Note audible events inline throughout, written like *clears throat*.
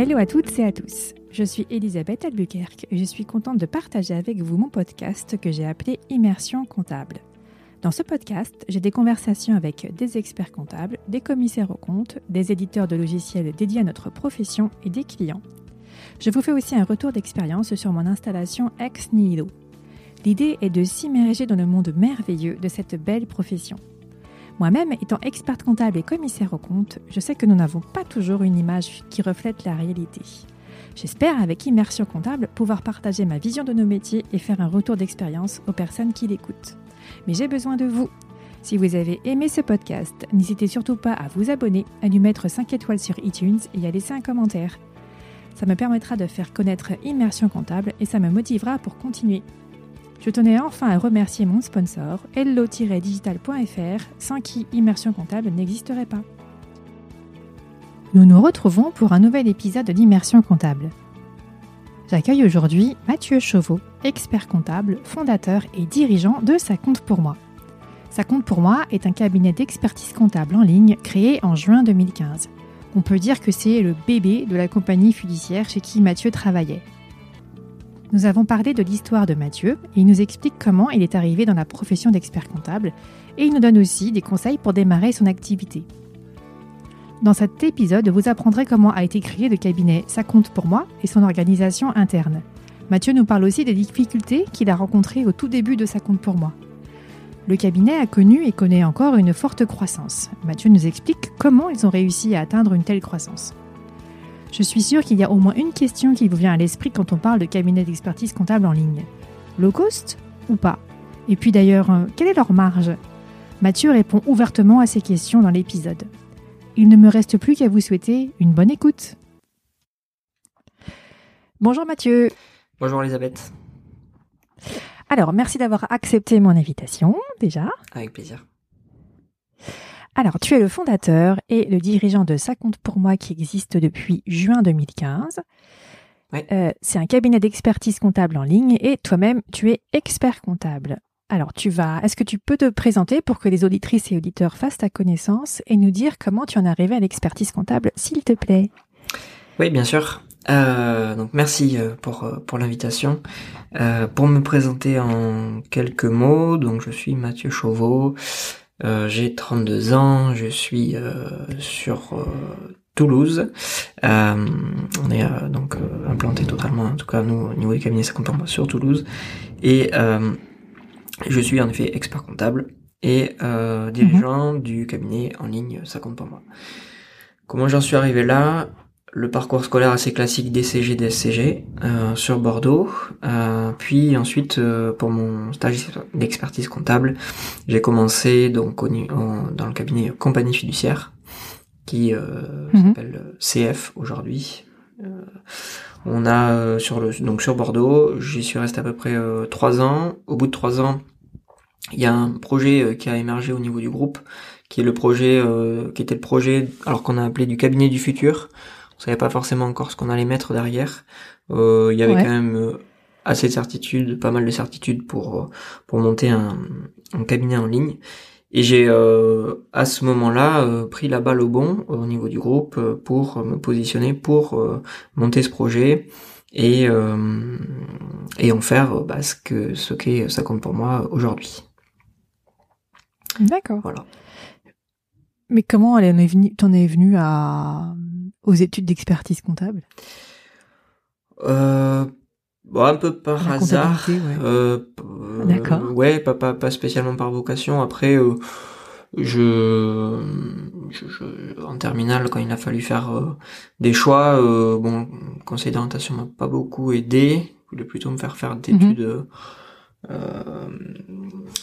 Hello à toutes et à tous. Je suis Elisabeth Albuquerque et je suis contente de partager avec vous mon podcast que j'ai appelé Immersion comptable. Dans ce podcast, j'ai des conversations avec des experts comptables, des commissaires aux comptes, des éditeurs de logiciels dédiés à notre profession et des clients. Je vous fais aussi un retour d'expérience sur mon installation Ex Nihilo. L'idée est de s'immerger dans le monde merveilleux de cette belle profession. Moi-même, étant experte comptable et commissaire aux comptes, je sais que nous n'avons pas toujours une image qui reflète la réalité. J'espère, avec Immersion Comptable, pouvoir partager ma vision de nos métiers et faire un retour d'expérience aux personnes qui l'écoutent. Mais j'ai besoin de vous. Si vous avez aimé ce podcast, n'hésitez surtout pas à vous abonner, à lui mettre 5 étoiles sur iTunes et à laisser un commentaire. Ça me permettra de faire connaître Immersion Comptable et ça me motivera pour continuer. Je tenais enfin à remercier mon sponsor, hello-digital.fr, sans qui Immersion Comptable n'existerait pas. Nous nous retrouvons pour un nouvel épisode de l'Immersion Comptable. J'accueille aujourd'hui Mathieu Chauveau, expert comptable, fondateur et dirigeant de Ça compte pour moi. Ça compte pour moi est un cabinet d'expertise comptable en ligne créé en juin 2015. On peut dire que c'est le bébé de la compagnie fiduciaire chez qui Mathieu travaillait. Nous avons parlé de l'histoire de Mathieu et il nous explique comment il est arrivé dans la profession d'expert comptable et il nous donne aussi des conseils pour démarrer son activité. Dans cet épisode, vous apprendrez comment a été créé le cabinet Ça compte pour moi et son organisation interne. Mathieu nous parle aussi des difficultés qu'il a rencontrées au tout début de Ça compte pour moi. Le cabinet a connu et connaît encore une forte croissance. Mathieu nous explique comment ils ont réussi à atteindre une telle croissance. Je suis sûre qu'il y a au moins une question qui vous vient à l'esprit quand on parle de cabinet d'expertise comptable en ligne. Low cost ou pas? Et puis d'ailleurs, euh, quelle est leur marge? Mathieu répond ouvertement à ces questions dans l'épisode. Il ne me reste plus qu'à vous souhaiter une bonne écoute. Bonjour Mathieu. Bonjour Elisabeth. Alors, merci d'avoir accepté mon invitation déjà. Avec plaisir. Alors, tu es le fondateur et le dirigeant de Ça compte pour moi qui existe depuis juin 2015. Euh, c'est un cabinet d'expertise comptable en ligne et toi-même, tu es expert comptable. Alors, tu vas, est-ce que tu peux te présenter pour que les auditrices et auditeurs fassent ta connaissance et nous dire comment tu en es arrivé à l'expertise comptable, s'il te plaît? Oui, bien sûr. Euh, donc merci euh, pour pour l'invitation. pour me présenter en quelques mots, donc je suis Mathieu Chauveau, j'ai 32 ans, je suis sur Toulouse. on est donc implanté totalement, en tout cas nous au niveau des cabinets ça compte moi sur Toulouse, et je suis en effet expert comptable et dirigeant mhm. du cabinet en ligne ça compte pour moi. Comment j'en suis arrivé là? Le parcours scolaire assez classique DCG, DSCG euh, sur Bordeaux. Euh, puis ensuite, euh, pour mon stage d'expertise comptable, j'ai commencé donc au, dans le cabinet Compagnie Fiduciaire, qui mhm. s'appelle CF aujourd'hui. on a sur le donc sur Bordeaux, j'y suis resté à peu près trois ans. Au bout de trois ans, il y a un projet qui a émergé au niveau du groupe, qui est le projet, qui était le projet, alors qu'on a appelé du cabinet du futur on savait pas forcément encore ce qu'on allait mettre derrière. Euh, il y avait quand même euh, assez de certitudes, pas mal de certitudes pour euh, pour monter un, un cabinet en ligne. Et j'ai à ce moment-là pris la balle au bon au niveau du groupe pour me positionner pour monter ce projet et et en faire bah, ce que ce qu'est ça compte pour moi aujourd'hui. D'accord. Voilà. Mais comment elle est venue, t'en es venu à aux études d'expertise comptable? Euh, bon, Un peu par hasard. Ouais. Euh, D'accord. ouais, pas, pas, pas spécialement par vocation. Après, euh, je, je, en terminale, quand il a fallu faire euh, des choix, euh, bon, le conseil d'orientation m'a pas beaucoup aidé. Je voulais plutôt me faire faire des mhm. études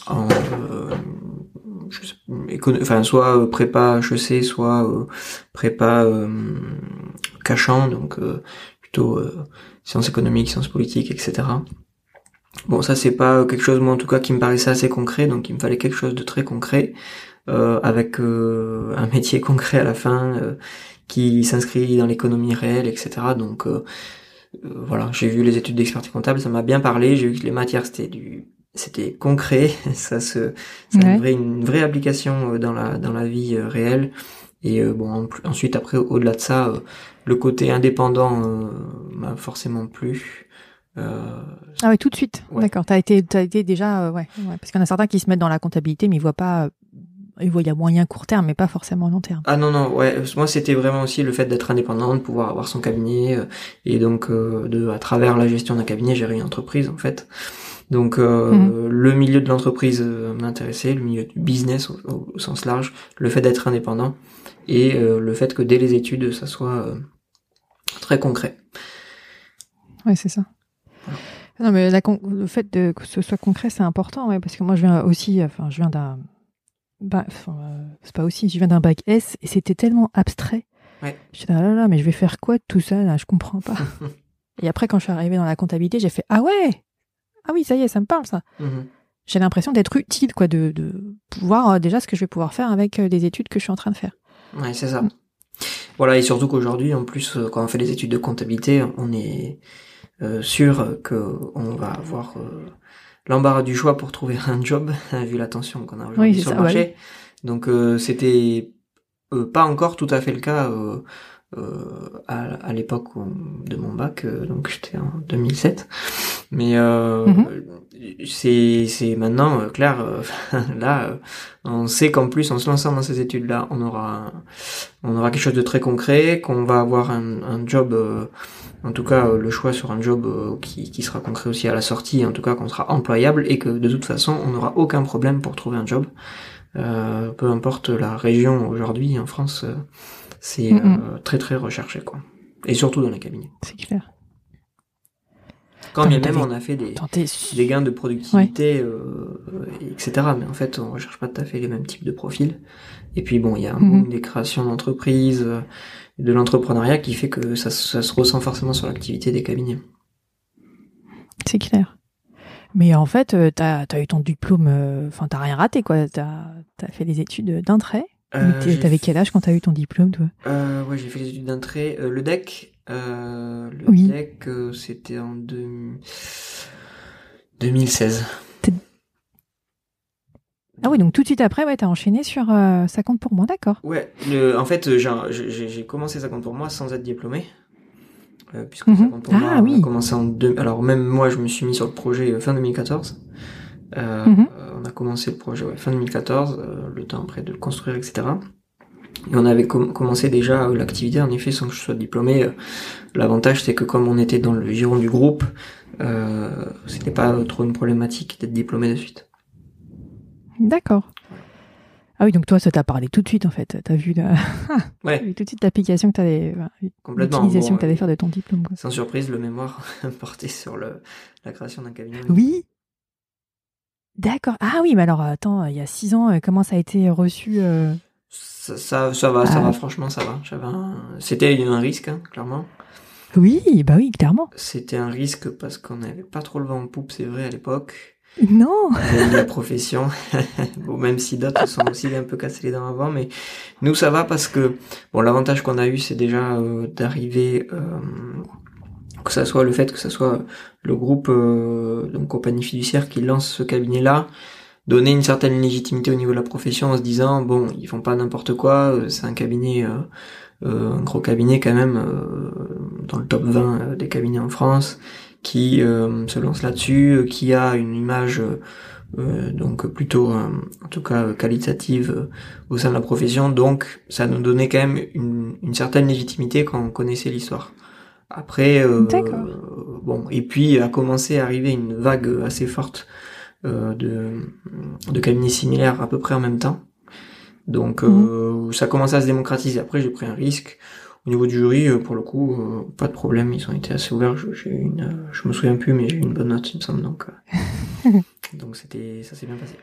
en enfin soit euh, prépa HEC, soit euh, prépa euh, cachant, donc plutôt sciences économiques, sciences politiques, etc. Bon, ça c'est pas quelque chose moi en tout cas qui me paraissait assez concret, donc il me fallait quelque chose de très concret avec un métier *laughs* concret à la fin qui s'inscrit dans l'économie réelle, etc. Donc voilà, j'ai vu les études d'expertise comptable, ça m'a bien parlé. J'ai vu que les matières c'était du c'était concret, *laughs* ça se, ça une, vraie, une vraie application euh, dans la dans la vie euh, réelle Et bon, ensuite après, au-delà de ça, le côté indépendant m'a forcément plu. Ah oui, tout de suite. D'accord. T'as été, t'as été déjà, ouais, ouais, Parce qu'il y en a certains qui se mettent dans la comptabilité, mais ils voient pas il voit il y a moyen court terme mais pas forcément long terme. Ah non non ouais moi c'était vraiment aussi le fait d'être indépendant de pouvoir avoir son cabinet et donc de à travers la gestion d'un cabinet gérer une entreprise en fait donc euh, mhm. le milieu de l'entreprise euh, m'intéressait, le milieu du business au, sens large, le fait d'être indépendant et euh, le fait que dès les études ça soit très concret. Ouais, c'est ça. Non mais le fait de, que ce soit concret c'est important ouais parce que moi je viens aussi enfin je viens d'un bah, c'est pas aussi je viens d'un bac S et c'était tellement abstrait. Ouais. Je suis là, là là mais je vais faire quoi de tout ça là? Je comprends pas. *laughs* et après quand je suis arrivée dans la comptabilité j'ai fait ah ouais ah oui, ça y est, ça me parle ça. Mhm. J'ai l'impression d'être utile, quoi, de, de pouvoir euh, déjà ce que je vais pouvoir faire avec euh, les études que je suis en train de faire. Ouais, c'est ça. Voilà, et surtout qu'aujourd'hui, en plus, euh, quand on fait des études de comptabilité, on est sûr qu'on va avoir l'embarras du choix pour trouver un job, *laughs* vu la tension qu'on a aujourd'hui sur le marché. Donc c'était pas encore tout à fait le cas euh, à, l'époque de mon bac, euh, donc j'étais en 2007. Mais euh, mhm. c'est c'est maintenant clair. *laughs* là, on sait qu'en plus, en se lançant dans ces études-là, on aura on aura quelque chose de très concret, qu'on va avoir un, un job en tout cas le choix sur un job qui, qui, sera concret aussi à la sortie, en tout cas qu'on sera employable et que de toute façon on n'aura aucun problème pour trouver un job, euh, peu importe la région aujourd'hui en France. C'est euh, très très recherché, quoi. Et surtout dans les cabinets. C'est clair. Quand bien même on a fait des, des gains de productivité, euh, etc. Mais en fait, on recherche pas tout à fait les mêmes types de profils. Et puis bon, il y a mm des créations d'entreprises, euh, de l'entrepreneuriat qui fait que ça, ça se ressent forcément sur l'activité des cabinets. C'est clair. Mais en fait, t'as as eu ton diplôme, enfin t'as rien raté quoi. T'as as fait les études d'un trait. Euh, T'avais quel âge quand t'as eu ton diplôme, toi? Euh, Ouais, j'ai fait les études d'un trait. Euh, le DEC, euh, le DEC, euh, c'était en 2016. Ah oui, donc tout de suite après, ouais, t'as enchaîné sur Ça compte pour moi, d'accord. Ouais, le, en fait, j'ai commencé Ça compte pour moi sans être diplômé. puisque Ça mhm. compte pour ah, moi, oui. a commencé en deux... Alors même moi, je me suis mis sur le projet fin 2014. Euh, mhm. On a commencé le projet fin 2014, euh, le temps après de le construire, etc. Et on avait commencé déjà l'activité, en effet, sans que je sois diplômé. L'avantage, c'est que comme on était dans le giron du groupe, euh, c'était pas trop une problématique d'être diplômé de suite. D'accord. Ah oui, donc toi, ça t'a parlé tout de suite, en fait. T'as vu, la... *laughs* ouais. vu tout de suite l'application que t'avais, l'utilisation que t'allais faire de ton diplôme. Sans surprise, le mémoire *laughs* porté sur le, la création d'un cabinet. Oui, D'accord. Ah oui, mais alors attends, il y a six ans, euh, comment ça a été reçu euh ça, ça, ça, va, ça va, ah. franchement, ça va. C'était un risque, hein, clairement. Oui, bah oui, clairement. C'était un risque parce qu'on n'avait pas trop le vent en poupe, c'est vrai, à l'époque. Non. la profession. *laughs* bon, même si d'autres sont aussi un peu cassés les dents avant, mais nous ça va parce que bon, l'avantage qu'on a eu, c'est déjà euh, d'arriver que ça soit le fait que ça soit le groupe euh, donc compagnie fiduciaire qui lance ce cabinet là donner une certaine légitimité au niveau de la profession en se disant bon ils font pas n'importe quoi euh, c'est un cabinet euh, euh, un gros cabinet quand même dans le top 20 des cabinets en France qui se lance là-dessus qui a une image donc plutôt en tout cas qualitative au sein de la profession. Donc ça nous donnait quand même une, une certaine légitimité quand on connaissait l'histoire après, euh, bon, et puis a commencé à arriver une vague assez forte euh, de, de cabinets similaires à peu près en même temps. Donc euh, mhm. ça commence à se démocratiser. Après, j'ai pris un risque. Au niveau du jury, pour le coup, pas de problème, ils ont été assez ouverts. J'ai une, je me souviens plus, mais j'ai eu une bonne note, il me semble. Donc, *laughs* donc c'était, ça s'est bien passé.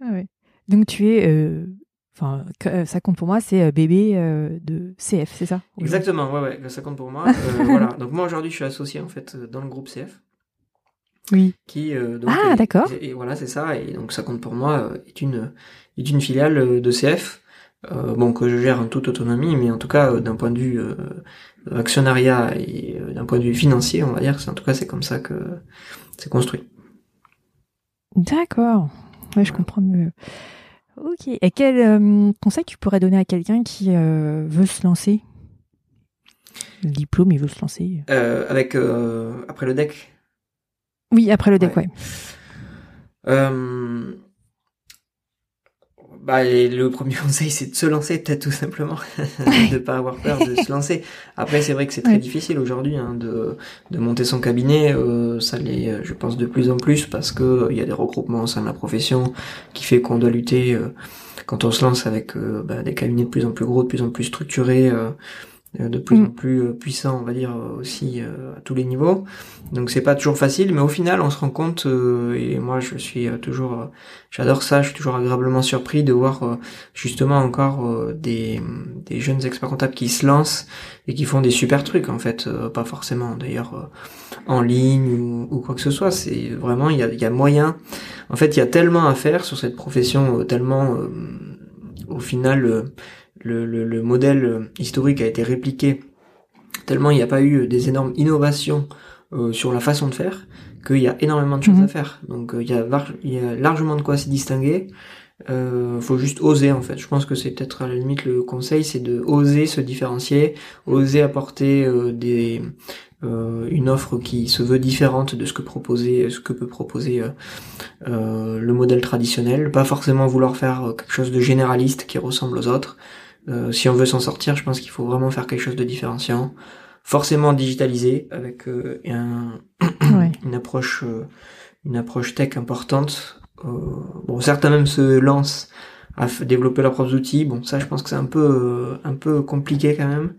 Ah ouais. Donc tu es Enfin, euh, ça compte pour moi, c'est euh, bébé euh, de CF, c'est ça Exactement, ouais, ouais, ça compte pour moi. *laughs* voilà. Donc moi aujourd'hui, je suis associé en fait dans le groupe CF. Oui. Qui donc, ah d'accord. Et, voilà, c'est ça. Et donc ça compte pour moi est une est une filiale de CF. bon que je gère en toute autonomie, mais en tout cas d'un point de vue actionnariat et d'un point de vue financier, on va dire, c'est en tout cas c'est comme ça que c'est construit. D'accord. Ouais, je comprends mieux. Ok. Et quel conseil tu pourrais donner à quelqu'un qui veut se lancer? Le diplôme, il veut se lancer. avec après le deck. Oui, après le deck, ouais. Bah, le premier *laughs* conseil, c'est de se lancer, peut-être tout simplement, *laughs* de pas avoir peur de se lancer. Après, c'est vrai que c'est très difficile aujourd'hui hein, de, de monter son cabinet. Euh, ça l'est, euh, je pense, de plus en plus parce que euh, il y a des regroupements au sein de la profession qui fait qu'on doit lutter quand on se lance avec bah, des cabinets de plus en plus gros, de plus en plus structurés. Euh, de plus en mm. plus euh, puissant, on va dire aussi euh, à tous les niveaux. Donc c'est pas toujours facile, mais au final on se rend compte et moi je suis toujours, j'adore ça, je suis toujours agréablement surpris de voir justement encore des, des jeunes experts comptables qui se lancent et qui font des super trucs en fait, pas forcément d'ailleurs en ligne ou, ou, quoi que ce soit. C'est vraiment il y a, y a moyen. En fait il y a tellement à faire sur cette profession, tellement au final le, le, modèle historique a été répliqué tellement il n'y a pas eu des énormes innovations euh, sur la façon de faire qu'il y a énormément de choses mhm. à faire. Donc euh, il, y a il y a largement de quoi se distinguer. Euh, faut juste oser en fait. Je pense que c'est peut-être à la limite le conseil, c'est de oser se différencier, oser apporter euh, des une offre qui se veut différente de ce que proposer, ce que peut proposer le modèle traditionnel. Pas forcément vouloir faire quelque chose de généraliste qui ressemble aux autres. Euh, si on veut s'en sortir, je pense qu'il faut vraiment faire quelque chose de différenciant, forcément digitalisé avec euh, un, *clears throat* une approche euh, une approche tech importante. bon, certains même se lancent à développer leurs propres outils. Bon, ça, je pense que c'est un peu un peu compliqué quand même,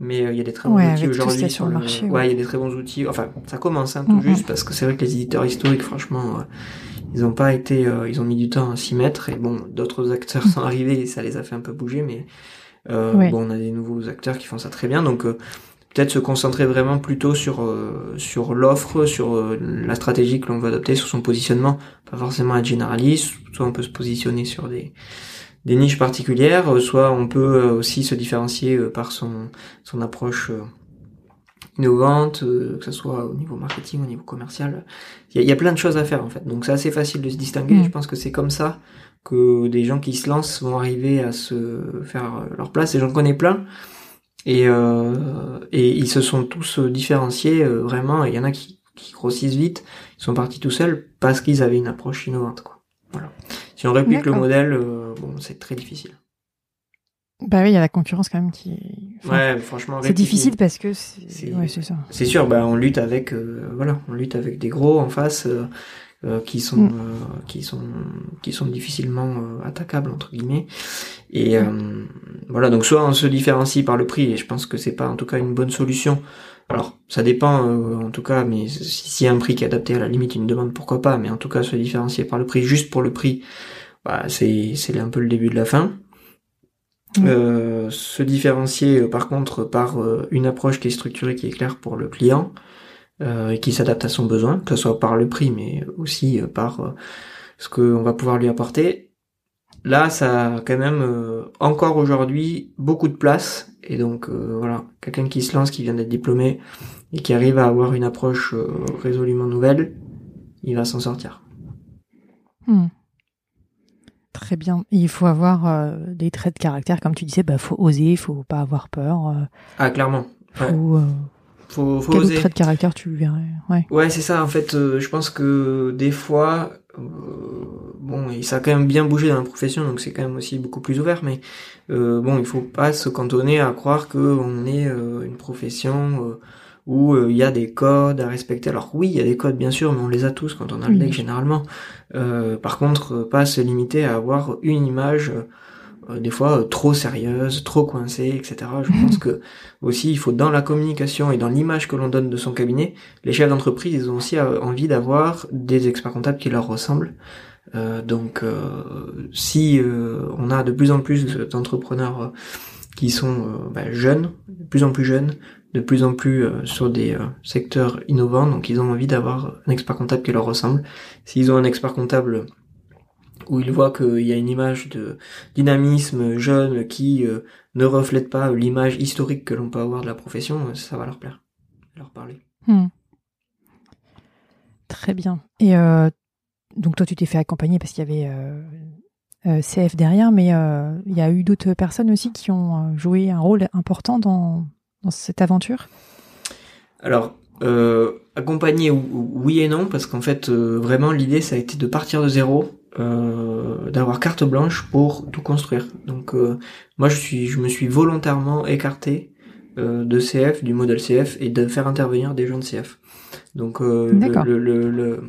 mais il y a des très bons outils aujourd'hui sur le marché. Ouais, il y a des très bons outils. Enfin, ça commence hein, tout mm-hmm. juste parce que c'est vrai que les éditeurs historiques, franchement, ils ont pas été, euh, ils ont mis du temps à s'y mettre et bon, d'autres acteurs sont arrivés et ça les a fait un peu bouger, mais euh, bon, on a des nouveaux acteurs qui font ça très bien, donc euh, peut-être se concentrer vraiment plutôt sur sur l'offre, sur la stratégie que l'on veut adopter, sur son positionnement, pas forcément être généraliste, soit on peut se positionner sur des des niches particulières, soit on peut aussi se différencier par son son approche innovante, euh, que ce soit au niveau marketing, au niveau commercial. Il y, a, plein de choses à faire en fait. Donc c'est assez facile de se distinguer. Mm. Je pense que c'est comme ça que des gens qui se lancent vont arriver à se faire leur place. Et j'en connais plein. Et, euh, et ils se sont tous différenciés euh, vraiment. il y en a qui, qui grossissent vite. Ils sont partis tout seuls parce qu'ils avaient une approche innovante. Quoi. Voilà. Si on réplique le modèle, bon, c'est très difficile. Bah oui, il y a la concurrence quand même qui. ouais, franchement. C'est difficile parce que c'est. Ouais, c'est ça. C'est sûr, bah on lutte avec, euh, voilà, on lutte avec des gros en face euh, euh qui sont, mm. euh, qui sont, qui sont difficilement attaquables entre guillemets. Et mm. voilà, donc soit on se différencie par le prix, et je pense que c'est pas en tout cas une bonne solution. Alors, ça dépend en tout cas, mais y a un prix qui est adapté à la limite une demande, pourquoi pas. Mais en tout cas, se différencier par le prix juste pour le prix, bah c'est c'est un peu le début de la fin. Euh, se différencier euh, par contre par euh, une approche qui est structurée, qui est claire pour le client et qui s'adapte à son besoin, que ce soit par le prix, mais aussi par ce qu'on va pouvoir lui apporter. Là, ça a quand même encore aujourd'hui beaucoup de place et donc voilà, quelqu'un qui se lance, qui vient d'être diplômé et qui arrive à avoir une approche résolument nouvelle, il va s'en sortir. Hmm. Très bien. il faut avoir euh, des traits de caractère, comme tu disais, bah faut oser, faut pas avoir peur. Euh. ah clairement. Faut, euh, faut, faut quel trait de caractère tu verrais? Ouais. Ouais, c'est ça. En fait, je pense que des fois, bon, ça a quand même bien bougé dans la profession, donc c'est quand même aussi beaucoup plus ouvert. Mais bon, il faut pas se cantonner à croire que on est une profession où euh, il y a des codes à respecter. Alors oui, il y a des codes bien sûr, mais on les a tous quand on a le deck généralement. Euh, par contre, euh, pas se limiter à avoir une image des fois trop sérieuse, trop coincée, etc. Je pense *laughs* que aussi il faut dans la communication et dans l'image que l'on donne de son cabinet, les chefs d'entreprise ils ont aussi envie d'avoir des experts comptables qui leur ressemblent. donc si on a de plus en plus d'entrepreneurs qui sont bah, jeunes, de plus en plus jeunes, de plus en plus euh, sur des euh, secteurs innovants, donc ils ont envie d'avoir un expert comptable qui leur ressemble. S'ils ont un expert comptable où ils voient qu'il y a une image de dynamisme jeune qui euh, ne reflète pas l'image historique que l'on peut avoir de la profession, ça va leur plaire, leur parler. Hmm. Très bien. Et donc toi, tu t'es fait accompagner parce qu'il y avait CF derrière, mais il y a eu d'autres personnes aussi qui ont joué un rôle important dans, dans cette aventure? Alors, accompagner oui et non, parce qu'en fait, vraiment, l'idée, ça a été de partir de zéro, d'avoir carte blanche pour tout construire. Donc, moi, je suis, je me suis volontairement écarté de CF, du modèle CF, et de faire intervenir des gens de CF. Donc, le, le, le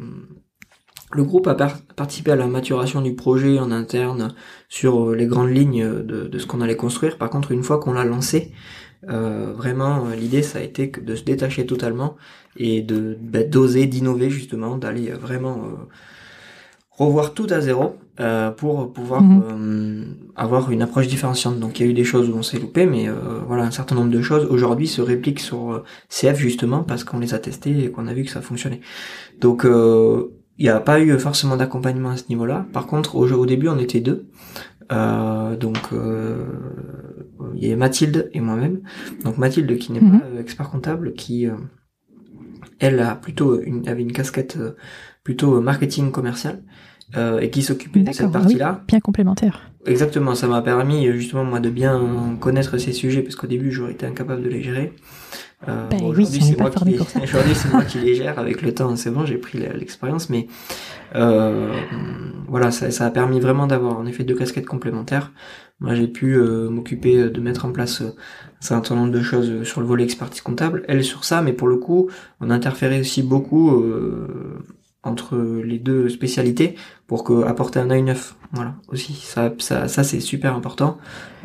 le groupe a participé à la maturation du projet en interne sur euh, les grandes lignes de, ce qu'on allait construire. Par contre, une fois qu'on l'a lancé, euh, vraiment euh, l'idée ça a été de se détacher totalement et de bah, d'oser, d'innover justement, d'aller vraiment revoir tout à zéro pour pouvoir mhm. avoir une approche différenciante. Donc il y a eu des choses où on s'est loupé, mais voilà un certain nombre de choses aujourd'hui se répliquent sur CF justement parce qu'on les a testés et qu'on a vu que ça fonctionnait. Donc il n'y a pas eu forcément d'accompagnement à ce niveau-là. Par contre, au, au début, on était deux. Euh, donc euh, il y avait Mathilde et moi-même. Donc Mathilde qui n'est mhm. pas euh, expert comptable, qui elle a plutôt une, avait une casquette plutôt marketing commercial et qui s'occupait de cette partie-là. bien complémentaire. Exactement, ça m'a permis justement moi de bien connaître ces sujets parce qu'au début j'aurais été incapable de les gérer. Euh, ben aujourd'hui, c'est moi, qui les... *laughs* c'est moi qui les gère avec le temps. C'est bon, j'ai pris l'expérience, mais euh, voilà, ça, ça, a permis vraiment d'avoir en effet deux casquettes complémentaires. Moi, j'ai pu euh, m'occuper de mettre en place un certain nombre de choses sur le volet expertise comptable. Elle sur ça, mais pour le coup, on interférait aussi beaucoup euh, entre les deux spécialités pour que apporter un œil neuf. Voilà, aussi ça, ça, ça c'est super important.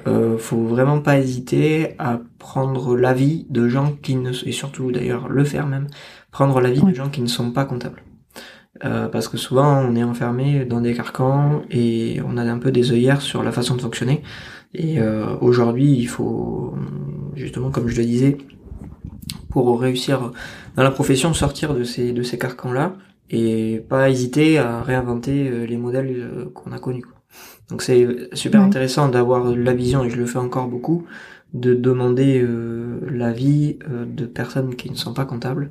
Euh, faut vraiment pas hésiter à prendre l'avis de gens qui ne et surtout d'ailleurs le faire même prendre l'avis de gens qui ne sont pas comptables. Euh, parce que souvent on est enfermé dans des carcans et on a un peu des œillères sur la façon de fonctionner. Et euh, aujourd'hui, il faut justement, comme je le disais, pour réussir dans la profession, sortir de ces de ces carcans là et pas hésiter à réinventer euh, les modèles euh, qu'on a connus. Donc c'est super intéressant d'avoir la vision, et je le fais encore beaucoup, de demander euh, l'avis euh, de personnes qui ne sont pas comptables.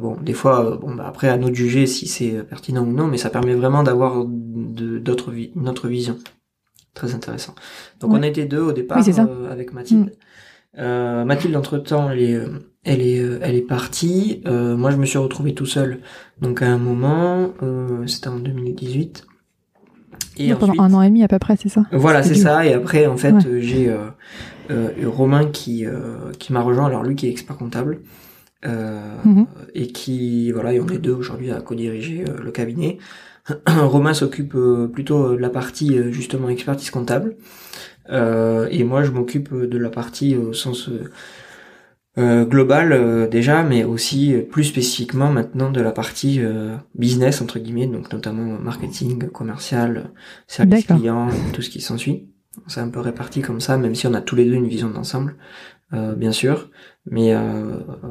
bon, des fois, bon, bah, après à nous de juger si c'est pertinent ou non, mais ça permet vraiment d'avoir d'autres une autre vision. Très intéressant. Donc on était deux au départ avec Mathilde. Mm. Mathilde, entre temps, elle est elle est, euh, elle est partie. Euh, moi, je me suis retrouvé tout seul. Donc, à un moment, euh, c'était en 2018. Et pendant un an et demi à peu près, c'est ça Voilà, c'est ça. Et après, en fait, j'ai euh, Romain qui qui m'a rejoint. Alors lui, qui est expert comptable mhm. et qui voilà, et on est deux aujourd'hui à co-diriger le cabinet. *clears throat* Romain s'occupe plutôt de la partie justement expertise comptable et moi, je m'occupe de la partie au sens euh, global euh, déjà, mais aussi euh, plus spécifiquement maintenant de la partie business entre guillemets, donc notamment marketing, commercial, service client, tout ce qui s'ensuit. C'est un peu réparti comme ça, même si on a tous les deux une vision d'ensemble, bien sûr. Mais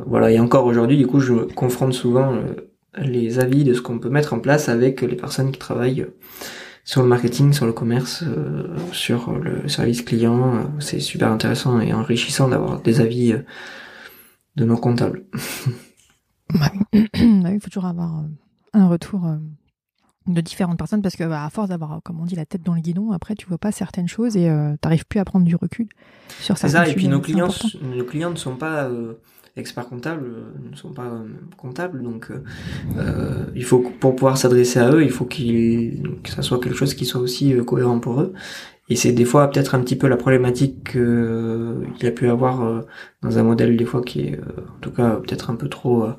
voilà, et encore aujourd'hui, du coup, je confronte souvent les avis de ce qu'on peut mettre en place avec les personnes qui travaillent sur le marketing, sur le commerce, sur le service client. c'est super intéressant et enrichissant d'avoir des avis de nos comptables. *laughs* *clears throat* Bah bah il faut toujours avoir euh, un retour euh, de différentes personnes parce que bah, à force d'avoir, comme on dit, la tête dans le guidon, après tu vois pas certaines choses et euh, tu n'arrives plus à prendre du recul sur certaines choses. ça, et puis nos clients, nos clients ne sont pas experts comptables, ne sont pas comptables, donc il faut pour pouvoir s'adresser à eux, il faut qu'il que ça soit quelque chose qui soit aussi cohérent pour eux. Et c'est des fois peut-être un petit peu la problématique qu'il a pu avoir euh, dans un modèle des fois qui est, euh, en tout cas, peut-être un peu trop euh,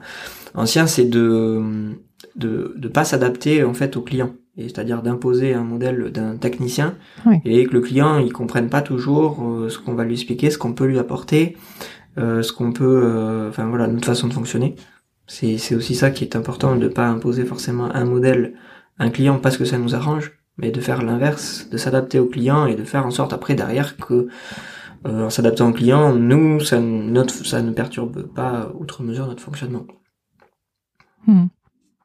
ancien, c'est de de de pas s'adapter en fait au client. Et c'est-à-dire d'imposer un modèle d'un technicien et que le client il comprenne pas toujours ce qu'on va lui expliquer, ce qu'on peut lui apporter, ce qu'on peut, enfin voilà, notre façon de fonctionner. C'est aussi ça qui est important de pas imposer forcément un modèle à un client parce que ça nous arrange, mais de faire l'inverse, de s'adapter au client et de faire en sorte après derrière que euh, en s'adaptant au client, nous, ça, notre, ça ne perturbe pas outre mesure notre fonctionnement. Hmm.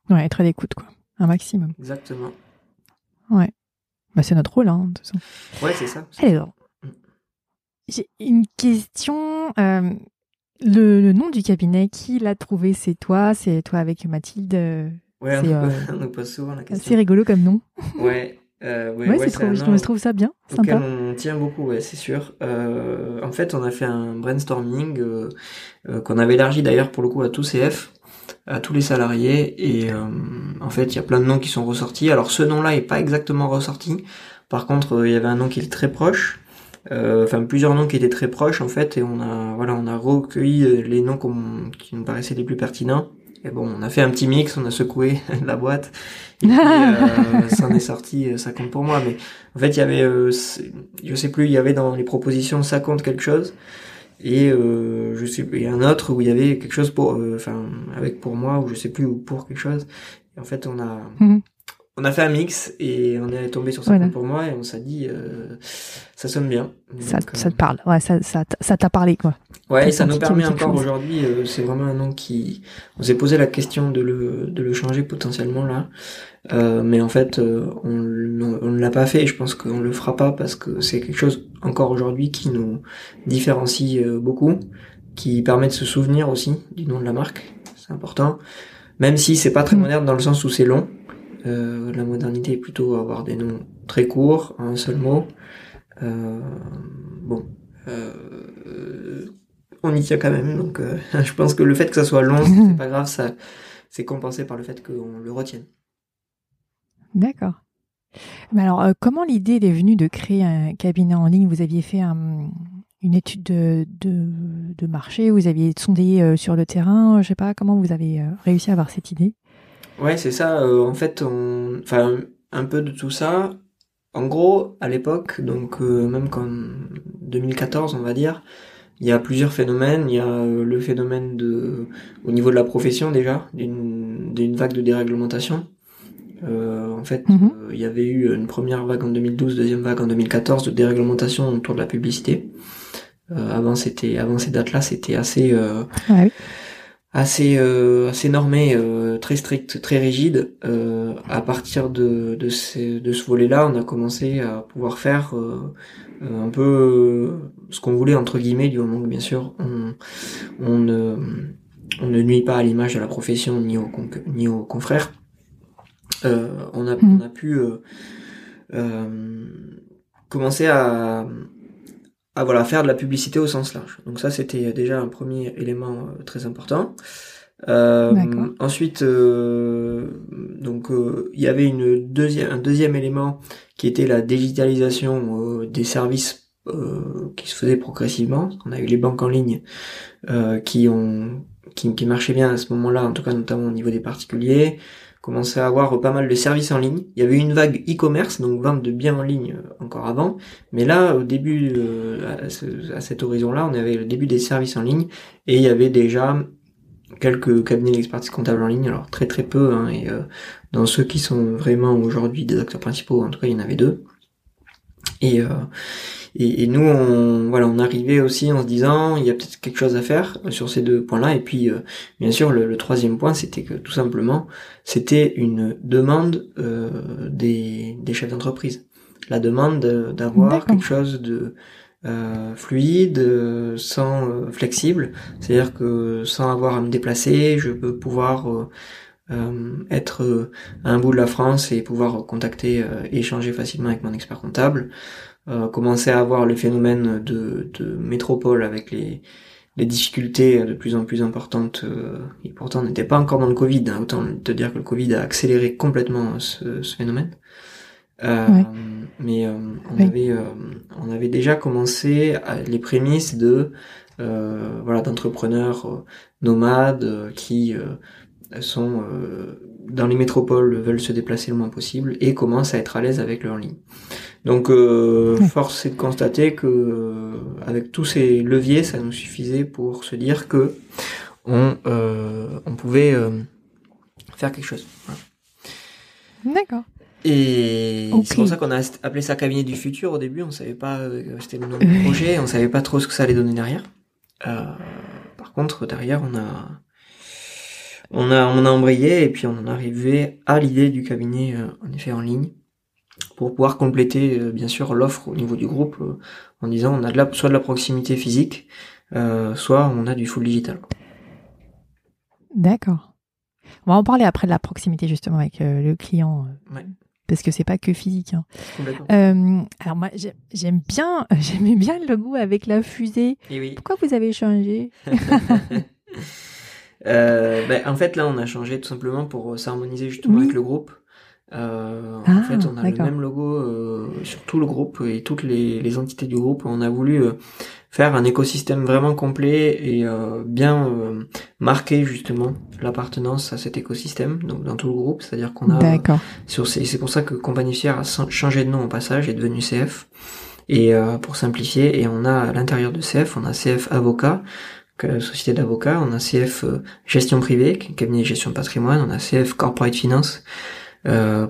Ouais, être à l'écoute, quoi. Un maximum. Exactement. Ouais. Bah, c'est notre rôle, hein, de toute façon. Ouais, c'est ça. Alors. J'ai une question. Euh, le, le, nom du cabinet, qui l'a trouvé? C'est toi C'est toi avec Mathilde Ouais, on, nous pose souvent la question. C'est rigolo comme nom. Ouais. Euh, ouais, c'est trop, je trouve ça bien, sympa. on tient beaucoup, ouais, c'est sûr. Euh, en fait, on a fait un brainstorming euh, euh qu'on avait élargi d'ailleurs pour le coup à tous CF, à tous les salariés, et euh, en fait, il y a plein de noms qui sont ressortis. Alors, ce nom-là est pas exactement ressorti. Par contre, il y avait un nom qui est très proche. Enfin, plusieurs noms qui étaient très proches en fait, et on a voilà, on a recueilli les noms qui nous paraissaient les plus pertinents. Et bon, on a fait un petit mix, on a secoué *laughs* la boîte, et puis, euh, *laughs* ça en est sorti, euh, ça compte pour moi. Mais en fait, il y avait, euh, je sais plus, il y avait dans les propositions, ça compte quelque chose, et euh, je sais, il y a un autre où il y avait quelque chose pour, euh, enfin, avec pour moi, ou je sais plus, ou pour quelque chose. Et en fait, on a, mhm on a fait un mix et on est tombé sur ça pour moi et on s'est dit euh, ça sonne bien. ça, ça, te parle, ouais, ça, ça, ça t'a parlé quoi. Ouais, et ça nous permet encore aujourd'hui, euh, c'est vraiment un nom qui, on s'est posé la question de le, de le changer potentiellement là, euh, mais en fait euh, on, on ne l'a pas fait et je pense qu'on le fera pas parce que c'est quelque chose encore aujourd'hui qui nous différencie euh, beaucoup, qui permet de se souvenir aussi du nom de la marque, c'est important, même si c'est pas très mm. moderne dans le sens où c'est long. Euh, la modernité est plutôt avoir des noms très courts, un seul mot. Euh, bon, euh, on y tient quand même, donc *laughs* je pense que le fait que ça soit long, c'est *laughs* pas grave, ça c'est compensé par le fait qu'on le retienne. D'accord. Mais alors, comment l'idée est venue de créer un cabinet en ligne? Vous aviez fait une étude de, de, marché, vous aviez sondé sur le terrain, je sais pas, comment vous avez réussi à avoir cette idée? Ouais, c'est ça. Euh, en fait, on... enfin, un peu de tout ça. En gros, à l'époque, donc euh, même comme 2014, on va dire, il y a plusieurs phénomènes. Il y a euh, le phénomène de, au niveau de la profession déjà, d'une vague de déréglementation. en fait, mhm. il y avait eu une première vague en 2012, deuxième vague en 2014 de déréglementation autour de la publicité. avant, c'était, avant ces dates-là, c'était assez. Ouais assez euh, assez normé, euh, très strict, très rigide. Euh, à partir de de ce, de ce volet-là, on a commencé à pouvoir faire euh, un peu ce qu'on voulait entre guillemets, du moment que bien sûr on on ne on ne nuit pas à l'image de la profession ni aux ni aux confrères. on a mmh. on a pu commencer à à voilà faire de la publicité au sens large. Donc ça c'était déjà un premier élément euh, très important. Euh, ensuite, euh, donc il y avait une deuxième un deuxième élément qui était la digitalisation des services qui se faisait progressivement. On a eu les banques en ligne qui ont qui, qui marchaient bien à ce moment-là, en tout cas notamment au niveau des particuliers commençait à avoir pas mal de services en ligne. Il y avait une vague e-commerce, donc vente de biens en ligne euh, encore avant. Mais là, au début, euh, à, cet horizon-là, on avait le début des services en ligne et il y avait déjà quelques cabinets d'expertise comptable en ligne, alors très très peu, hein, et euh, dans ceux qui sont vraiment aujourd'hui des acteurs principaux, en tout cas il y en avait deux. Et, et, et, nous, on, voilà, on arrivait aussi en se disant, il y a peut-être quelque chose à faire sur ces deux points-là. Et puis, euh, bien sûr, le, troisième point, c'était que tout simplement, c'était une demande euh, des, des, chefs d'entreprise. La demande d'avoir quelque chose de euh, fluide, sans flexible, c'est-à-dire que sans avoir à me déplacer, je peux pouvoir être à un bout de la France et pouvoir contacter, échanger facilement avec mon expert comptable. Euh, commencer à avoir le phénomène de, de métropole avec les, les difficultés de plus en plus importantes, euh, et pourtant on n'était pas encore dans le Covid, hein, autant te dire que le Covid a accéléré complètement ce, ce phénomène. Euh, Mais euh, on, avait, euh, on avait déjà commencé à, les prémices de voilà d'entrepreneurs nomades qui sont dans les métropoles veulent se déplacer le moins possible et commencent à être à l'aise avec leur ligne. Donc euh, force est de constater que euh, avec tous ces leviers, ça nous suffisait pour se dire que on, euh, on pouvait euh, faire quelque chose. D'accord. Et c'est pour ça qu'on a appelé ça cabinet du futur au début. On savait pas, c'était le nom du projet, on savait pas trop ce que ça allait donner derrière. par contre, derrière, on a on a on a embrayé et puis on en est arrivé à l'idée du cabinet en effet en ligne pour pouvoir compléter euh, bien sûr l'offre au niveau du groupe euh, en disant on a de la, soit de la proximité physique, euh, soit on a du full digital. D'accord. On va en parler après de la proximité justement avec le client parce que c'est pas que physique. Hein. Euh, alors moi, j'aime bien, *laughs* j'aimais bien le logo avec la fusée. Oui. Pourquoi vous avez changé? *laughs* Euh, ben, En fait, là, on a changé tout simplement pour s'harmoniser justement avec le groupe. Euh, en ah, fait, on a le même logo euh, sur tout le groupe et toutes les, les, entités du groupe. On a voulu euh, faire un écosystème vraiment complet et euh, bien euh, marquer justement l'appartenance à cet écosystème, donc dans tout le groupe. C'est-à-dire qu'on a sur c'est pour ça que Compagnie Fière a changé de nom au passage, est devenu CF. Et pour simplifier, et on a à l'intérieur de CF, on a CF avocat, société d'avocats, on a CF gestion privée, cabinet de gestion de patrimoine, on a CF corporate finance euh,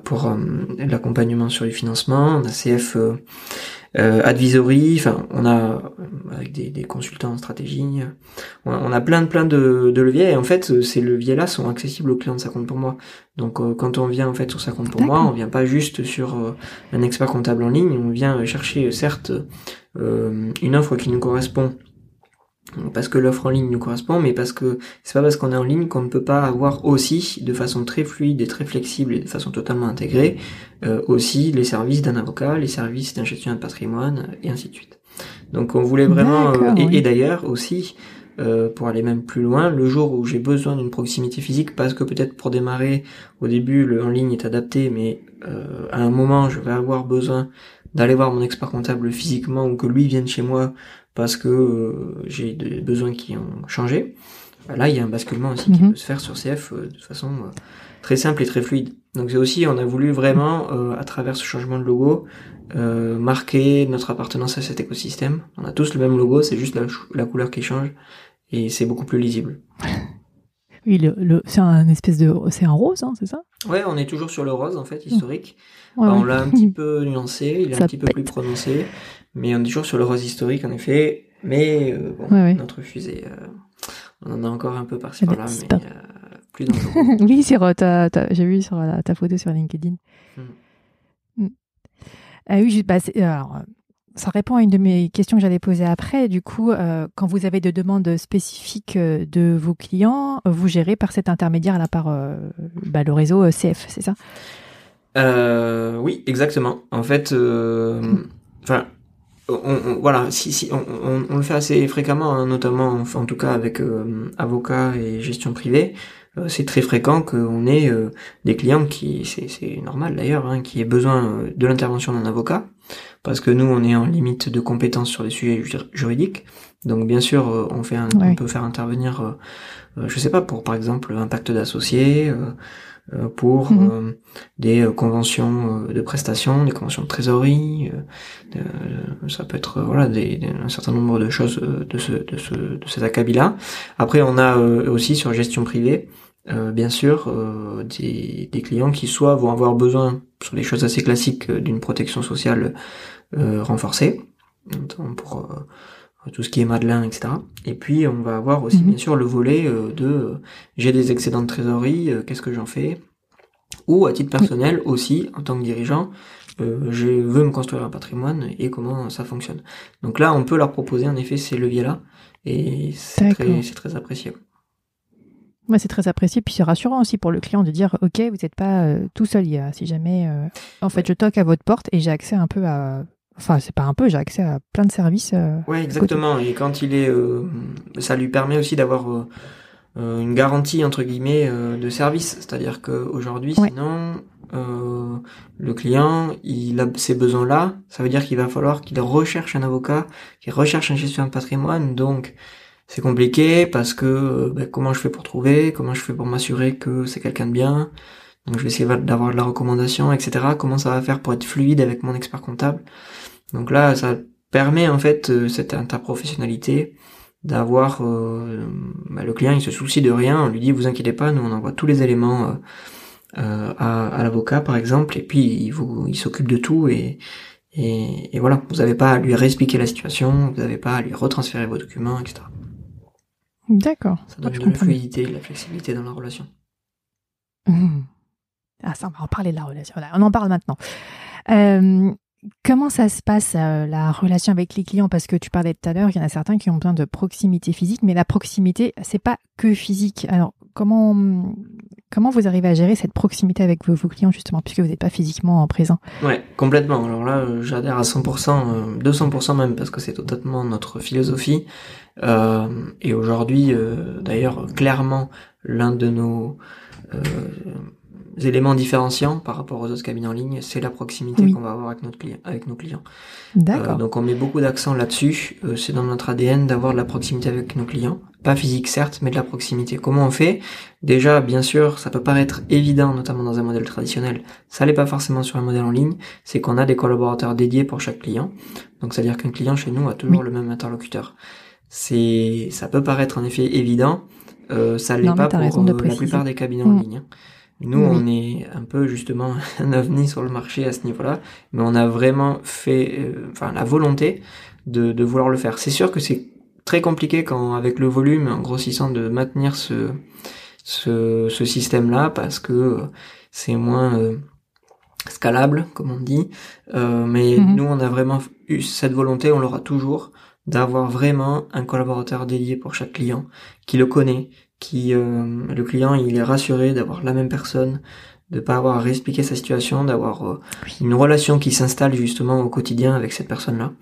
pour euh, l'accompagnement sur les financements, on a CF euh, advisory, enfin on a avec des, des, consultants en stratégie, on a, plein de plein de, de, leviers. Et en fait ces leviers là sont accessibles aux clients de sa compte pour moi. Donc quand on vient en fait sur sa compte pour moi, on vient pas juste sur un expert comptable en ligne, on vient chercher certes une offre qui nous correspond parce que l'offre en ligne nous correspond, mais parce que c'est pas parce qu'on est en ligne qu'on ne peut pas avoir aussi, de façon très fluide et très flexible et de façon totalement intégrée, euh, aussi les services d'un avocat, les services d'un gestionnaire de patrimoine, et ainsi de suite. Donc on voulait vraiment, euh, et, d'ailleurs aussi, euh, pour aller même plus loin, le jour où j'ai besoin d'une proximité physique, parce que peut-être pour démarrer, au début le en ligne est adapté, mais à un moment je vais avoir besoin d'aller voir mon expert comptable physiquement ou que lui vienne chez moi parce que euh, j'ai des besoins qui ont changé. Là, il y a un basculement aussi qui mhm. peut se faire sur CF euh, de façon euh, très simple et très fluide. Donc c'est aussi, on a voulu vraiment, à travers ce changement de logo, marquer notre appartenance à cet écosystème. On a tous le même logo, c'est juste la, couleur qui change et c'est beaucoup plus lisible. *laughs* Oui, le, c'est un espèce de, c'est un rose, hein, c'est ça? Ouais, on est toujours sur le rose en fait historique. on l'a un petit *laughs* peu nuancé, il est un petit peu plus prononcé, mais on est toujours sur le rose historique, en effet. Mais euh, bon, notre fusée, euh, on en a encore un peu par-ci par-là, mais euh, plus dans le *laughs* Oui, c'est j'ai vu sur ta photo sur LinkedIn. Hmm. Hmm. Ah oui, bah, alors, ça répond à une de mes questions que j'allais poser après. Du coup, quand vous avez des demandes spécifiques de vos clients, vous gérez par cet intermédiaire là par bah, le réseau CF, c'est ça? Oui, exactement. En fait, *laughs* enfin on, voilà, si, si on, on, le fait assez fréquemment, hein, notamment en, tout cas avec euh, avocats et gestion privée. Euh, c'est très fréquent qu'on ait euh, des clients qui, c'est normal d'ailleurs, hein, qui aient besoin de l'intervention d'un avocat, parce que nous on est en limite de compétences sur des sujets juridiques. Donc bien sûr, on fait, on peut faire intervenir, je sais pas, pour par exemple un pacte d'associés euh, pour mhm. euh, des euh, conventions de prestations, des conventions de trésorerie. ça peut être voilà des, un certain nombre de choses de ce de ce de cet acabit-là. Après, on a aussi sur gestion privée. bien sûr, des, des, clients qui soit vont avoir besoin, sur des choses assez classiques, d'une protection sociale renforcée, pour tout ce qui est Madelin, etc. Et puis on va avoir aussi mhm. bien sûr le volet euh, de euh, j'ai des excédents de trésorerie, euh, qu'est-ce que j'en fais? Ou à titre personnel aussi, en tant que dirigeant, je veux me construire un patrimoine et comment ça fonctionne. Donc là, on peut leur proposer en effet ces leviers-là et c'est très, très apprécié. Ouais, c'est très apprécié, puis c'est rassurant aussi pour le client de dire, ok, vous n'êtes pas tout seul, il y a, si jamais, en fait, je toque à votre porte et j'ai accès un peu à Enfin, c'est pas un peu, j'ai accès à plein de services. Euh, ouais, exactement. Et quand il est, euh, ça lui permet aussi d'avoir euh, euh une garantie entre guillemets euh, de service. C'est-à-dire qu'aujourd'hui, sinon, le client, il a ces besoins-là. Ça veut dire qu'il va falloir qu'il recherche un avocat, qu'il recherche un gestionnaire de patrimoine. Donc, c'est compliqué parce que ben, comment je fais pour trouver, comment je fais pour m'assurer que c'est quelqu'un de bien? Donc, je vais essayer d'avoir de la recommandation, etc. Comment ça va faire pour être fluide avec mon expert comptable? Donc là, ça permet en fait euh, cette interprofessionnalité d'avoir euh, bah, le client il se soucie de rien, on lui dit vous inquiétez pas, nous on envoie tous les éléments euh, à, l'avocat par exemple, et puis il, vous, il s'occupe de tout et, et, voilà, vous n'avez pas à lui réexpliquer la situation, vous n'avez pas à lui retransférer vos documents, etc. D'accord. Ça donne de la fluidité, de la flexibilité dans la relation. Mmh. *laughs* Ah ça, on va en parler de la relation. On en parle maintenant. Euh, Comment ça se passe euh, la relation avec les clients? Parce que tu parlais tout à l'heure, il y en a certains qui ont besoin de proximité physique, mais la proximité, c'est pas que physique. Alors, comment comment vous arrivez à gérer cette proximité avec vos, clients justement puisque vous n'êtes pas physiquement présent? Ouais, complètement. Alors là, euh, j'adhère à 100%, 200% euh, même parce que c'est totalement notre philosophie. Et aujourd'hui, d'ailleurs, clairement, l'un de nos éléments différenciants par rapport aux autres cabines en ligne, c'est la proximité qu'on va avoir avec notre client, avec nos clients. D'accord. Euh, donc on met beaucoup d'accent là-dessus. Euh, c'est dans notre ADN d'avoir de la proximité avec nos clients, pas physique certes, mais de la proximité. Comment on fait? Déjà, bien sûr, ça peut paraître évident, notamment dans un modèle traditionnel. Ça n'est pas forcément sur un modèle en ligne. C'est qu'on a des collaborateurs dédiés pour chaque client. Donc c'est-à-dire qu'un client chez nous a toujours le même interlocuteur. C'est, ça peut paraître en effet évident. Euh, ça l'est pas pour euh, la plupart des cabinets en mm. ligne. Hein. Nous, on est un peu justement *laughs* un ovni sur le marché à ce niveau-là, mais on a vraiment fait, euh, enfin, la volonté de, de vouloir le faire. C'est sûr que c'est très compliqué quand, avec le volume, en grossissant, de maintenir ce, ce, ce système-là, parce que c'est moins euh, scalable, comme on dit. Euh, mais mhm. nous, on a vraiment eu cette volonté, on l'aura toujours, d'avoir vraiment un collaborateur dédié pour chaque client, qui le connaît, qui euh, le client il est rassuré d'avoir la même personne, de pas avoir à réexpliquer sa situation, d'avoir euh, une relation qui s'installe justement au quotidien avec cette personne-là.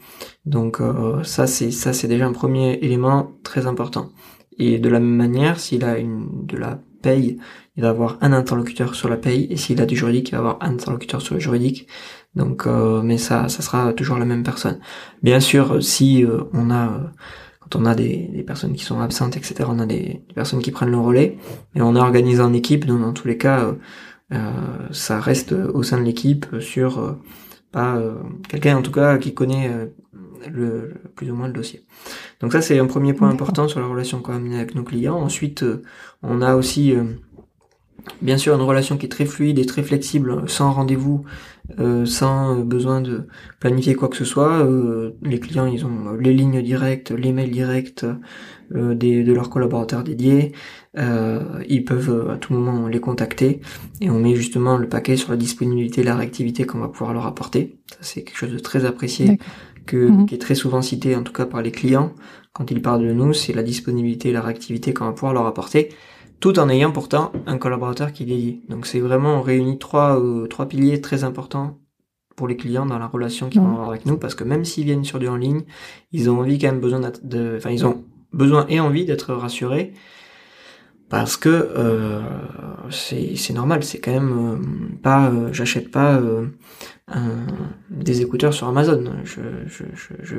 Donc euh, ça c'est ça c'est déjà un premier élément très important. Et de la même manière, s'il a une de la paye, il va avoir un interlocuteur sur la paye, et s'il a du juridique, il va avoir un interlocuteur sur le juridique. Donc, mais ça, ça sera toujours la même personne. Bien sûr, si on a on a des, personnes qui sont absentes, etc., on a des, personnes qui prennent le relais, mais on a organisé en équipe, donc dans tous les cas, euh, euh, ça reste au sein de l'équipe sur euh, pas quelqu'un en tout cas qui connaît le, plus ou moins le dossier. Donc ça c'est un premier point important sur la relation qu'on a avec nos clients. Ensuite, on a aussi bien sûr une relation qui est très fluide et très flexible, sans rendez-vous, euh, sans besoin de planifier quoi que ce soit. Euh, les clients, ils ont les lignes directes, les mails directs euh, des, de leurs collaborateurs dédiés. ils peuvent à tout moment les contacter et on met justement le paquet sur la disponibilité, la réactivité qu'on va pouvoir leur apporter. Ça, c'est quelque chose de très apprécié, que, mhm. qui est très souvent cité en tout cas par les clients quand ils parlent de nous, c'est la disponibilité et la réactivité qu'on va pouvoir leur apporter tout en ayant pourtant un collaborateur qui est dédié. Donc c'est vraiment on réunit trois euh, trois piliers très importants pour les clients dans la relation qu'ils vont avoir avec nous parce que même s'ils viennent sur du en ligne, ils ont envie quand même besoin de enfin ils ont besoin et envie d'être rassurés parce que euh, c'est normal, c'est quand même euh, pas euh, j'achète pas des écouteurs sur Amazon. Je, je, je,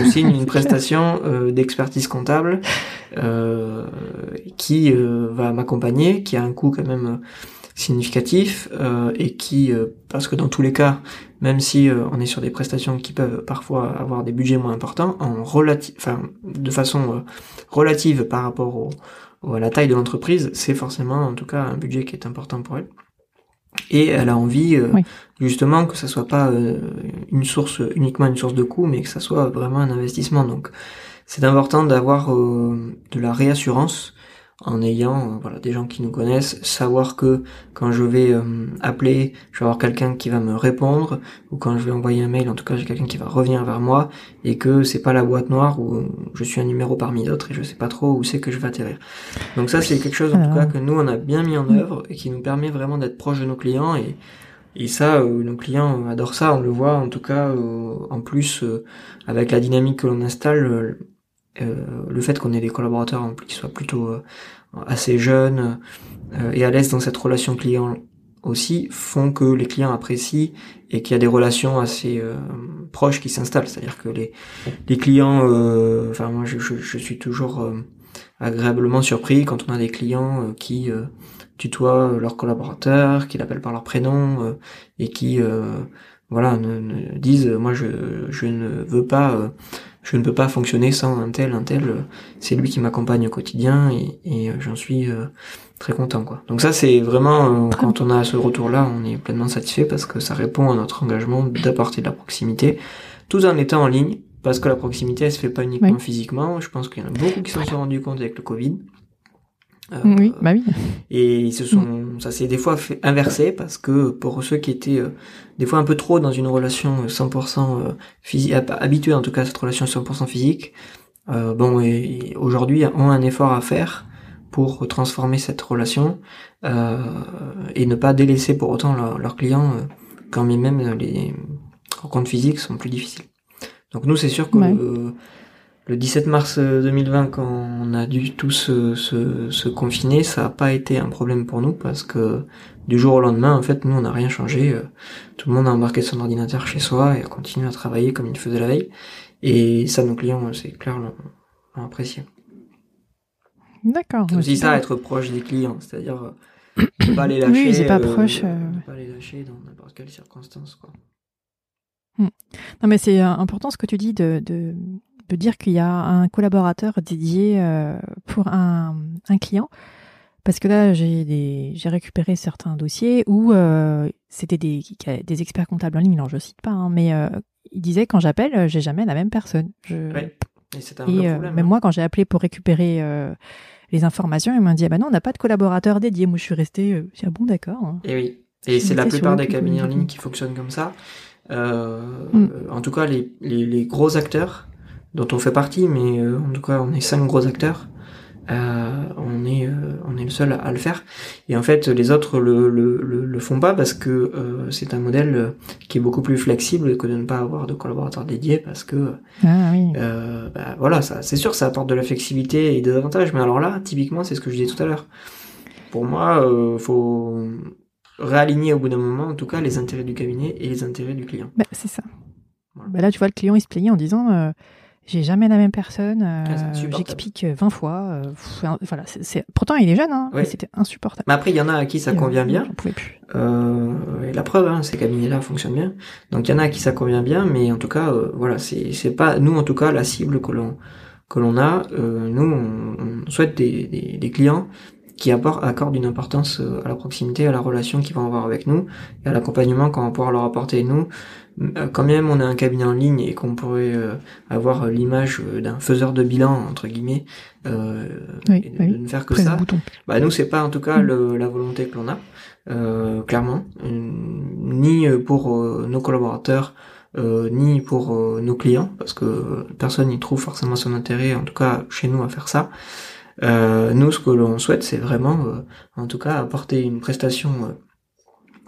je *laughs* signe une prestation d'expertise comptable qui va m'accompagner, qui a un coût quand même significatif et qui, parce que dans tous les cas, même si on est sur des prestations qui peuvent parfois avoir des budgets moins importants, en relative, enfin de façon relative par rapport au ou à la taille de l'entreprise, c'est forcément en tout cas un budget qui est important pour elle. Et elle a envie euh, justement que ça soit pas euh, une source uniquement une source de coût, mais que ça soit vraiment un investissement. Donc c'est important d'avoir euh, de la réassurance en ayant euh, voilà des gens qui nous connaissent, savoir que quand je vais euh, appeler, je vais avoir quelqu'un qui va me répondre ou quand je vais envoyer un mail, en tout cas j'ai quelqu'un qui va revenir vers moi et que c'est pas la boîte noire où je suis un numéro parmi d'autres et je sais pas trop où c'est que je vais atterrir. Donc ça c'est quelque chose en tout cas que nous on a bien mis en œuvre et qui nous permet vraiment d'être proche de nos clients et et ça, euh, nos clients adorent ça, on le voit en tout cas en plus avec la dynamique que l'on installe euh, le fait qu'on ait des collaborateurs qui soient plutôt euh, assez jeunes euh, et à l'aise dans cette relation client aussi font que les clients apprécient et qu'il y a des relations assez proches qui s'installent. C'est-à-dire que les, clients, enfin moi je, suis toujours agréablement surpris quand on a des clients qui tutoient leurs collaborateurs, qui l'appellent par leur prénom et qui voilà disent moi je ne veux pas je ne peux pas fonctionner sans un tel, un tel. Euh, c'est lui qui m'accompagne au quotidien et, euh, j'en suis euh, très content quoi. Donc ça c'est vraiment quand on a ce retour là, on est pleinement satisfait parce que ça répond à notre engagement d'apporter de la proximité, tout en étant en ligne, parce que la proximité elle se fait pas uniquement physiquement. Je pense qu'il y en a beaucoup qui s'en sont rendus compte avec le Covid. Euh, oui, bah oui. Et ils se sont, ça s'est des fois fait inversé parce que pour ceux qui étaient euh, des fois un peu trop dans une relation 100% euh, physique, habitués en tout cas à cette relation 100% physique, bon, et, aujourd'hui ont un effort à faire pour transformer cette relation et ne pas délaisser pour autant leurs clients quand même les rencontres physiques sont plus difficiles. Donc nous, c'est sûr que le 17 mars 2020, quand on a dû tous se, se, confiner, ça n'a pas été un problème pour nous parce que du jour au lendemain, en fait, nous, on n'a rien changé. Tout le monde a embarqué son ordinateur chez soi et a continué à travailler comme il faisait la veille. Et ça, nos clients, c'est clair, l'ont apprécié. D'accord. C'est aussi ça, être proche des clients, c'est-à-dire *coughs* pas les lâcher. Oui, c'est pas euh, proche. Euh. Pas les lâcher dans n'importe quelle circonstance, quoi. Hmm. Non, mais c'est euh, important ce que tu dis de, de, de dire qu'il y a un collaborateur dédié pour un, un, client. Parce que là, j'ai récupéré certains dossiers où c'était des, des experts comptables en ligne, alors je cite pas, hein, mais il disait quand j'appelle, j'ai jamais la même personne. Je... Et c'est un et, problème. Même hein. moi, quand j'ai appelé pour récupérer les informations, il m'a dit ah ben non, on n'a pas de collaborateur dédié. Moi, je suis resté ah bon, d'accord. Hein. Et oui. Et c'est la plupart des cabinets en ligne qui fonctionnent comme ça. Euh, mm. En tout cas, les, les, les, gros acteurs dont on fait partie, mais euh, en tout cas, on est cinq gros acteurs. Euh, on est euh, on est le seul à, le faire. Et en fait les autres le le, le, font pas parce que euh, c'est un modèle qui est beaucoup plus flexible que de ne pas avoir de collaborateurs dédiés parce que ah, oui. bah, voilà ça c'est sûr ça apporte de la flexibilité et des avantages. Mais alors là typiquement c'est ce que je disais tout à l'heure. Pour moi faut réaligner au bout d'un moment en tout cas les intérêts du cabinet et les intérêts du client. Bah, c'est ça. Bah, là tu vois le client il se plaignait en disant j'ai jamais la même personne. Euh, ah, J'explique 20 euh, fois. Euh, voilà, c'est pourtant il est jeune, hein, c'était insupportable. Mais après, il y en a à qui ça convient bien. pouvais plus. Euh, et la preuve, hein, ces cabinets-là fonctionnent bien. Donc il y en a à qui ça convient bien, mais en tout cas, voilà, c'est pas nous en tout cas la cible que l'on que l'on a. nous, on, souhaite des, des, des clients qui accordent une importance à la proximité, à la relation qu'ils vont avoir avec nous, et à l'accompagnement qu'on va pouvoir leur apporter nous, euh, quand même on a un cabinet en ligne et qu'on pourrait euh, avoir l'image euh, d'un faiseur de bilan entre guillemets euh, de, ne faire que ça. bah nous c'est pas en tout cas mm. la volonté que l'on a clairement. Ni pour nos collaborateurs ni pour nos clients parce que personne n'y trouve forcément son intérêt en tout cas chez nous à faire ça. Nous ce que l'on souhaite c'est vraiment en tout cas apporter une prestation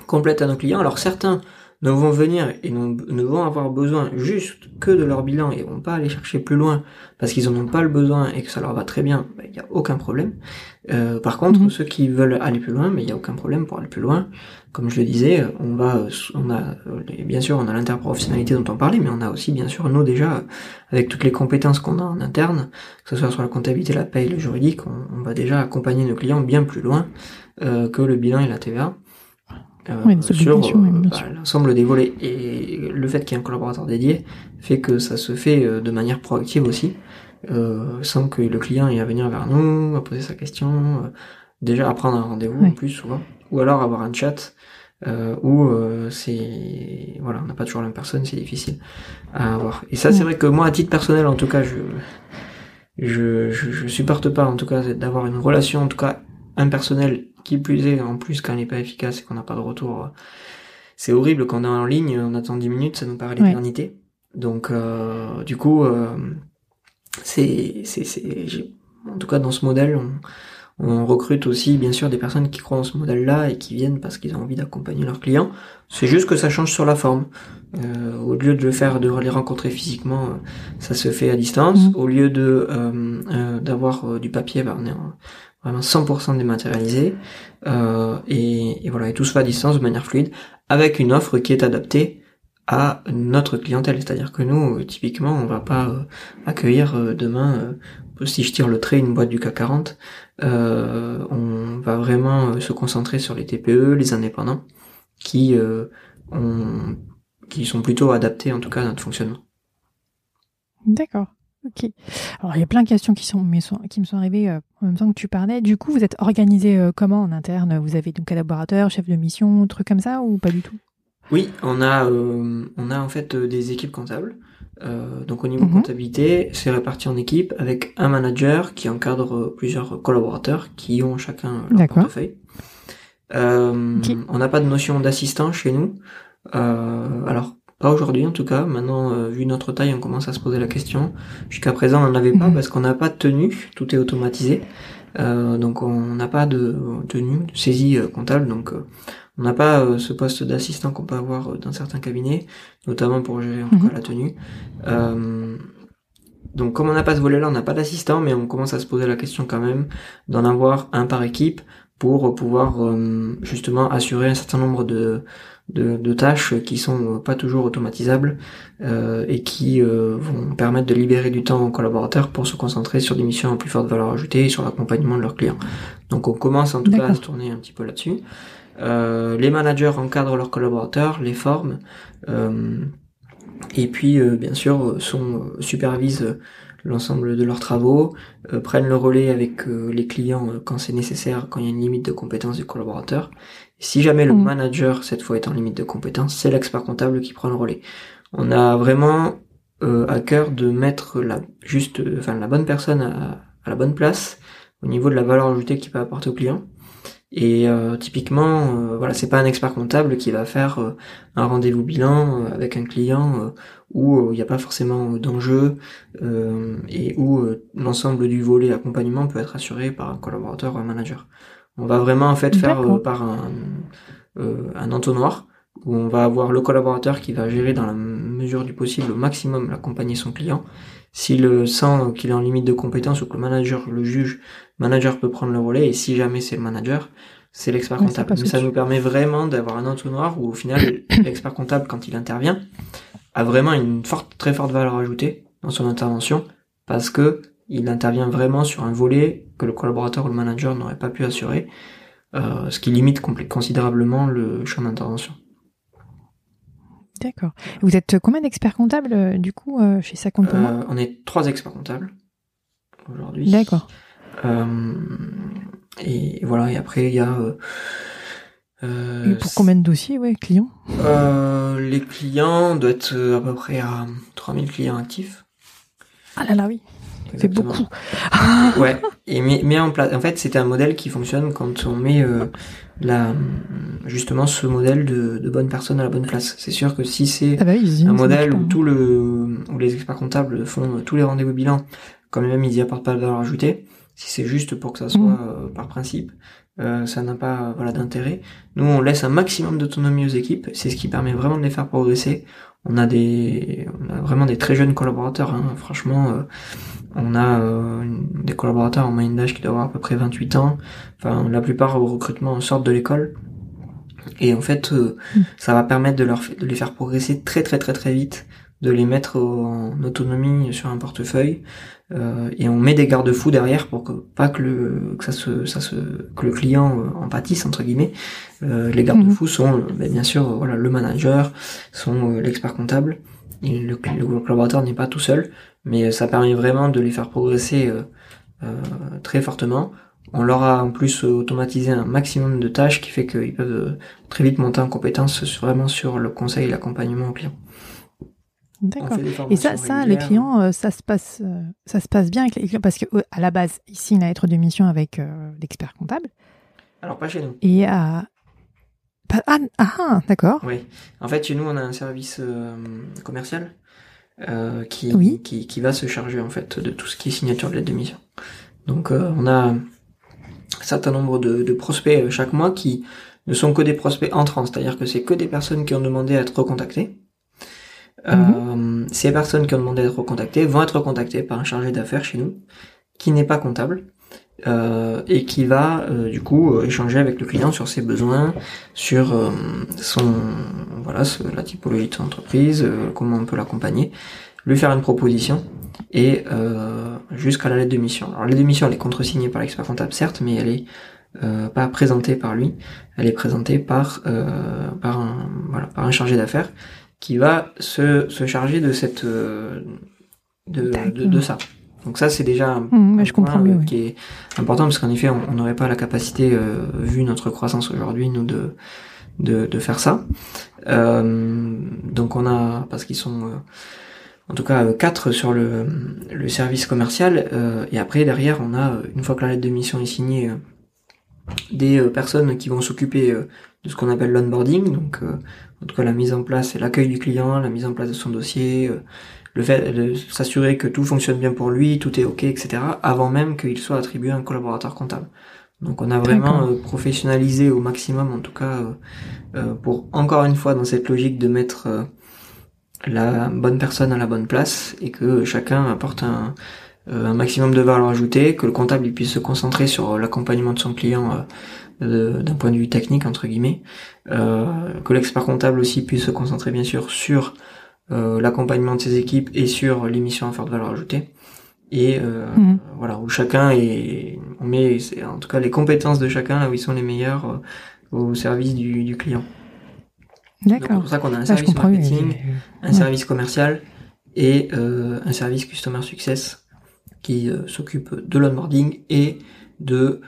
complète à nos clients. Alors certains ne vont venir et ne vont avoir besoin juste que de leur bilan et vont pas aller chercher plus loin parce qu'ils en ont pas le besoin et que ça leur va très bien, il ben, n'y a aucun problème. Euh, par contre, mhm. ceux qui veulent aller plus loin, mais il n'y a aucun problème pour aller plus loin. Comme je le disais, on va, on a, bien sûr, on a l'interprofessionnalité dont on parlait, mais on a aussi, bien sûr, nous déjà, avec toutes les compétences qu'on a en interne, que ce soit sur la comptabilité, la paye, le juridique, on, va déjà accompagner nos clients bien plus loin euh, que le bilan et la TVA. Euh, sur euh, bah, l'ensemble des volets. Et le fait qu'il y ait un collaborateur dédié fait que ça se fait euh, de manière proactive aussi, sans que le client ait à venir vers nous, à poser sa question, déjà à prendre un rendez-vous en plus souvent, ou alors avoir un chat. Euh, où c'est voilà on n'a pas toujours la même personne c'est difficile à avoir et ça c'est vrai que moi à titre personnel en tout cas je je, je, je supporte pas en tout cas d'avoir une relation en tout cas impersonnelle qui plus est, en plus, quand elle n'est pas efficace et qu'on n'a pas de retour, c'est horrible quand on est en ligne, on attend 10 minutes, ça nous paraît l'éternité. Donc, euh, du coup, euh, c'est, c'est, c'est, en tout cas, dans ce modèle, on, on recrute aussi, bien sûr, des personnes qui croient en ce modèle-là et qui viennent parce qu'ils ont envie d'accompagner leurs clients. C'est juste que ça change sur la forme. Euh, au lieu de le faire, de les rencontrer physiquement, ça se fait à distance. Mmh. Au lieu de d'avoir du papier, ben, on est en, vraiment 100% dématérialisé. Euh, et, et, voilà et tout se fait à distance de manière fluide avec une offre qui est adaptée à notre clientèle. C'est-à-dire que nous typiquement on va pas euh, accueillir euh, demain euh, si je tire le trait une boîte du CAC 40 on va vraiment se concentrer sur les TPE les indépendants qui ont, qui sont plutôt adaptés en tout cas à notre fonctionnement. D'accord Ok. Alors il y a plein de questions qui sont, qui me sont arrivées euh, en même temps que tu parlais. Du coup, vous êtes organisé euh, comment en interne? Vous avez donc collaborateurs, chef de mission, trucs comme ça ou pas du tout? Oui, on a euh, on a en fait des équipes comptables. donc au niveau mhm. comptabilité, c'est réparti en équipes avec un manager qui encadre plusieurs collaborateurs qui ont chacun leur portefeuille. On n'a pas de notion d'assistant chez nous. alors pas aujourd'hui en tout cas. Maintenant, euh, vu notre taille, on commence à se poser la question. Jusqu'à présent, on n'en avait pas mhm. parce qu'on n'a pas de tenue. Tout est automatisé. donc on n'a pas de tenue, de saisie comptable, donc on n'a pas ce poste d'assistant qu'on peut avoir dans certains cabinets, notamment pour gérer en tout Mhm. cas la tenue. donc comme on n'a pas ce volet-là, on n'a pas d'assistant, mais on commence à se poser la question quand même d'en avoir un par équipe pour pouvoir euh, justement assurer un certain nombre de, de, de tâches qui sont pas toujours automatisables euh, et qui euh, vont permettre de libérer du temps aux collaborateurs pour se concentrer sur des missions à plus forte valeur ajoutée et sur l'accompagnement de leurs clients. Donc on commence en tout cas à se tourner un petit peu là-dessus. Euh, les managers encadrent leurs collaborateurs, les forment, euh, et puis euh, bien sûr sont supervisent l'ensemble de leurs travaux, euh, prennent le relais avec euh, les clients euh, quand c'est nécessaire, quand il y a une limite de compétence du collaborateur. Si jamais le Mhm. manager cette fois est en limite de compétence, c'est l'expert comptable qui prend le relais. On a vraiment euh, à cœur de mettre la juste, enfin la bonne personne à, à la bonne place au niveau de la valeur ajoutée qu'il peut apporter au client. Et euh, typiquement, euh, voilà, c'est pas un expert comptable qui va faire euh, un rendez-vous bilan avec un client où il n'y a pas forcément d'enjeu euh, et où l'ensemble du volet accompagnement peut être assuré par un collaborateur ou un manager. On va vraiment en fait faire euh, par un, euh, un entonnoir où on va avoir le collaborateur qui va gérer dans la mesure du possible au maximum l'accompagner son client. S'il sent qu'il est en limite de compétence ou que le manager le juge, le manager peut prendre le relais et si jamais c'est le manager, c'est l'expert comptable. Mais ça nous permet vraiment d'avoir un entonnoir où au final *coughs* l'expert comptable quand il intervient a vraiment une forte, très forte valeur ajoutée dans son intervention parce que il intervient vraiment sur un volet que le collaborateur ou le manager n'aurait pas pu assurer, euh, ce qui limite considérablement le champ d'intervention. D'accord. Vous êtes combien d'experts comptables euh, du coup euh, chez Ça compte pour moi? On est trois experts comptables aujourd'hui. D'accord. Et voilà, et après il y a Et pour combien de dossiers, ouais, clients? Les clients doivent être à peu près à 3000 clients actifs. Ah là là, oui. C'est Exactement. beaucoup. *laughs* Ouais, *laughs* et met, met en place. En fait, c'était un modèle qui fonctionne quand on met euh, la, justement ce modèle de, de bonne personne à la bonne place. C'est sûr que si c'est Ah bah oui, un ça modèle où tout le, où les experts comptables font tous les rendez-vous bilan, quand même ils y apportent pas de valeur ajoutée. Si c'est juste pour que ça soit Mhm. euh, par principe, euh, ça n'a pas voilà d'intérêt. Nous, on laisse un maximum d'autonomie aux équipes. C'est ce qui permet vraiment de les faire progresser. On a des, on a vraiment des très jeunes collaborateurs. hein. Franchement, euh, on a euh, des collaborateurs en moyenne d'âge qui doivent avoir à peu près 28 ans. Enfin, la plupart au recrutement sortent de l'école. Et en fait, euh, Mm. ça va permettre de leur, de les faire progresser très très très très vite, de les mettre en autonomie sur un portefeuille. Euh, et on met des garde-fous derrière pour que pas que le que ça se ça se que le client euh, en pâtisse entre guillemets. Euh, les garde-fous sont euh, ben, bien sûr voilà le manager, sont l'expert comptable. Et le, le collaborateur n'est pas tout seul, mais ça permet vraiment de les faire progresser très fortement. On leur a en plus automatisé un maximum de tâches qui fait qu'ils peuvent très vite monter en compétence vraiment sur le conseil et l'accompagnement au client. D'accord. Et ça, ça, les clients, euh, ça se passe, euh, ça se passe bien avec les clients parce que à la base, ici, il a lettre de mission avec euh, l'expert comptable Alors pas chez nous. et à ah, ah, ah, d'accord. Oui. En fait, chez nous, on a un service euh, commercial euh, qui, Oui. qui, qui va se charger en fait de tout ce qui est signature de lettre de mission. Donc, on a un certain nombre de, de prospects chaque mois qui ne sont que des prospects entrants, c'est-à-dire que c'est que des personnes qui ont demandé à être recontactées. Euh, ces personnes qui ont demandé à être recontactées vont être recontactées par un chargé d'affaires chez nous, qui n'est pas comptable, euh, et qui va euh, du coup euh, échanger avec le client sur ses besoins, sur euh, son voilà la typologie de son entreprise, comment on peut l'accompagner, lui faire une proposition et jusqu'à la lettre de mission. Alors la lettre de mission elle est contresignée par l'expert comptable certes, mais elle est pas présentée par lui, elle est présentée par par un voilà par un chargé d'affaires qui va se, se charger de cette euh, de, de, de ça. Donc ça c'est déjà un Mmh, un je point, mieux. euh, qui est important parce qu'en effet on n'aurait pas la capacité euh, vu notre croissance aujourd'hui nous de de, de faire ça Euh, donc on a parce qu'ils sont euh, en tout cas euh, quatre sur le, le service commercial euh, et après derrière on a une fois que la lettre de mission est signée des personnes qui vont s'occuper euh, de ce qu'on appelle l'onboarding, donc en tout cas la mise en place et l'accueil du client, la mise en place de son dossier, le fait de s'assurer que tout fonctionne bien pour lui, tout est ok, etc. avant même qu'il soit attribué à un collaborateur comptable. Donc on a vraiment professionnalisé au maximum, en tout cas, pour encore une fois dans cette logique de mettre la bonne personne à la bonne place et que chacun apporte un, euh, un maximum de valeur ajoutée, que le comptable il puisse se concentrer sur l'accompagnement de son client euh, d'un point de vue technique entre guillemets, euh, que l'expert comptable aussi puisse se concentrer bien sûr sur l'accompagnement de ses équipes et sur l'émission à forte valeur ajoutée. Et mmh. voilà où chacun est, on met en tout cas les compétences de chacun là où ils sont les meilleurs au service du, du client. D'accord. C'est pour ça qu'on a un service marketing, un service commercial et euh, un service customer success qui euh, s'occupe de l'onboarding et de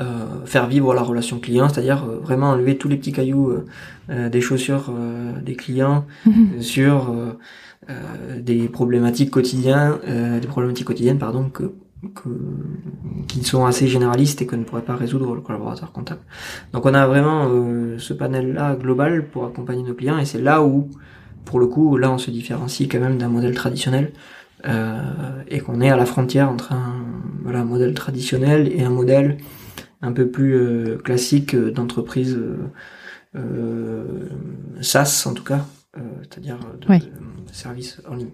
euh, faire vivre la relation client, c'est-à-dire euh, vraiment enlever tous les petits cailloux euh, des chaussures des clients mhm. sur des problématiques quotidiennes, des problématiques quotidiennes pardon que que, qui sont assez généralistes et que ne pourrait pas résoudre le collaborateur comptable. Donc on a vraiment euh, ce panel-là global pour accompagner nos clients et c'est là où, pour le coup, là on se différencie quand même d'un modèle traditionnel euh, et qu'on est à la frontière entre un voilà, modèle traditionnel et un modèle un peu plus euh, classique d'entreprise SaaS en tout cas, c'est-à-dire de, de service en ligne.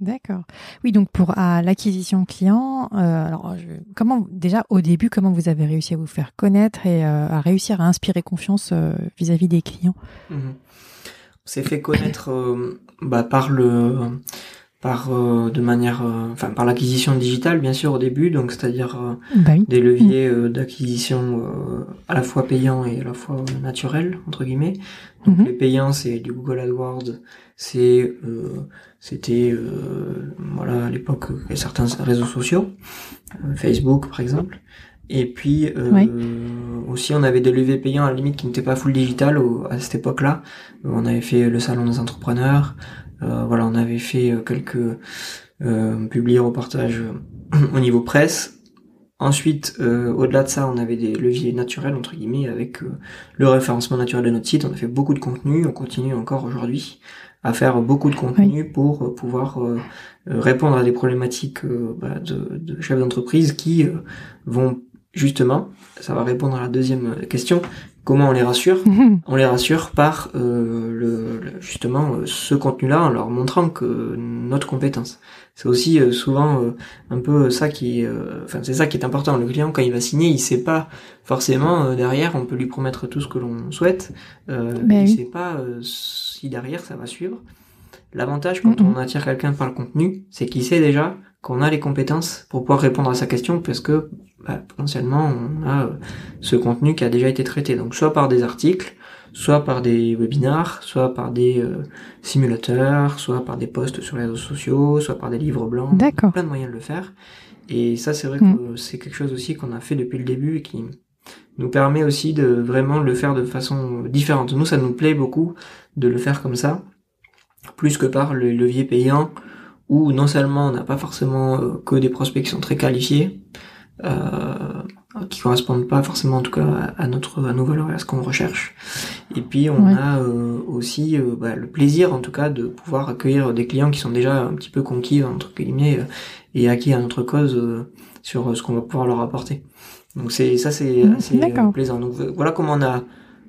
D'accord. Oui, donc pour l'acquisition client, euh, alors comment déjà au début comment vous avez réussi à vous faire connaître et euh, à réussir à inspirer confiance euh, vis-à-vis des clients? Mhm. On s'est fait connaître bah, par le par de manière enfin par l'acquisition digitale bien sûr au début donc c'est-à-dire bah des leviers mm. d'acquisition à la fois payants et à la fois naturels entre guillemets donc mhm. les payants c'est du Google AdWords c'est c'était euh, voilà à l'époque certains réseaux sociaux, euh, Facebook par exemple. Et puis euh, aussi on avait des levées payants à la limite qui n'étaient pas full digital à cette époque-là. On avait fait le salon des entrepreneurs. Voilà, on avait fait quelques publiés reportages *clears throat* au niveau presse. Ensuite, au-delà de ça, on avait des leviers naturels entre guillemets avec le référencement naturel de notre site. On a fait beaucoup de contenu, on continue encore aujourd'hui à faire beaucoup de contenu pour euh, pouvoir euh, euh, répondre à des problématiques bah, de, de, chefs d'entreprise qui vont justement, ça va répondre à la deuxième question, comment on les rassure *laughs* On les rassure par le, justement ce contenu-là en leur montrant que notre compétence. C'est aussi souvent un peu ça qui, enfin c'est ça qui est important. Le client quand il va signer, il sait pas forcément derrière, on peut lui promettre tout ce que l'on souhaite, ben il sait pas si derrière ça va suivre. L'avantage quand on attire quelqu'un par le contenu, c'est qu'il sait déjà qu'on a les compétences pour pouvoir répondre à sa question parce que bah, potentiellement on a euh, ce contenu qui a déjà été traité. Donc soit par des articles, soit par des webinars, soit par des euh, simulateurs, soit par des posts sur les réseaux sociaux, soit par des livres blancs. D'accord. Plein de moyens de le faire. Et ça c'est vrai mm. que c'est quelque chose aussi qu'on a fait depuis le début et qui nous permet aussi de vraiment le faire de façon différente. Nous, ça nous plaît beaucoup de le faire comme ça, plus que par le levier payant, où non seulement on n'a pas forcément euh, que des prospects qui sont très qualifiés, euh, qui correspondent pas forcément en tout cas à, notre à nos valeurs et à ce qu'on recherche. Et puis on a euh, aussi euh, bah, le plaisir en tout cas de pouvoir accueillir des clients qui sont déjà un petit peu conquis entre guillemets et acquis à notre cause sur ce qu'on va pouvoir leur apporter. Donc c'est ça c'est mmh, assez plaisant. Donc voilà comment on a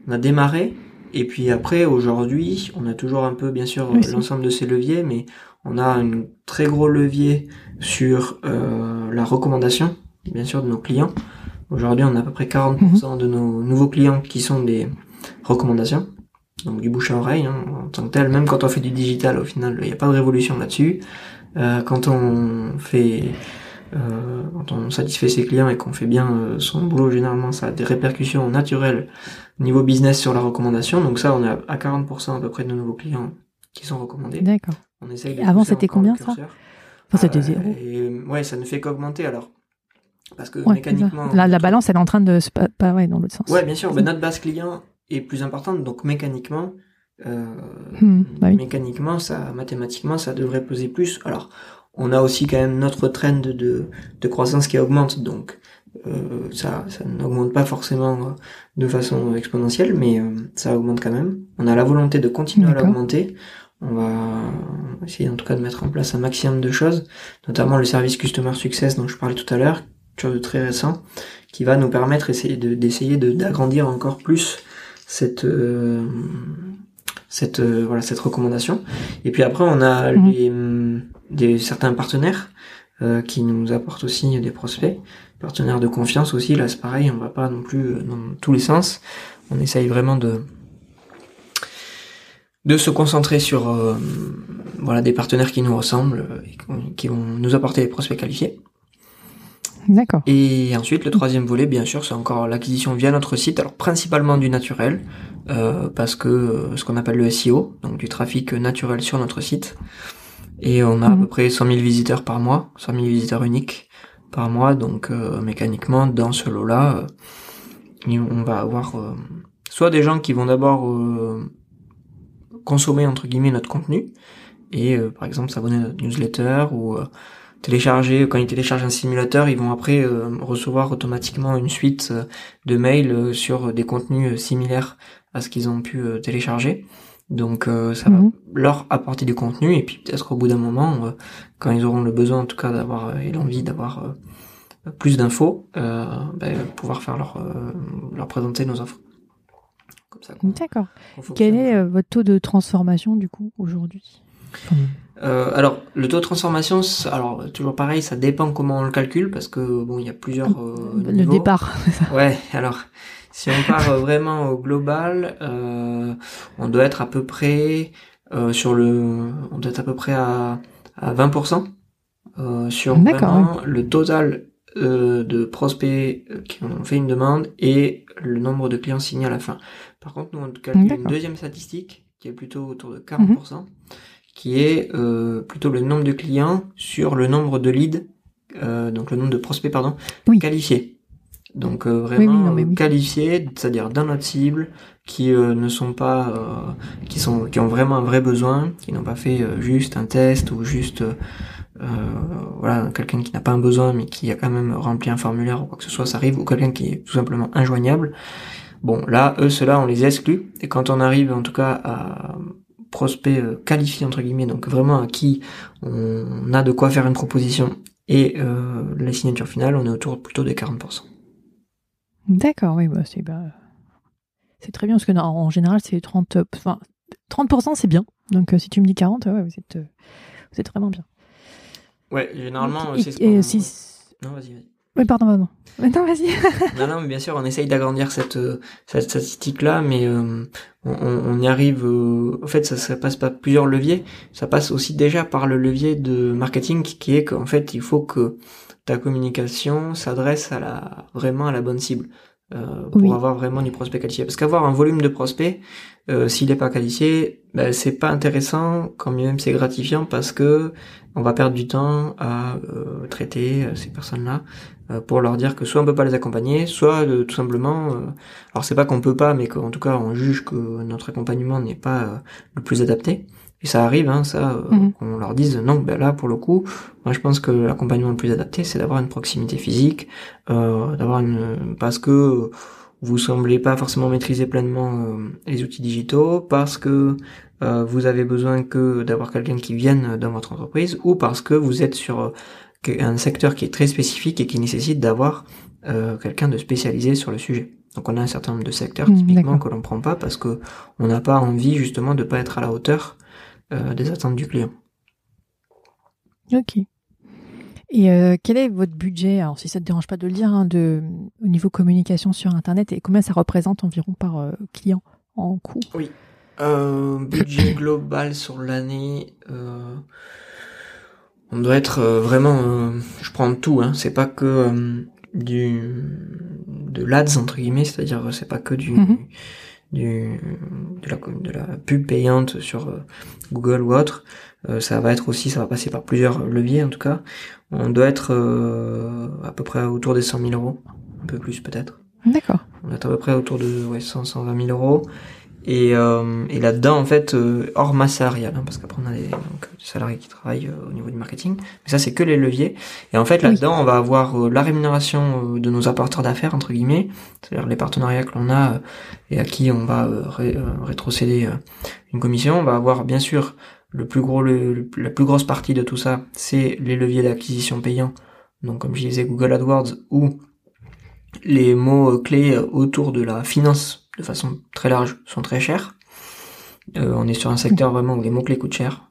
on a démarré. Et puis après, aujourd'hui, on a toujours un peu, bien sûr, l'ensemble de ces leviers, mais on a un très gros levier sur euh, la recommandation, bien sûr, de nos clients. Aujourd'hui, on a à peu près 40% mhm. de nos nouveaux clients qui sont des recommandations, donc du bouche à oreille hein, en tant que tel. Même quand on fait du digital, au final, il n'y a pas de révolution là-dessus. Euh, quand on fait euh, quand on satisfait ses clients et qu'on fait bien euh, son boulot, généralement ça a des répercussions naturelles niveau business sur la recommandation. Donc ça, on est à 40% à peu près de nos nouveaux clients qui sont recommandés. D'accord. On essaye Avant, c'était combien ça enfin, C'était zéro. Euh, ouais, ça ne fait qu'augmenter alors. Parce que mécaniquement. La, la, balance, elle est en train de se pas, ouais, dans l'autre sens. Ouais, bien sûr. Mais notre base client est plus importante, donc mécaniquement, euh, hmm, bah mécaniquement, ça, mathématiquement, ça devrait peser plus. Alors, on a aussi quand même notre trend de, de, croissance qui augmente, donc Euh, ça, ça n'augmente pas forcément de façon exponentielle, mais euh, ça augmente quand même. On a la volonté de continuer à l'augmenter. On va essayer en tout cas de mettre en place un maximum de choses, notamment le service Customer Success dont je parlais tout à l'heure, chose de très récent, qui va nous permettre d'essayer de, d'agrandir encore plus cette cette voilà cette recommandation. Et puis après on a mhm. les, des certains partenaires qui nous apportent aussi des prospects partenaire de confiance aussi, là c'est pareil, on va pas non plus euh, dans tous les sens. On essaye vraiment de de se concentrer sur euh, voilà des partenaires qui nous ressemblent et qui vont nous apporter des prospects qualifiés. D'accord. Et ensuite le troisième volet, bien sûr, c'est encore l'acquisition via notre site, alors principalement du naturel, euh, parce que ce qu'on appelle le SEO, donc du trafic naturel sur notre site. Et on a à mhm. peu près 100 000 visiteurs par mois, 100 000 visiteurs uniques par mois. Donc euh, mécaniquement, dans ce lot-là, euh, on va avoir euh, soit des gens qui vont d'abord consommer entre guillemets notre contenu et par exemple s'abonner à notre newsletter ou télécharger quand ils téléchargent un simulateur ils vont après recevoir automatiquement une suite de mails sur des contenus similaires à ce qu'ils ont pu télécharger donc ça va mhm. leur apporter du contenu et puis peut-être qu'au bout d'un moment quand ils auront le besoin en tout cas d'avoir et l'envie d'avoir euh, plus d'infos, euh, ben, pouvoir faire leur, euh, leur présenter nos offres. D'accord. Quel est votre taux de transformation du coup aujourd'hui? Euh, alors, le taux de transformation, alors toujours pareil, ça dépend comment on le calcule parce que bon, il y a plusieurs euh, le départ. *laughs* Ouais. Alors, si on part vraiment au global, euh, on doit être à peu près sur le, on doit être à peu près à à 20% euh, sur vraiment le total euh, de prospects euh, qui ont fait une demande et le nombre de clients signés à la fin. Par contre, nous on calcule une deuxième statistique qui est plutôt autour de 40%, mhm. qui est euh, plutôt le nombre de clients sur le nombre de leads, euh, donc le nombre de prospects pardon, qualifiés. Donc vraiment qualifiés, c'est-à-dire dans notre cible, qui ne sont pas, qui sont, qui ont vraiment un vrai besoin, qui n'ont pas fait juste un test ou juste euh, voilà, quelqu'un qui n'a pas un besoin mais qui a quand même rempli un formulaire ou quoi que ce soit, ça arrive, ou quelqu'un qui est tout simplement injoignable. Bon, là, eux, ceux-là, on les exclut. Et quand on arrive, en tout cas, à prospect euh, qualifié entre guillemets, donc vraiment à qui on a de quoi faire une proposition et euh, la signature finale, on est autour plutôt des 40%. D'accord, oui, bah, c'est bah, c'est très bien parce que en général c'est 30, enfin 30% c'est bien. Donc si tu me dis 40, ouais, vous êtes vous êtes vraiment bien. Ouais, généralement, c'est ce si... Non, vas-y, vas-y. Oui, pardon, pardon. *laughs* Non, vas-y. *laughs* non, non, mais bien sûr, on essaye d'agrandir cette, euh, cette statistique-là, mais euh, on, on, y arrive... Euh, en fait, ça, ça passe pas plusieurs leviers, ça passe aussi déjà par le levier de marketing, qui est qu'en fait, il faut que ta communication s'adresse à la vraiment à la bonne cible. Euh, pour avoir vraiment du prospect qualifié. Parce qu'avoir un volume de prospects, euh, s'il n'est pas qualifié, ben, c'est pas intéressant, quand même c'est gratifiant parce que on va perdre du temps à euh, traiter euh, ces personnes-là pour leur dire que soit on peut pas les accompagner, soit tout simplement, alors c'est pas qu'on peut pas, mais qu'en tout cas on juge que notre accompagnement n'est pas le plus adapté. Et ça arrive, hein, ça, euh, mhm. qu'on leur dise non, ben là pour le coup, moi je pense que l'accompagnement le plus adapté, c'est d'avoir une proximité physique, euh, d'avoir une, parce que vous semblez pas forcément maîtriser pleinement euh, les outils digitaux, parce que euh, vous avez besoin que d'avoir quelqu'un qui vienne dans votre entreprise, ou parce que vous êtes sur un secteur qui est très spécifique et qui nécessite d'avoir quelqu'un de spécialisé sur le sujet. Donc on a un certain nombre de secteurs mmh, typiquement que l'on prend pas parce que on n'a pas envie justement de pas être à la hauteur euh, des attentes du client. Ok. Et euh, quel est votre budget Alors, si ça ne te dérange pas de le dire, hein, de, au niveau communication sur Internet, et combien ça représente environ par euh, client en coût? Oui. budget global sur l'année, on doit être vraiment. je prends tout, hein, c'est pas que du de l'ads entre guillemets, c'est-à-dire c'est pas que du. Mhm du, de, la, de la pub payante sur euh, Google ou autre. Euh, ça va être aussi, ça va passer par plusieurs leviers en tout cas. On doit être euh, à peu près autour des 100 000 euros, un peu plus peut-être. D'accord. On est à peu près autour de ouais, 100, 120 000 euros. Et, euh, et là-dedans, en fait, euh, hors masse salariale, hein, parce qu'après on a des, donc, des salariés qui travaillent euh, au niveau du marketing, mais ça c'est que les leviers. Et en fait, là-dedans, on va avoir la rémunération de nos apporteurs d'affaires entre guillemets, c'est-à-dire les partenariats que l'on a et à qui on va ré, rétrocéder une commission. On va avoir bien sûr le plus gros, le, la plus grosse partie de tout ça, c'est les leviers d'acquisition payants. Donc comme je disais, Google AdWords ou les mots clés autour de la finance de façon très large sont très chers. Euh, on est sur un secteur vraiment où les mots-clés coûtent cher,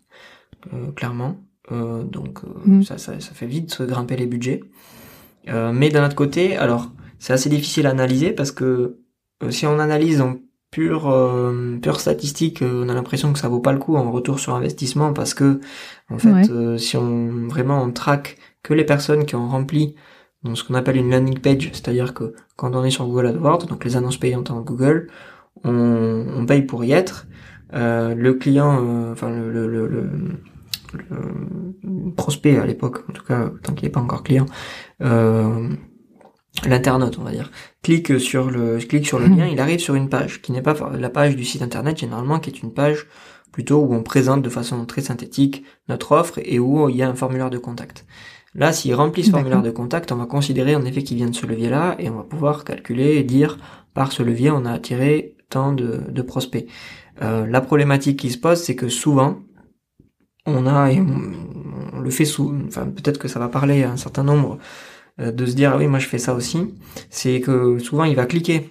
euh, clairement. Euh, donc mm. ça, ça, ça, fait vite se grimper les budgets. mais d'un autre côté, alors c'est assez difficile à analyser parce que si on analyse en pure pure statistique, on a l'impression que ça vaut pas le coup en retour sur investissement parce que en fait, si on vraiment on traque que les personnes qui ont rempli donc ce qu'on appelle une landing page, c'est-à-dire que quand on est sur Google AdWords, donc les annonces payantes en Google, on, on paye pour y être. Euh, le client, euh, enfin le, le, le, le, prospect à l'époque, en tout cas tant qu'il n'est pas encore client, euh, l'internaute on va dire, clique sur le clique sur le lien, il arrive sur une page qui n'est pas la page du site internet généralement, qui est une page plutôt où on présente de façon très synthétique notre offre et où il y a un formulaire de contact. Là, s'il remplit ce formulaire de contact, on va considérer en effet qu'il vient de ce levier-là et on va pouvoir calculer et dire par ce levier, on a attiré tant de, prospects. Euh, la problématique qui se pose, c'est que souvent, on a, et on, le fait sous, enfin peut-être que ça va parler à un certain nombre de se dire, ah oui, moi je fais ça aussi, c'est que souvent il va cliquer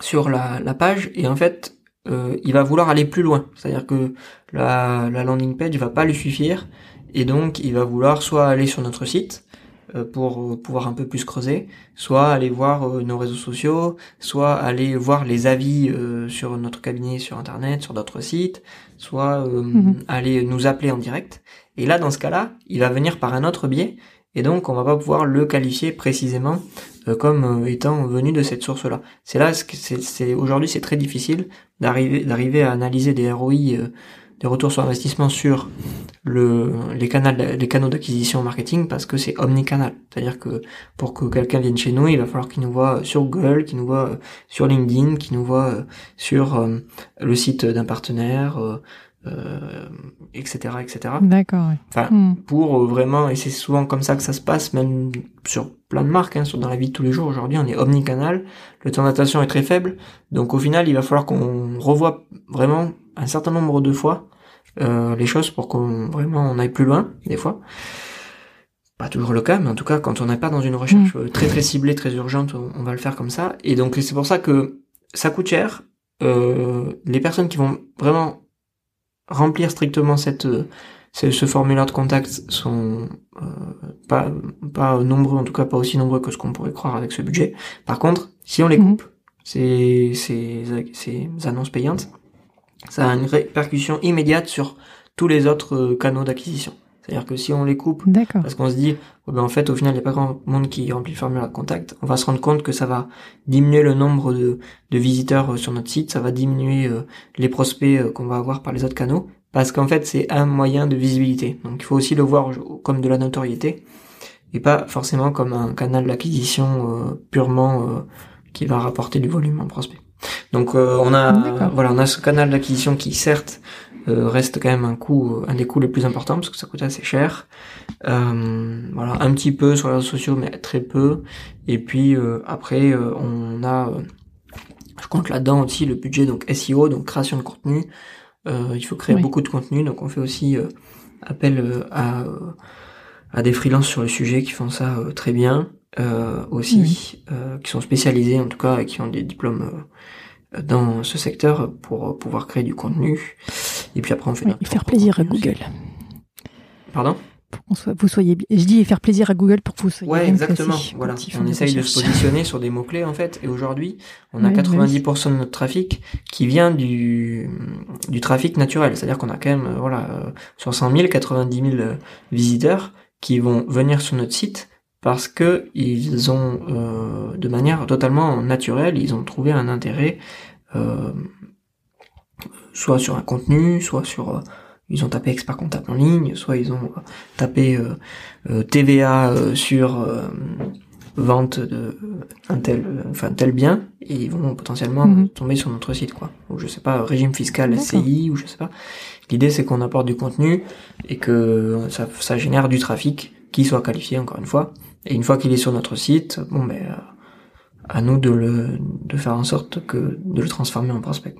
sur la, page et en fait, euh, il va vouloir aller plus loin. C'est-à-dire que la, la landing page va pas lui suffire et donc, il va vouloir soit aller sur notre site euh, pour pouvoir un peu plus creuser, soit aller voir euh, nos réseaux sociaux, soit aller voir les avis euh, sur notre cabinet sur Internet, sur d'autres sites, soit mhm. aller nous appeler en direct. Et là, dans ce cas-là, il va venir par un autre biais, et donc on va pas pouvoir le qualifier précisément comme étant venu de cette source-là. C'est là, c'est aujourd'hui, c'est très difficile d'arriver d'arriver à analyser des ROI des retours sur investissement sur le, les, canaux, les canaux d'acquisition marketing parce que c'est omnicanal. C'est-à-dire que pour que quelqu'un vienne chez nous, il va falloir qu'il nous voit sur Google, qu'il nous voit sur LinkedIn, qu'il nous voit euh, sur euh, le site d'un partenaire, euh, etc., etc. D'accord. Enfin, hmm. pour vraiment, et c'est souvent comme ça que ça se passe, même sur plein de marques, hein, sur, dans la vie de tous les jours. Aujourd'hui, on est omnicanal, le temps d'attention est très faible, donc au final, il va falloir qu'on revoie vraiment un certain nombre de fois euh, les choses pour qu'on vraiment on aille plus loin des fois. Pas toujours le cas, mais en tout cas quand on n'est pas dans une recherche mm. très très ciblée, très urgente, on, va le faire comme ça. Et donc c'est pour ça que ça coûte cher. Euh, les personnes qui vont vraiment remplir strictement cette ce, formulaire de contact sont euh, pas pas nombreux, en tout cas pas aussi nombreux que ce qu'on pourrait croire avec ce budget. Par contre, si on les mm. coupe, ces, ces, ces annonces payantes, ça a une répercussion immédiate sur tous les autres euh, canaux d'acquisition. C'est-à-dire que si on les coupe, parce qu'on se dit, oh ben en fait, au final, il n'y a pas grand monde qui remplit le formulaire de contact, on va se rendre compte que ça va diminuer le nombre de, de visiteurs euh, sur notre site, ça va diminuer euh, les prospects qu'on va avoir par les autres canaux, parce qu'en fait, c'est un moyen de visibilité. Donc, il faut aussi le voir comme de la notoriété, et pas forcément comme un canal d'acquisition purement qui va rapporter du volume en prospect. Donc euh, on a voilà on a ce canal d'acquisition qui certes euh, reste quand même un coût un des coûts les plus importants parce que ça coûte assez cher. Euh, voilà un petit peu sur les réseaux sociaux mais très peu. Et puis après on a je compte là-dedans aussi le budget donc SEO donc création de contenu. il faut créer beaucoup de contenu donc on fait aussi appel à à des freelances sur le sujet qui font ça très bien aussi, qui sont spécialisés en tout cas et qui ont des diplômes dans ce secteur pour pouvoir créer du contenu. Et puis après, on fait oui, faire plaisir à Google. Pardon? Pour soit, vous soyez Je dis faire plaisir à Google pour que vous soyez ouais, exactement. voilà. On essaye de se positionner sur des mots clés en fait. Et aujourd'hui, on a 90% de notre trafic qui vient du du trafic naturel. C'est-à-dire qu'on a quand même voilà sur 100 000, 90 000 visiteurs qui vont venir sur notre site parce que ils ont, euh, de manière totalement naturelle, ils ont trouvé un intérêt, euh, soit sur un contenu, soit sur, euh, ils ont tapé expert comptable en ligne, soit ils ont tapé TVA sur vente de un tel, enfin tel bien, et ils vont potentiellement Mhm. tomber sur notre site, quoi. Ou je sais pas, régime fiscal. SCI, ou je sais pas. L'idée c'est qu'on apporte du contenu et que ça, ça génère du trafic qui soit qualifié encore une fois. Et une fois qu'il est sur notre site, bon ben, euh, à nous de le, de faire en sorte que de le transformer en prospect.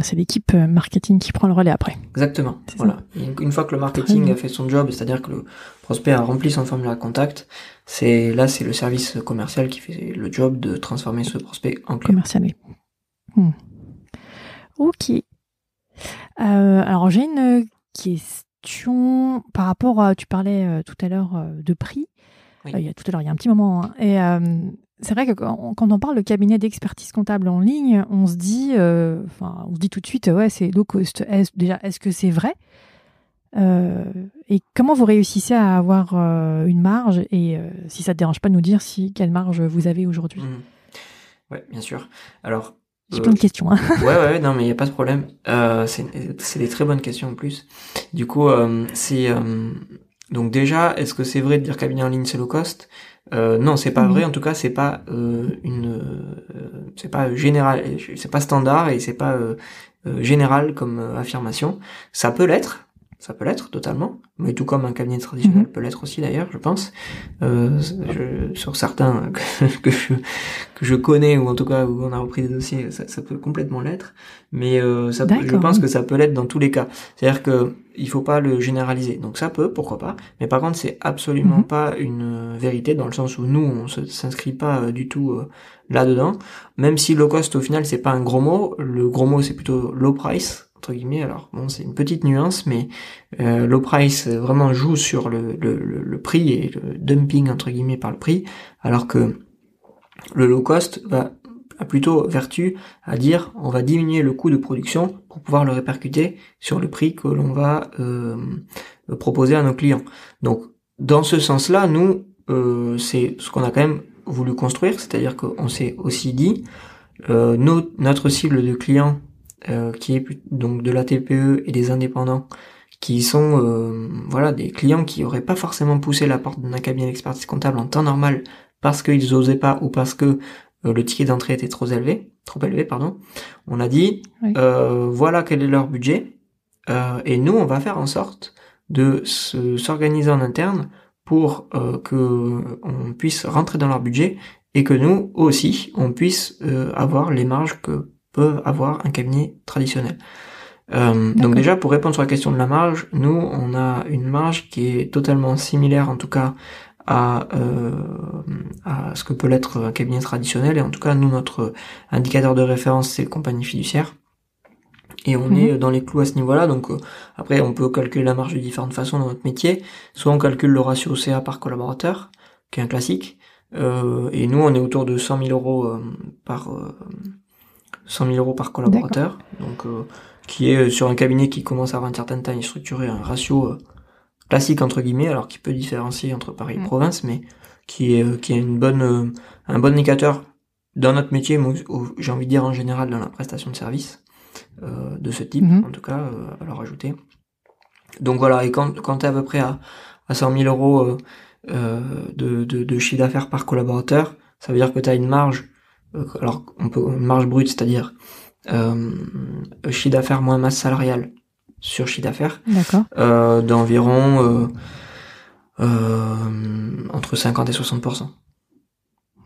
C'est l'équipe euh, marketing qui prend le relais après. Exactement. Voilà. Une- une fois que le marketing a fait son job, c'est-à-dire que le prospect a rempli son formulaire contact, c'est là c'est le service commercial qui fait le job de transformer ce prospect en client. Commercial, oui. Hmm. Ok. Euh, alors j'ai une question par rapport à, tu parlais euh, tout à l'heure euh, de prix. Oui. Euh, il y a tout à l'heure, il y a un petit moment. hein. Et c'est vrai que quand, on parle de cabinet d'expertise comptable en ligne, on se dit, euh, enfin, on se dit tout de suite, ouais, c'est low cost. Est-ce- déjà, est-ce que c'est vrai? Euh, Et comment vous réussissez à avoir euh, une marge? Et si ça te dérange pas de nous dire si quelle marge vous avez aujourd'hui? Mhm. Ouais, bien sûr. Alors, J'ai euh, plein de questions. Hein. ouais, ouais, non, mais il n'y a pas de problème. Euh, c'est des très bonnes questions en plus. Du coup, euh, c'est donc déjà, est-ce que c'est vrai de dire cabinet en ligne c'est low cost? Euh, Non, c'est pas vrai. En tout cas, c'est pas euh, une, euh, c'est pas général, c'est pas standard et c'est pas général comme affirmation. Ça peut l'être. Ça peut l'être totalement, mais tout comme un cabinet traditionnel Mhm. peut l'être aussi d'ailleurs, je pense. Euh, je- sur certains *laughs* que, que je que je connais ou en tout cas où on a repris des dossiers, ça, ça peut complètement l'être. Mais euh, ça peut- je pense oui. que ça peut l'être dans tous les cas. C'est-à-dire que il faut pas le généraliser. Donc ça peut, pourquoi pas. Mais par contre, c'est absolument Mhm. pas une euh, vérité dans le sens où nous, on s'inscrit pas euh, du tout euh, là-dedans. Même si low cost au final c'est pas un gros mot, le gros mot c'est plutôt low price entre guillemets. Alors bon, c'est une petite nuance, mais euh, low price vraiment joue sur le, le, le, prix et le dumping entre guillemets par le prix, alors que le low cost va a plutôt vertu à dire on va diminuer le coût de production pour pouvoir le répercuter sur le prix que l'on va euh, proposer à nos clients. Donc dans ce sens-là, nous euh, c'est ce qu'on a quand même voulu construire, c'est-à-dire qu'on s'est aussi dit euh, notre cible de clients euh, qui est donc de la TPE et des indépendants qui sont euh, voilà des clients qui auraient pas forcément poussé la porte d'un cabinet d'expertise comptable en temps normal parce qu'ils osaient pas ou parce que euh, le ticket d'entrée était trop élevé, trop élevé pardon. On a dit Oui. euh, voilà quel est leur budget euh, et nous on va faire en sorte de se- s'organiser en interne pour que on puisse rentrer dans leur budget et que nous aussi on puisse avoir les marges que peut avoir un cabinet traditionnel. Euh, donc déjà pour répondre sur la question de la marge, nous on a une marge qui est totalement similaire en tout cas à, euh, à ce que peut l'être un cabinet traditionnel. Et en tout cas nous notre indicateur de référence c'est compagnie fiduciaire. Et on Mhm. est dans les clous à ce niveau-là. Donc euh, après on peut calculer la marge de différentes façons dans notre métier. Soit on calcule le ratio CA par collaborateur qui est un classique euh, et nous on est autour de 100 000 euros euh, par euh, 100 000 euros par collaborateur donc euh, qui est sur un cabinet qui commence à avoir une certaine taille structurée un ratio euh, classique entre guillemets alors qui peut différencier entre Paris et Mm. province mais qui est euh, qui est une bonne euh, un bon indicateur dans notre métier mais j'ai envie de dire en général dans la prestation de service euh, de ce type Mhm. en tout cas euh, à leur ajouter donc voilà et quand quand t'es à peu près à à 100 000 euros euh, euh, de, de, de chiffre d'affaires par collaborateur ça veut dire que tu as une marge euh, alors on peut marge brute c'est-à-dire euh, chiffre d'affaires moins masse salariale sur chiffre d'affaires euh, d'environ euh, euh, entre 50 et 60%.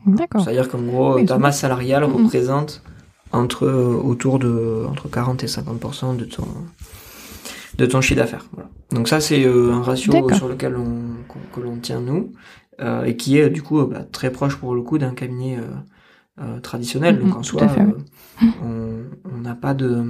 D'accord. C'est-à-dire qu'en gros, Oui, ta masse salariale Mhm. représente entre euh, autour de entre 40 et 50% de ton de ton chiffre d'affaires. Voilà. Donc ça c'est euh, un ratio sur lequel on que l'on tient nous euh, et qui est du coup euh, bah, très proche pour le coup d'un cabinet euh, euh, traditionnel. Mhm, Donc en soi, fait, euh, on on n'a pas de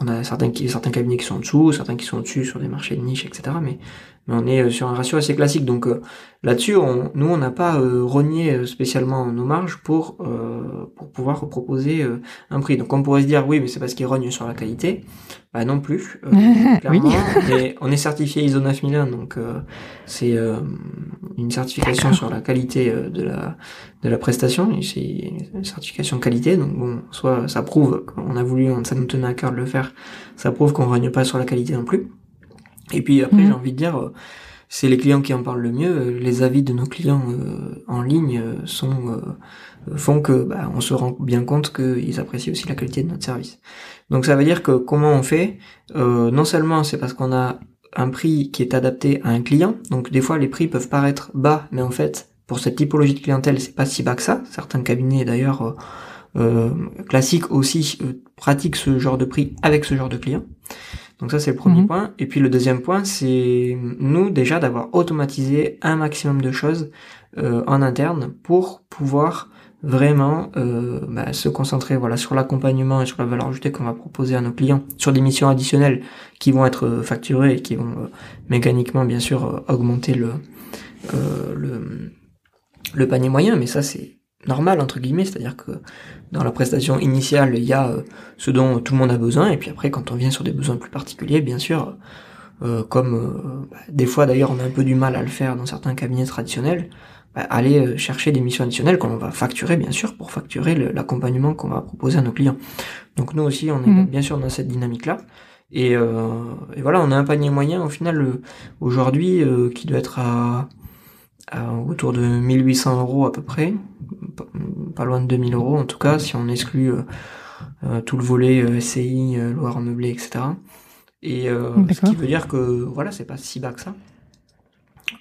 on a certains qui certains cabinets qui sont en dessous, certains qui sont au-dessus sur des marchés de niche, etc. Mais mais on est euh, sur un ratio assez classique. Donc euh, là-dessus, on, nous on n'a pas euh, renié spécialement nos marges pour euh, pour pouvoir proposer euh, un prix. Donc on pourrait se dire oui, mais c'est parce qu'ils rognent sur la qualité. Bah non plus, euh, *laughs* clairement. Oui. Mais on est certifié ISO 9001, donc euh, c'est euh, une certification sur la qualité euh, de la de la prestation. C'est une certification qualité, donc bon, soit ça prouve qu'on a voulu, ça nous tenait à cœur de le faire. Ça prouve qu'on rogne pas sur la qualité non plus. Et puis après, Mhm. j'ai envie de dire, euh, c'est les clients qui en parlent le mieux. Les avis de nos clients en ligne sont font que bah, on se rend bien compte qu'ils apprécient aussi la qualité de notre service. Donc ça veut dire que comment on fait? Non seulement c'est parce qu'on a un prix qui est adapté à un client. Donc des fois les prix peuvent paraître bas, mais en fait pour cette typologie de clientèle c'est pas si bas que ça. Certains cabinets d'ailleurs euh, euh classiques aussi euh, pratiquent ce genre de prix avec ce genre de client. Donc ça c'est le premier mhm. point. Et puis le deuxième point c'est nous déjà d'avoir automatisé un maximum de choses euh, en interne pour pouvoir vraiment euh, bah, se concentrer voilà sur l'accompagnement et sur la valeur ajoutée qu'on va proposer à nos clients sur des missions additionnelles qui vont être euh, facturées et qui vont euh, mécaniquement bien sûr augmenter le, le le panier moyen mais ça c'est normal entre guillemets c'est-à-dire que dans la prestation initiale il y a ce dont tout le monde a besoin et puis après quand on vient sur des besoins plus particuliers bien sûr comme bah, des fois d'ailleurs on a un peu du mal à le faire dans certains cabinets traditionnels bah, aller euh, chercher des missions additionnelles qu'on va facturer bien sûr pour facturer l'accompagnement qu'on va proposer à nos clients. Donc nous aussi on est mhm. bien sûr dans cette dynamique là. Et, euh, et, voilà, on a un panier moyen au final euh, aujourd'hui euh, qui doit être à, autour de 1800 euros à peu près, pas, loin de 2000 euros en tout cas si on exclut tout le volet SCI, Loire meublé, etc. Et ce qui veut dire que voilà, c'est pas si bas que ça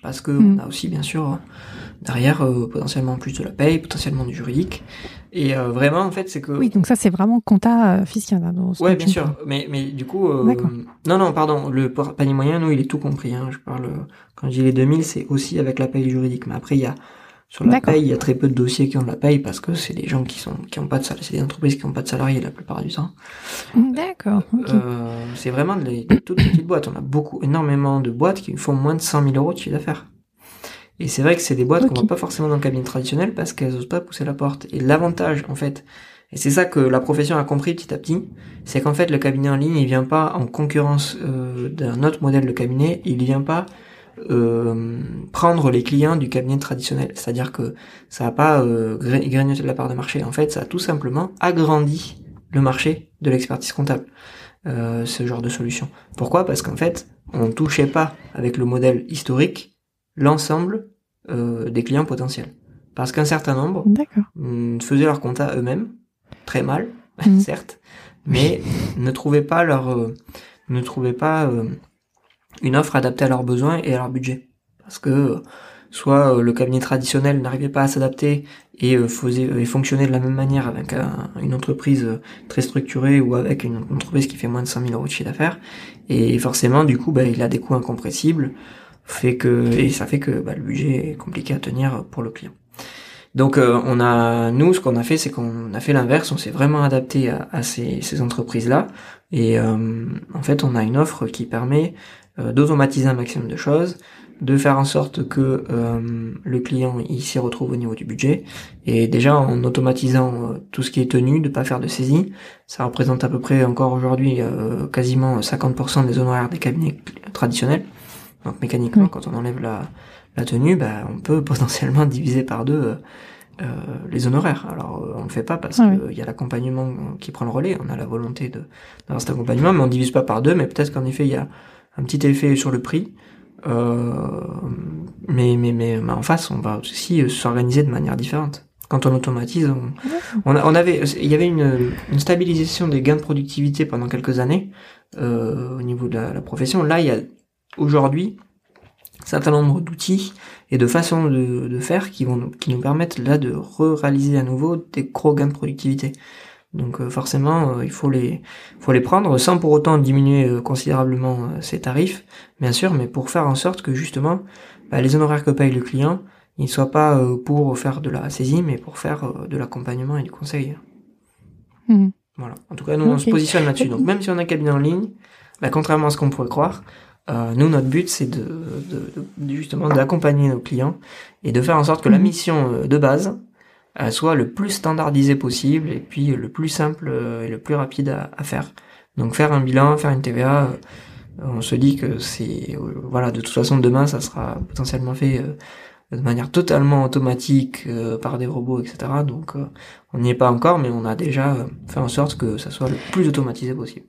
parce que mm. on a aussi bien sûr derrière euh, potentiellement plus de la paye, potentiellement du juridique. Et euh, vraiment en fait c'est que oui donc ça c'est vraiment compta euh, fiscal. Hein, ouais bien sûr, mais mais du coup non non pardon le panier moyen nous il est tout compris. Hein. Je parle quand je dis les 2000 c'est aussi avec la paye juridique, mais après il y a sur la paye, il y a très peu de dossiers qui ont de la paye parce que c'est des gens qui sont qui ont pas de salariés, c'est des entreprises qui ont pas de salariés la plupart du temps. D'accord. Euh, c'est vraiment des, toutes petites boîtes. On a beaucoup, énormément de boîtes qui font moins de 100 000 euros de chiffre d'affaires. Et c'est vrai que c'est des boîtes qu'on voit pas forcément dans le cabinet traditionnel parce qu'elles osent pas pousser la porte. Et l'avantage, en fait, et c'est ça que la profession a compris petit à petit, c'est qu'en fait le cabinet en ligne, il vient pas en concurrence euh, d'un autre modèle de cabinet, il vient pas euh, prendre les clients du cabinet traditionnel. C'est-à-dire que ça n'a pas euh, grignoté de la part de marché. En fait, ça a tout simplement agrandi le marché de l'expertise comptable. Euh, ce genre de solution. Pourquoi? Parce qu'en fait, on ne touchait pas avec le modèle historique l'ensemble euh, des clients potentiels. Parce qu'un certain nombre mm, faisaient leur compta eux-mêmes, très mal, mm. *laughs* certes, mais *laughs* ne trouvaient pas leur ne trouvaient pas une offre adaptée à leurs besoins et à leur budget. Parce que soit euh, le cabinet traditionnel n'arrivait pas à s'adapter et euh, faisait et fonctionnait de la même manière avec une entreprise euh, très structurée ou avec une entreprise qui fait moins de 100 000 euros de chiffre d'affaires. Et forcément du coup bah, il a des coûts incompressibles fait que et ça fait que bah, le budget est compliqué à tenir pour le client. Donc on a nous ce qu'on a fait c'est qu'on a fait l'inverse. On s'est vraiment adapté à, ces, entreprises là et en fait on a une offre qui permet euh, d'automatiser un maximum de choses, de faire en sorte que euh, le client il s'y retrouve au niveau du budget. Et déjà en automatisant euh, tout ce qui est tenu, de pas faire de saisie, ça représente à peu près encore aujourd'hui quasiment 50% des honoraires des cabinets traditionnels. Donc mécaniquement, quand on enlève la, la tenue, bah, on peut *laughs* potentiellement diviser par deux euh, les honoraires. Alors on le fait pas parce qu'il y a l'accompagnement qui prend le relais, on a la volonté de d'avoir cet accompagnement, mais on divise pas par deux, mais peut-être qu'en effet il y a un petit effet sur le prix. Euh, mais, mais, mais, en face, on va aussi s'organiser de manière différente. Quand on automatise, on, on, avait, il y avait une, une, stabilisation des gains de productivité pendant quelques années euh, au niveau de la, profession. Là, il y a aujourd'hui un certain nombre d'outils et de façons de, de, faire qui vont qui nous permettent là de réaliser à nouveau des gros gains de productivité. Donc euh, forcément, euh, il faut les, faut les prendre sans pour autant diminuer euh, considérablement ses tarifs, bien sûr, mais pour faire en sorte que justement, bah, les honoraires que paye le client, ils ne soient pas pour faire de la saisie, mais pour faire de l'accompagnement et du conseil. Mhm. Voilà. En tout cas, nous on se positionne là-dessus. Donc même si on a un cabinet en ligne, bah, contrairement à ce qu'on pourrait croire, nous notre but c'est de, de, justement d'accompagner nos clients et de faire en sorte que la mhm. mission de base, euh, soit le plus standardisé possible et puis le plus simple euh, et le plus rapide à, faire. Donc faire un bilan, faire une TVA, euh, on se dit que c'est voilà de toute façon demain ça sera potentiellement fait de manière totalement automatique par des robots etc. Donc on n'y est pas encore mais on a déjà fait en sorte que ça soit le plus automatisé possible.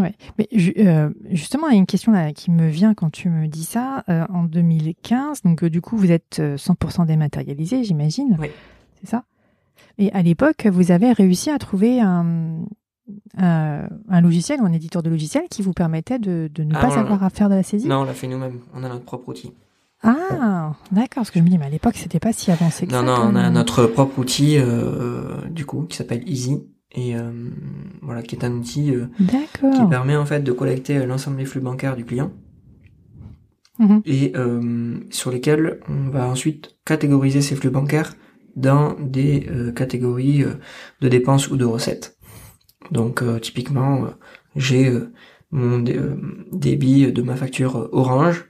Ouais. Mais euh, justement, il y a une question là qui me vient quand tu me dis ça. Euh, en 2015, donc euh, du coup, vous êtes 100% dématérialisé, j'imagine. Oui. C'est ça? Et à l'époque, vous avez réussi à trouver un, un, logiciel ou un éditeur de logiciel qui vous permettait de, de ne ah, pas avoir à faire de la saisie? Non, on l'a fait nous-mêmes. On a notre propre outil. Ah, d'accord. Parce que je me dis, mais à l'époque, c'était pas si avancé que non, ça. Non, non, on a notre propre outil, du coup, qui s'appelle Easy et euh, voilà qui est un outil euh, qui permet en fait de collecter euh, l'ensemble des flux bancaires du client mhm. et sur lesquels on va ensuite catégoriser ces flux bancaires dans des catégories de dépenses ou de recettes. Donc typiquement j'ai mon débit de ma facture Orange.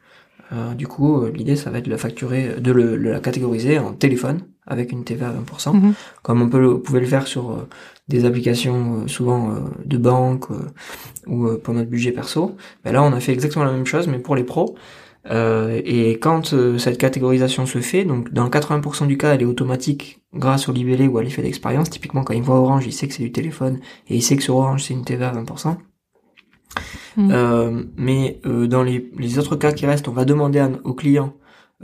du coup, l'idée ça va être de la facturer, de, le, la catégoriser en téléphone avec une TVA à 20%, mhm. comme on peut le, pouvait le faire sur des applications euh, souvent euh, de banque euh, ou pour notre budget perso. Ben là, on a fait exactement la même chose, mais pour les pros. et quand cette catégorisation se fait, donc dans 80% du cas, elle est automatique grâce au libellé ou à l'effet d'expérience. Typiquement, quand il voit Orange, il sait que c'est du téléphone et il sait que sur Orange, c'est une TVA à 20%. Mmh. mais dans les, les, autres cas qui restent, on va demander à, au client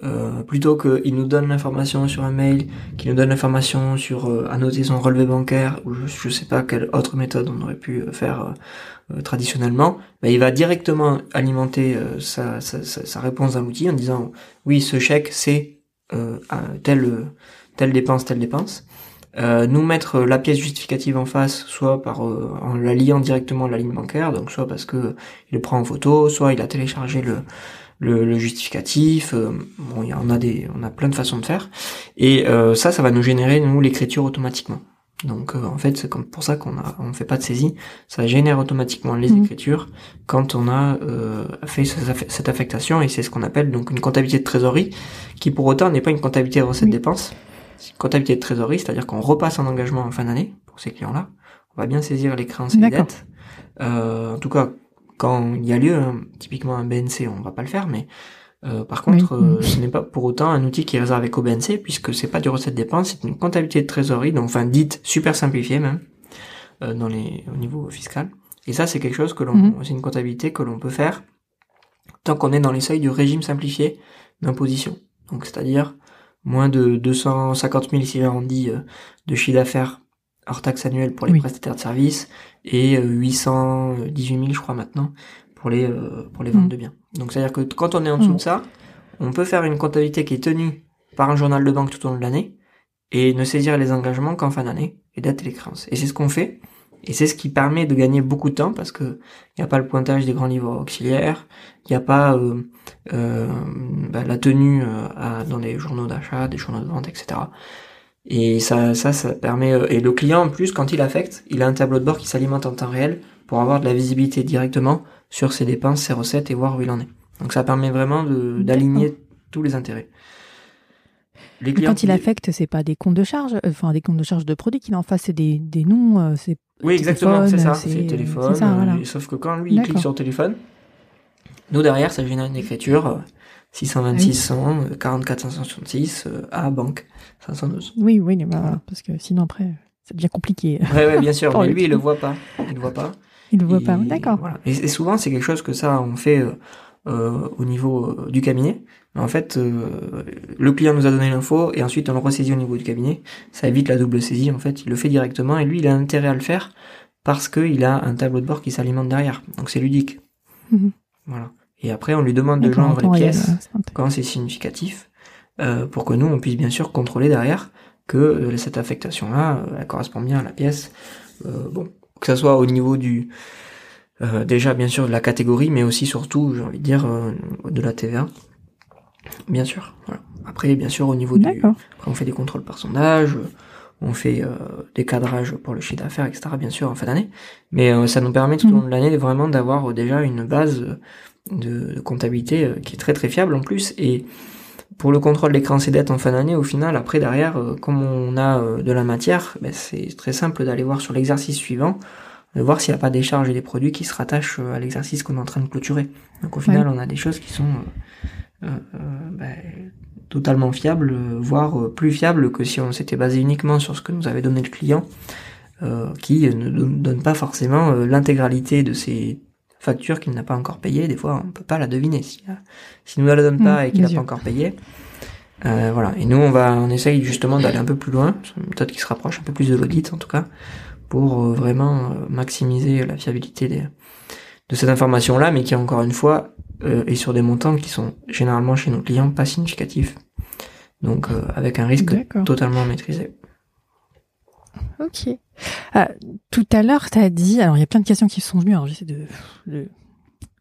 euh, plutôt qu'il nous donne l'information sur un mail, qu'il nous donne l'information sur euh, annoter son relevé bancaire ou je, sais pas quelle autre méthode on aurait pu euh, faire euh, traditionnellement, bah, il va directement alimenter sa, sa, sa, réponse d'un outil en disant oui ce chèque c'est telle telle dépense telle dépense. nous mettre la pièce justificative en face, soit par en la liant directement à la ligne bancaire, donc soit parce que il le prend en photo, soit il a téléchargé le le, justificatif. Euh, bon, il y en a des, on a plein de façons de faire. Et euh, ça, ça va nous générer nous l'écriture automatiquement. Donc euh, en fait, c'est comme pour ça qu'on a, on fait pas de saisie. Ça génère automatiquement les mmh. écritures quand on a fait cette affectation et c'est ce qu'on appelle donc une comptabilité de trésorerie, qui pour autant n'est pas une comptabilité de recettes dépenses. C'est une comptabilité de trésorerie, c'est-à-dire qu'on repasse un engagement en fin d'année pour ces clients-là. On va bien saisir les créances et les dettes. en tout cas, quand il y a lieu, hein, typiquement un BNC, on va pas le faire, mais euh, par contre, euh, ce n'est pas pour autant un outil qui est réservé qu'au BNC, puisque c'est pas du recette dépense, c'est une comptabilité de trésorerie, donc enfin dite super simplifiée même, euh, dans les au niveau fiscal. Et ça, c'est quelque chose que l'on, mhm. c'est une comptabilité que l'on peut faire tant qu'on est dans les seuils du régime simplifié d'imposition. Donc c'est-à-dire moins de 250 000 si j'arrondis de chiffre d'affaires hors taxe annuelle pour les prestataires de services et 818 euh, 000 je crois maintenant pour les euh, pour les ventes mm. de biens. Donc c'est à dire que quand on est en dessous mm. de ça, on peut faire une comptabilité qui est tenue par un journal de banque tout au long de l'année et ne saisir les engagements qu'en fin d'année et dater les créances. Et c'est ce qu'on fait. Et c'est ce qui permet de gagner beaucoup de temps parce que il n'y a pas le pointage des grands livres auxiliaires, il n'y a pas euh, euh, bah, la tenue à, dans les journaux d'achat, des journaux de vente, etc. Et ça, ça, ça permet. Euh, et le client, en plus, quand il affecte, il a un tableau de bord qui s'alimente en temps réel pour avoir de la visibilité directement sur ses dépenses, ses recettes et voir où il en est. Donc ça permet vraiment d'aligner tous les intérêts. Les quand il affecte, c'est pas des comptes de charge, euh, enfin des comptes de charge de produits qu'il en face, c'est des, des noms, euh, c'est oui exactement, c'est ça, c'est téléphone. Ça, sauf que quand lui il clique sur téléphone, nous derrière ça génère une écriture 626 100 44 566 à banque 512. Oui, oui, bah, parce que sinon après, ça devient compliqué. Oui, ouais, bien sûr, *laughs* mais lui, il le voit pas. Il le voit pas. Il le voit pas, d'accord. Voilà. Et, souvent, c'est quelque chose que ça, on fait euh, euh au niveau euh, du cabinet. en fait, euh, le client nous a donné l'info et ensuite on le ressaisit au niveau du cabinet. Ça évite la double saisie. En fait, il le fait directement et lui, il a intérêt à le faire parce qu'il a un tableau de bord qui s'alimente derrière. Donc c'est ludique. Mhm. Voilà. Et après, on lui demande de joindre les pièces quand c'est significatif, euh, pour que nous, on puisse bien sûr contrôler derrière que euh, cette affectation-là, euh, elle correspond bien à la pièce. bon, que ça soit au niveau du déjà bien sûr de la catégorie, mais aussi surtout, j'ai envie de dire, de la TVA. Bien sûr. Voilà. Après, bien sûr, au niveau du, après, on fait des contrôles par sondage, on fait des cadrages pour le chiffre d'affaires, etc. Bien sûr en fin d'année, mais ça nous permet tout au long de l'année vraiment d'avoir déjà une base de, comptabilité euh, qui est très très fiable en plus. Et pour le contrôle des créances et dettes en fin d'année, au final, après derrière, euh, comme on a euh, de la matière, ben, c'est très simple d'aller voir sur l'exercice suivant, de voir s'il n'y a pas des charges et des produits qui se rattachent à l'exercice qu'on est en train de clôturer. Donc au final, on a des choses qui sont ben, totalement fiables, voire plus fiables que si on s'était basé uniquement sur ce que nous avait donné le client, qui ne donne pas forcément l'intégralité de ces facture qu'il n'a pas encore payée. Des fois, on peut pas la deviner. Si, si nous la donne pas Mmh, et qu'il n'a pas encore payé, euh, voilà. Et nous, on va, on essaye justement d'aller un peu plus loin, une méthode qui se rapproche un peu plus de l'audit en tout cas, pour euh, vraiment euh, maximiser la fiabilité des, de cette information-là, mais qui encore une fois euh, est sur des montants qui sont généralement chez nos clients pas significatifs. Donc euh, avec un risque totalement maîtrisé. Ok. Euh, tout à l'heure, tu as dit, alors il y a plein de questions qui sont venues, alors j'essaie de, de,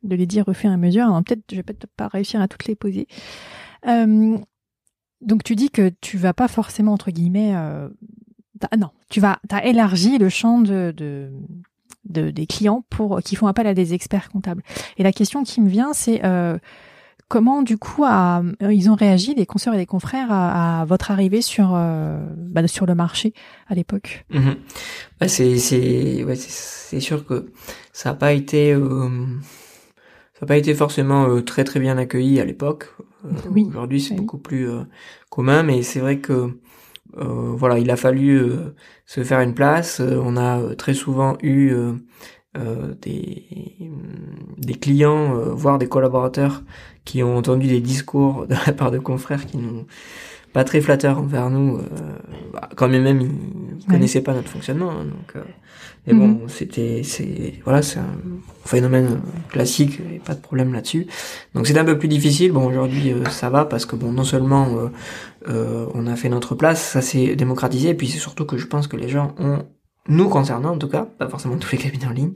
les dire au fur et à mesure. Alors, peut-être, je vais peut-être pas réussir à toutes les poser. Euh, donc tu dis que tu vas pas forcément entre guillemets, euh, non, tu vas, t'as élargi le champ de, de, de- des clients pour qui font appel à des experts comptables. Et la question qui me vient, c'est comment du coup à- ils ont réagi les consoeurs et les confrères à, à votre arrivée sur euh, bah, sur le marché à l'époque? Mhm. Ouais, c'est c'est ouais, c'est sûr que ça a pas été euh, ça a pas été forcément euh, très très bien accueilli à l'époque. Euh, Oui, Aujourd'hui, c'est oui. beaucoup plus euh, commun, mais c'est vrai que euh, voilà, il a fallu euh, se faire une place. Euh, on a euh, très souvent eu euh, des des clients, euh, voire des collaborateurs qui ont entendu des discours de la part de confrères qui nous pas très flatteurs envers nous, euh, bah, quand même même ils Ouais. connaissaient pas notre fonctionnement, hein, donc. euh, mais Mhm. bon, c'était, c'est, voilà, c'est un phénomène classique, et pas de problème là-dessus. Donc c'était un peu plus difficile. Bon, aujourd'hui euh, ça va parce que bon, non seulement euh, on a fait notre place, ça s'est démocratisé, et puis c'est surtout que je pense que les gens ont, nous concernant en tout cas, pas forcément tous les cabinets en ligne,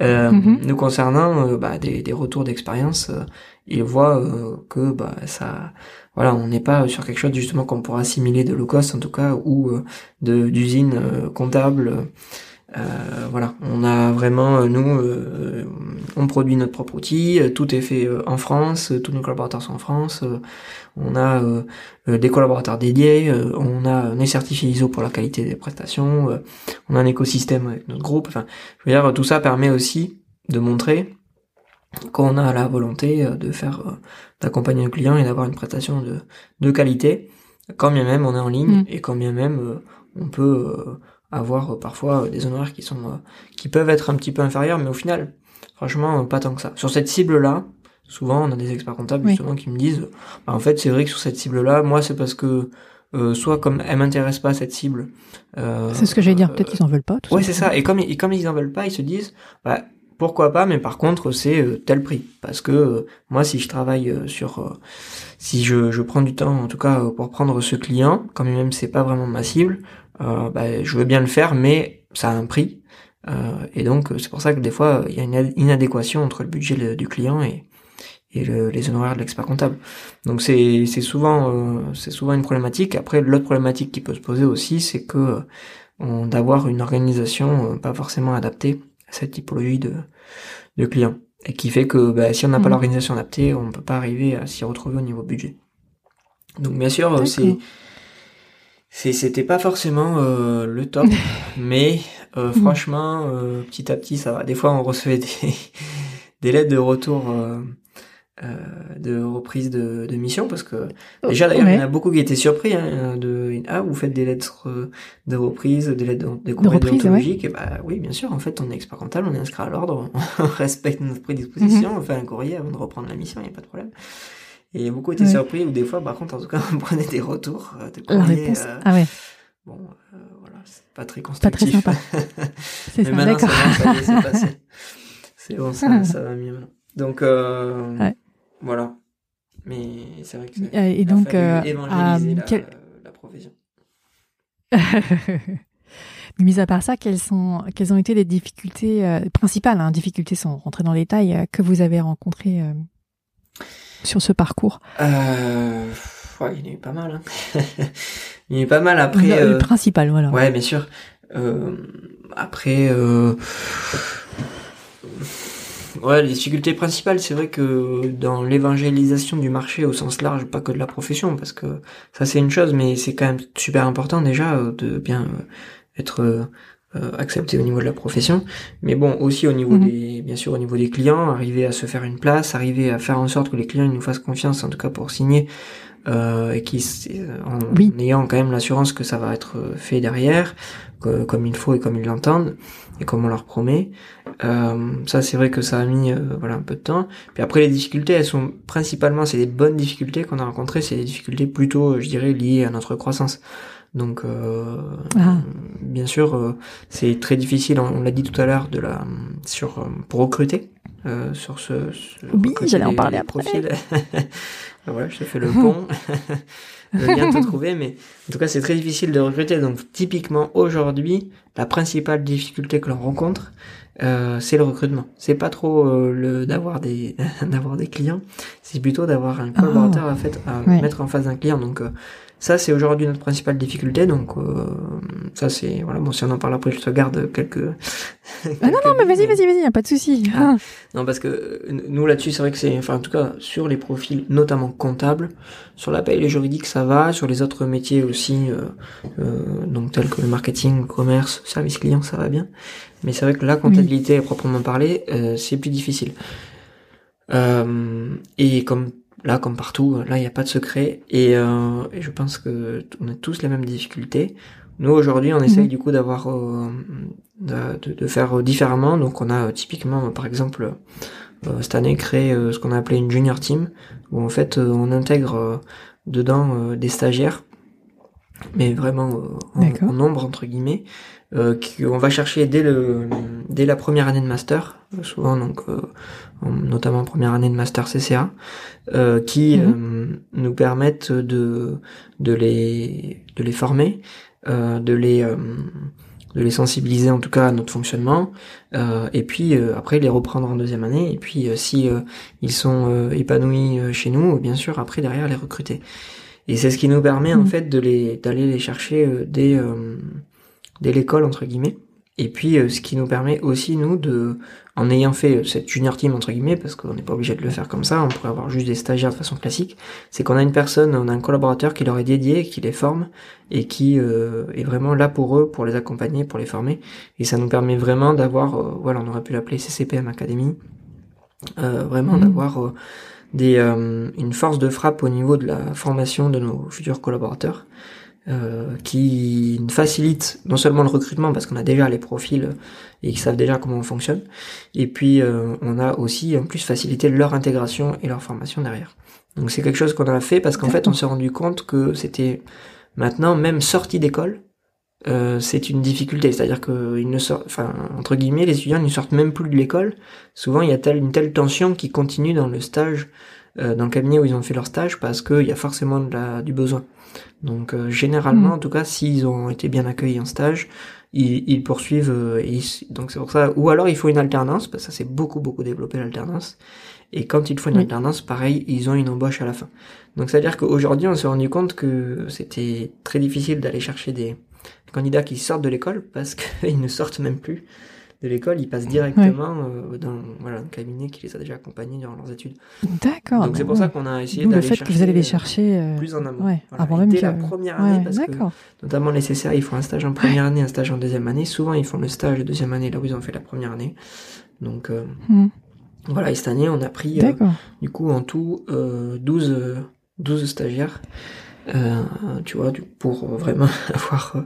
euh, Mhm. nous concernant, euh, bah, des, des retours d'expérience, euh, ils voient euh, que bah ça, voilà, on n'est pas sur quelque chose justement qu'on pourra assimiler de low cost en tout cas ou euh, de d'usine euh, comptable. Euh, voilà, on a vraiment euh, nous, euh, on produit notre propre outil, euh, tout est fait euh, en France, euh, tous nos collaborateurs sont en France, euh, on a euh, euh, des collaborateurs dédiés, euh, on a on est certifié ISO pour la qualité des prestations, euh, on a un écosystème avec notre groupe. Enfin, je veux dire, tout ça permet aussi de montrer qu'on a la volonté euh, de faire euh, d'accompagner le client et d'avoir une prestation de, de qualité, quand bien même on est en ligne Mm. et quand bien même euh, on peut euh, avoir euh, parfois euh, des honoraires qui sont euh, qui peuvent être un petit peu inférieurs, mais au final, franchement, pas tant que ça. Sur cette cible-là, souvent on a des experts comptables Oui. justement qui me disent, bah, en fait c'est vrai que sur cette cible-là, moi c'est parce que euh, soit comme elle m'intéresse pas cette cible. euh, C'est ce que j'allais dire. Peut-être qu'ils en veulent pas. tout Ouais, c'est ça. Et comme, et comme ils en veulent pas, ils se disent, bah, pourquoi pas, mais par contre, c'est euh, tel prix. Parce que euh, moi, si je travaille euh, sur, euh, si je, je prends du temps, en tout cas, euh, pour prendre ce client, quand même c'est pas vraiment ma cible, bah, je veux bien le faire, mais ça a un prix. Euh, et donc, euh, c'est pour ça que des fois, il y a une inadéquation entre le budget le- du client et, et le- les honoraires de l'expert comptable. Donc c'est souvent euh, c'est souvent une problématique. Après l'autre problématique qui peut se poser aussi, c'est que euh, on- d'avoir une organisation euh, pas forcément adaptée à cette typologie de de clients et qui fait que bah, si on n'a pas Mhm. l'organisation adaptée, on peut pas arriver à s'y retrouver au niveau budget. Donc bien sûr, euh, c'est c'était pas forcément euh, le top, *laughs* mais euh, Mhm. franchement, euh, petit à petit, ça va. Des fois, on recevait des, *laughs* des lettres de retour euh, euh, de reprise de, de mission parce que déjà d'ailleurs, il y en a beaucoup qui étaient surpris hein, de ah vous faites des lettres euh, de reprise, des lettres de, des courriers reprise. Et bah oui, bien sûr. En fait, on est expert comptable, on est inscrit à l'ordre, on *laughs* respecte notre prédisposition, Mhm. on fait un courrier avant de reprendre la mission, il n'y a pas de problème. Et beaucoup étaient Ouais. surpris ou des fois, par contre, en tout cas, *laughs* on prenait des retours euh, de réponse. euh, Ah ouais. Bon, euh, voilà, c'est pas très Pas constructif. très sympa. *laughs* C'est ça. maintenant, c'est D'accord. c'est passé. *laughs* C'est bon, ça, ça va mieux maintenant. Donc, euh, Ouais. voilà. Mais c'est vrai que c'est- Euh, Et donc, euh, évangéliser la, quel- la profession. Mis à part ça, quelles sont, quelles ont été les difficultés euh, principales, hein, difficultés sans rentrer dans les détails, euh, que vous avez rencontrées euh, sur ce parcours Euh, ouais, il y en a eu pas mal. Hein. *laughs* il y en a eu pas mal après. Le, le euh, principal, voilà. Ouais, bien sûr. Euh, après, ouais, les difficultés principales, c'est vrai que dans l'évangélisation du marché au sens large, pas que de la profession, parce que ça c'est une chose, mais c'est quand même super important déjà de bien être euh, euh, accepté au niveau de la profession, mais bon aussi au niveau Mhm. des, bien sûr au niveau des clients, arriver à se faire une place, arriver à faire en sorte que les clients ils nous fassent confiance, en tout cas pour signer euh, et qui en, ayant quand même l'assurance que ça va être fait derrière, comme il faut et comme ils l'entendent et comme on leur promet. Euh, ça, c'est vrai que ça a mis voilà un peu de temps. Puis après, les difficultés, elles sont principalement, c'est des bonnes difficultés qu'on a rencontrées, c'est des difficultés plutôt, je dirais, liées à notre croissance. Donc, euh, ah. bien sûr, euh, c'est très difficile. On, l'a dit tout à l'heure de la sur euh, pour recruter euh, sur ce. oui, j'allais en parler après. *laughs* voilà, je te fais le pont. *laughs* je viens te trouver, mais en tout cas, c'est très difficile de recruter. Donc, typiquement aujourd'hui, la principale difficulté que l'on rencontre, euh, c'est le recrutement. C'est pas trop euh, le d'avoir des *laughs* d'avoir des clients, c'est plutôt d'avoir un collaborateur à, fait, à mettre en face d'un client. Donc euh, ça, c'est aujourd'hui notre principale difficulté. Donc, euh, ça, c'est voilà. Bon, si on en parle après, je te garde quelques. ah non, non, mais vas-y, vas-y, vas-y, y a pas de souci. Ah. Non, parce que nous là-dessus, c'est vrai que c'est, enfin, en tout cas, sur les profils, notamment comptables, sur la paye, les juridiques, ça va. Sur les autres métiers aussi, euh, euh, donc tels que le marketing, le commerce, service client, ça va bien. Mais c'est vrai que la comptabilité, proprement parler, c'est plus difficile. et comme Là, comme partout, là, il n'y a pas de secret. Et, euh, je pense que on a tous les mêmes difficultés. Nous, aujourd'hui, on essaye mhm. du coup d'avoir, euh, de, de, faire différemment. Donc, on a typiquement, par exemple, euh, cette année, créé ce qu'on a appelé une junior team, où en fait, on intègre dedans des stagiaires, mais vraiment en, nombre, entre guillemets, euh, qu'on va chercher dès le dès la première année de master, souvent donc euh, notamment première année de master CCA, euh, qui euh, nous permettent de de les de les former, de les de les sensibiliser en tout cas à notre fonctionnement, et puis après les reprendre en deuxième année, et puis si ils sont épanouis chez nous, bien sûr après derrière les recruter. Et c'est ce qui nous permet en mhm. fait de les d'aller les chercher dès dès l'école entre guillemets. Et puis euh, ce qui nous permet aussi nous de, en ayant fait euh, cette junior team entre guillemets, parce qu'on n'est pas obligé de le faire comme ça, on pourrait avoir juste des stagiaires de façon classique, c'est qu'on a une personne, on a un collaborateur qui leur est dédié, qui les forme et qui euh, est vraiment là pour eux, pour les accompagner, pour les former. Et ça nous permet vraiment d'avoir, voilà, on aurait pu l'appeler CCPM Academy, vraiment mmh. d'avoir des, une force de frappe au niveau de la formation de nos futurs collaborateurs. Euh, qui facilite non seulement le recrutement parce qu'on a déjà les profils et qu'ils savent déjà comment on fonctionne, et puis euh, on a aussi en plus facilité leur intégration et leur formation derrière. Donc c'est quelque chose qu'on a fait parce qu'en fait on s'est rendu compte que c'était maintenant même sorti d'école, euh, c'est une difficulté, c'est-à-dire que entre guillemets les étudiants ne sortent même plus de l'école. Souvent il y a telle, une telle tension qui continue dans le stage, dans le cabinet où ils ont fait leur stage parce qu'il y a forcément de la, du besoin. Donc euh, généralement, mm. en tout cas, s'ils ont été bien accueillis en stage, ils, poursuivent. Euh, donc c'est pour ça. Ou alors il faut une alternance, parce que ça c'est beaucoup beaucoup développé l'alternance. Et quand il faut une alternance, pareil, ils ont une embauche à la fin. Donc c'est à dire qu'aujourd'hui, on s'est rendu compte que c'était très difficile d'aller chercher des candidats qui sortent de l'école parce *laughs* qu'ils ne sortent même plus de l'école, ils passent directement euh, dans voilà, un cabinet qui les a déjà accompagnés durant leurs études. D'accord. Donc c'est pour ça qu'on a essayé d'aller chercher. le fait que vous allez les chercher euh, plus en amont. Ouais, avant même que... la première année, parce que notamment les CCA, ils font un stage en première année, un stage en deuxième année. Souvent, ils font le stage de deuxième année là où ils ont fait la première année. Donc euh, hmm. voilà, et cette année, on a pris du coup en tout 12, 12 stagiaires. Euh, tu vois, pour vraiment *laughs* avoir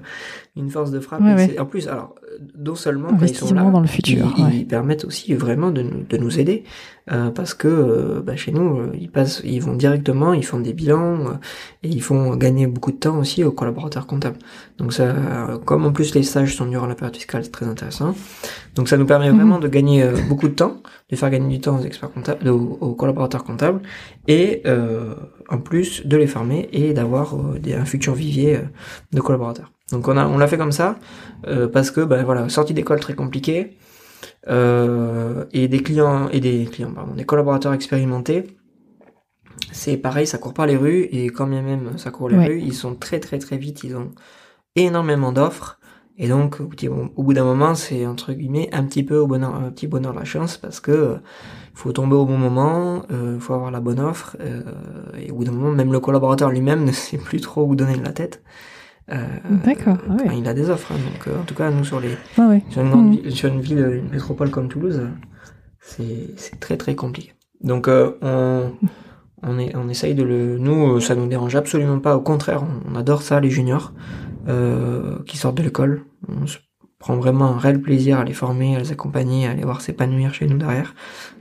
une force de frappe. En plus, alors, non seulement quand ils sont là, dans le futur, ils, permettent aussi vraiment de nous, de nous aider, euh, parce que euh, bah, chez nous, euh, ils passent, ils vont directement, ils font des bilans et ils font gagner beaucoup de temps aussi aux collaborateurs comptables. Donc ça, comme en plus les stages sont durant la période fiscale, c'est très intéressant. Donc ça nous permet vraiment mhm. de gagner beaucoup de temps, de faire gagner du temps aux experts comptables, aux, collaborateurs comptables, et en plus de les former et d'avoir un futur vivier de collaborateurs. Donc on a on l'a fait comme ça euh, parce que ben voilà sortie d'école très compliquée euh, et des clients et des clients pardon des collaborateurs expérimentés c'est pareil ça court pas les rues et quand bien même ça court les rues ils sont très très très vite ils ont énormément d'offres et donc au bout d'un moment c'est entre guillemets un petit peu au bonheur un petit bonheur la chance parce que faut tomber au bon moment euh, faut avoir la bonne offre euh, et au bout d'un moment même le collaborateur lui-même *laughs* ne sait plus trop où donner de la tête. euh, D'accord. Ah il a des offres. Hein, donc, euh, en tout cas, nous sur les ah sur, une grande ville, sur une ville, une métropole comme Toulouse, c'est c'est très très compliqué. Donc, euh, on on, est, on essaye de le... Nous, ça nous dérange absolument pas. Au contraire, on, adore ça, les juniors euh, qui sortent de l'école. On se prend vraiment un réel plaisir à les former, à les accompagner, à les voir s'épanouir chez nous derrière.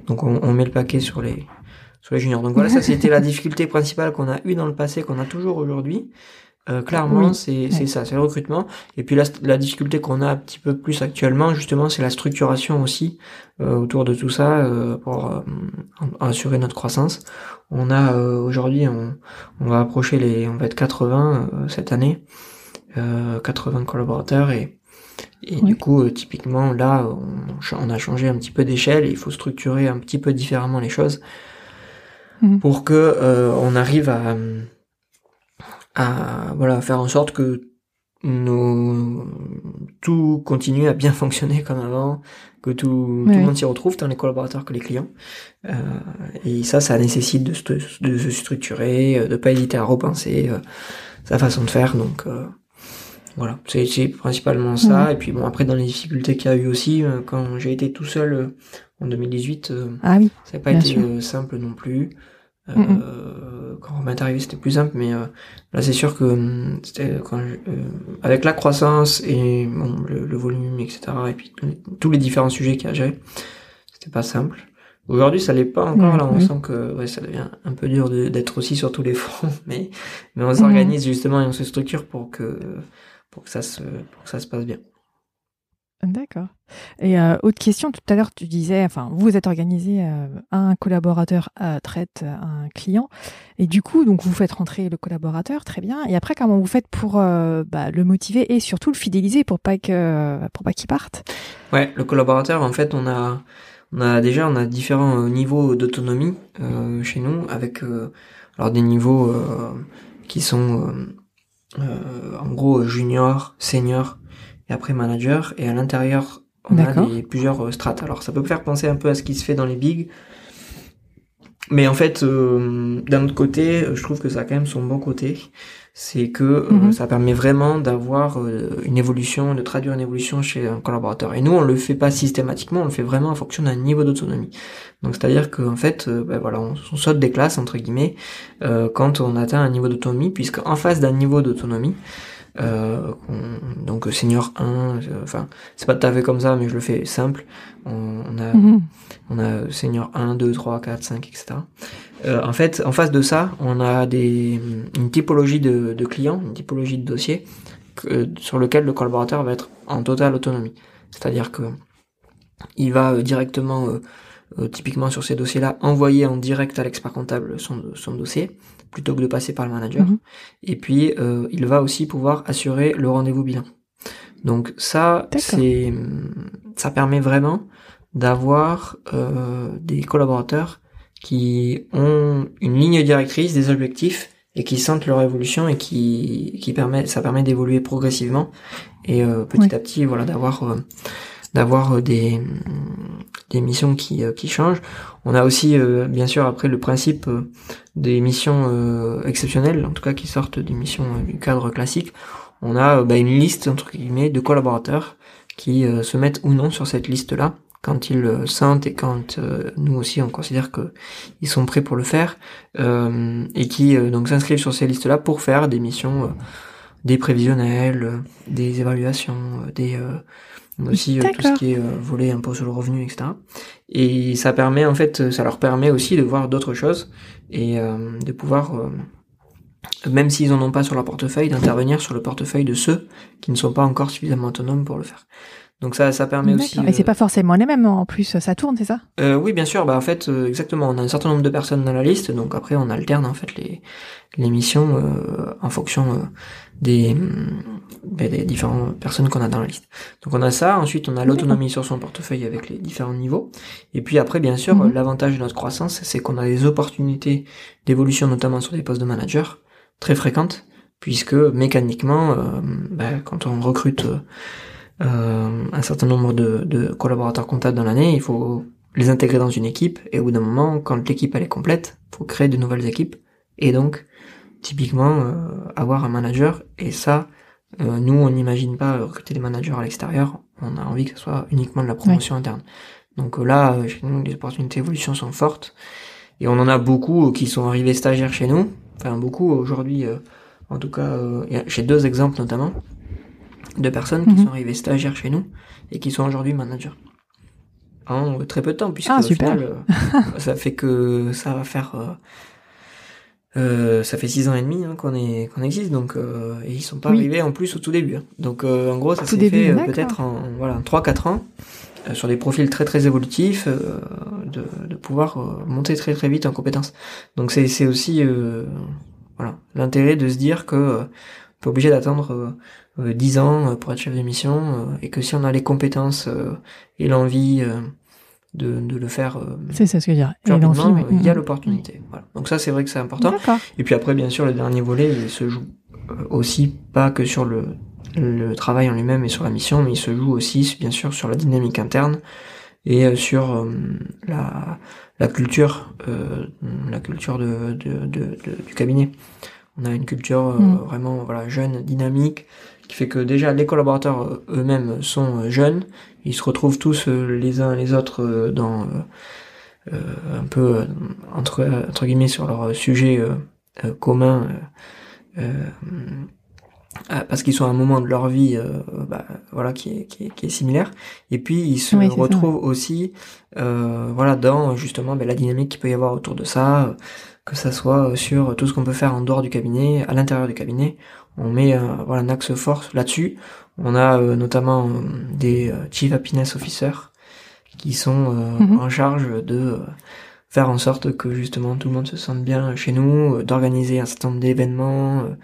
Donc on, on met le paquet sur les, sur les juniors. Donc voilà, ça c'était la *laughs* difficulté principale qu'on a eu dans le passé, qu'on a toujours aujourd'hui. Euh, clairement, c'est ça, c'est le recrutement. Et puis la, la difficulté qu'on a un petit peu plus actuellement, justement, c'est la structuration aussi euh, autour de tout ça euh, pour euh, assurer notre croissance. On a euh, aujourd'hui, on, on, va approcher les, on va être 80 cette année, 80 collaborateurs et et du coup, typiquement là, on, on, a changé un petit peu d'échelle. Il faut structurer un petit peu différemment les choses mmh. pour que on arrive à à voilà faire en sorte que nos tout continue à bien *laughs* fonctionner comme avant, que tout, tout le monde s'y retrouve, tant les collaborateurs que les clients. Euh, et ça, ça nécessite de, de, se structurer, euh, de pas hésiter à repenser euh, sa façon de faire. Donc euh, voilà, c'est principalement ça. Et puis bon, après dans les difficultés qu'il y a eu aussi, euh, quand j'ai été tout seul en 2018, ah oui, ça n'a pas été simple non plus. Euh, quand on m'est arrivé, c'était plus simple, mais euh, là, c'est sûr que hum, c'était quand euh, avec la croissance et bon, le, volume, etc., et puis tous les différents sujets qu'il y a à gérer, c'était pas simple. Aujourd'hui, ça l'est pas encore. là, on sent que ouais, ça devient un peu dur d'être aussi sur tous les *laughs* fronts, mais mais on s'organise justement et on se structure pour que pour que ça se pour que ça se passe bien. D'accord. Et euh, autre question, tout à l'heure tu disais, enfin vous êtes organisé, euh, un collaborateur euh, traite un client, et du coup donc vous faites rentrer le collaborateur, très bien. Et après comment vous faites pour bah, le motiver et surtout le fidéliser pour pas que pour pas qu'il parte? Ouais, le collaborateur en fait on a on a déjà on a différents niveaux d'autonomie chez nous avec alors des niveaux qui sont en gros junior, senior et après manager. Et à l'intérieur, on a des, plusieurs euh, strates. Alors ça peut faire penser un peu à ce qui se fait dans les bigs. Mais en fait, euh, d'un autre côté, je trouve que ça a quand même son bon côté. C'est que euh, mhm. ça permet vraiment d'avoir une évolution, de traduire une évolution chez un collaborateur. Et nous, on le fait pas systématiquement, on le fait vraiment en fonction d'un niveau d'autonomie. Donc c'est-à-dire qu'en fait, ben voilà, on, on, saute des classes entre guillemets quand on atteint un niveau d'autonomie, puisque en face d'un niveau d'autonomie, euh, donc senior 1, euh, enfin c'est pas tout à fait comme ça, mais je le fais simple. On, on a mhm. on a senior 1, 2, 3, 4, 5, etc. Euh, en fait, en face de ça, on a des une typologie de, de clients, une typologie de dossiers que, sur lequel le collaborateur va être en totale autonomie. C'est-à-dire que il va directement euh, typiquement sur ces dossiers-là, envoyer en direct à l'expert comptable son, son dossier plutôt que de passer par le manager. Mhm. Et puis, euh, il va aussi pouvoir assurer le rendez-vous bilan. Donc ça, c'est, ça permet vraiment d'avoir euh, des collaborateurs qui ont une ligne directrice, des objectifs et qui sentent leur évolution et qui, qui permet, ça permet d'évoluer progressivement et euh, petit à petit, voilà, d'avoir euh, d'avoir des des missions qui, euh, qui changent. On a aussi, euh, bien sûr, après le principe euh, des missions exceptionnelles, en tout cas qui sortent des missions du cadre classique. On a bah, une liste, entre guillemets, de collaborateurs qui se mettent ou non sur cette liste-là quand ils sentent et quand nous aussi on considère que ils sont prêts pour le faire et qui donc s'inscrivent sur ces listes-là pour faire des missions des prévisionnels, des évaluations, des aussi euh, tout ce qui est euh, volé, impôt sur le revenu, etc. Et ça permet en fait, ça leur permet aussi de voir d'autres choses et euh, de pouvoir, même s'ils en ont pas sur leur portefeuille, d'intervenir sur le portefeuille de ceux qui ne sont pas encore suffisamment autonomes pour le faire. Donc ça, ça permet aussi. Et c'est pas forcément les mêmes en plus, ça tourne, c'est ça? Euh, Oui, bien sûr. Bah en fait, exactement. On a un certain nombre de personnes dans la liste, donc après on alterne en fait les les missions euh, en fonction des, ben, des différentes personnes qu'on a dans la liste. Donc on a ça, ensuite on a l'autonomie sur son portefeuille avec les différents niveaux. Et puis après, bien sûr, mhm. l'avantage de notre croissance, c'est qu'on a des opportunités d'évolution, notamment sur des postes de manager, très fréquentes, puisque mécaniquement, euh, ben, quand on recrute euh, un certain nombre de, de collaborateurs comptables dans l'année, il faut les intégrer dans une équipe, et au bout d'un moment, quand l'équipe elle est complète, il faut créer de nouvelles équipes, et donc typiquement euh, avoir un manager et ça euh, nous on n'imagine pas recruter des managers à l'extérieur on a envie que ce soit uniquement de la promotion interne. Donc euh, là chez nous les opportunités d'évolution sont fortes Et on en a beaucoup qui sont arrivés stagiaires chez nous. Enfin, beaucoup aujourd'hui, en tout cas, j'ai deux exemples notamment de personnes qui Mhm. sont arrivées stagiaires chez nous et qui sont aujourd'hui managers. En très peu de temps, puisque Ah, au super. final, euh, *laughs* ça fait que ça va faire, euh, euh, ça fait six ans et demi hein, qu'on est qu'on existe, donc euh, et ils sont pas Oui. arrivés en plus au tout début. hein. Donc euh, en gros, ça s'est fait euh, peut-être en voilà trois quatre ans euh, sur des profils très très évolutifs, euh, de, de pouvoir monter très très vite en compétences. Donc c'est c'est aussi euh, voilà l'intérêt de se dire que euh, on pas obligé d'attendre euh, 10 ans euh, pour être chef de mission euh, et que si on a les compétences et l'envie de, de le faire C'est ça ce que je veux dire. Et il y a l'opportunité. Voilà. Donc ça c'est vrai que c'est important. Et puis après bien sûr le dernier volet il se joue aussi pas que sur le, le travail en lui-même et sur la mission, mais il se joue aussi bien sûr sur la dynamique interne et sur euh, la, la culture euh, la culture de, de, de- du cabinet. On a une culture euh, Mm. vraiment voilà jeune, dynamique, qui fait que déjà les collaborateurs euh, eux-mêmes sont euh, jeunes, ils se retrouvent tous euh, les uns les autres dans un peu entre entre guillemets sur leur sujet commun euh, parce qu'ils sont à un moment de leur vie euh, bah, voilà qui est, qui est qui est similaire et puis ils se Oui, c'est ça. retrouvent aussi euh, voilà dans justement ben, la dynamique qu'il peut y avoir autour de ça que ça soit sur tout ce qu'on peut faire en dehors du cabinet à l'intérieur du cabinet on met euh, voilà un axe fort là-dessus on a euh, notamment euh, des euh, chief happiness officers qui sont euh, Mhm. en charge de faire en sorte que justement tout le monde se sente bien chez nous, euh, d'organiser un certain nombre d'événements, euh,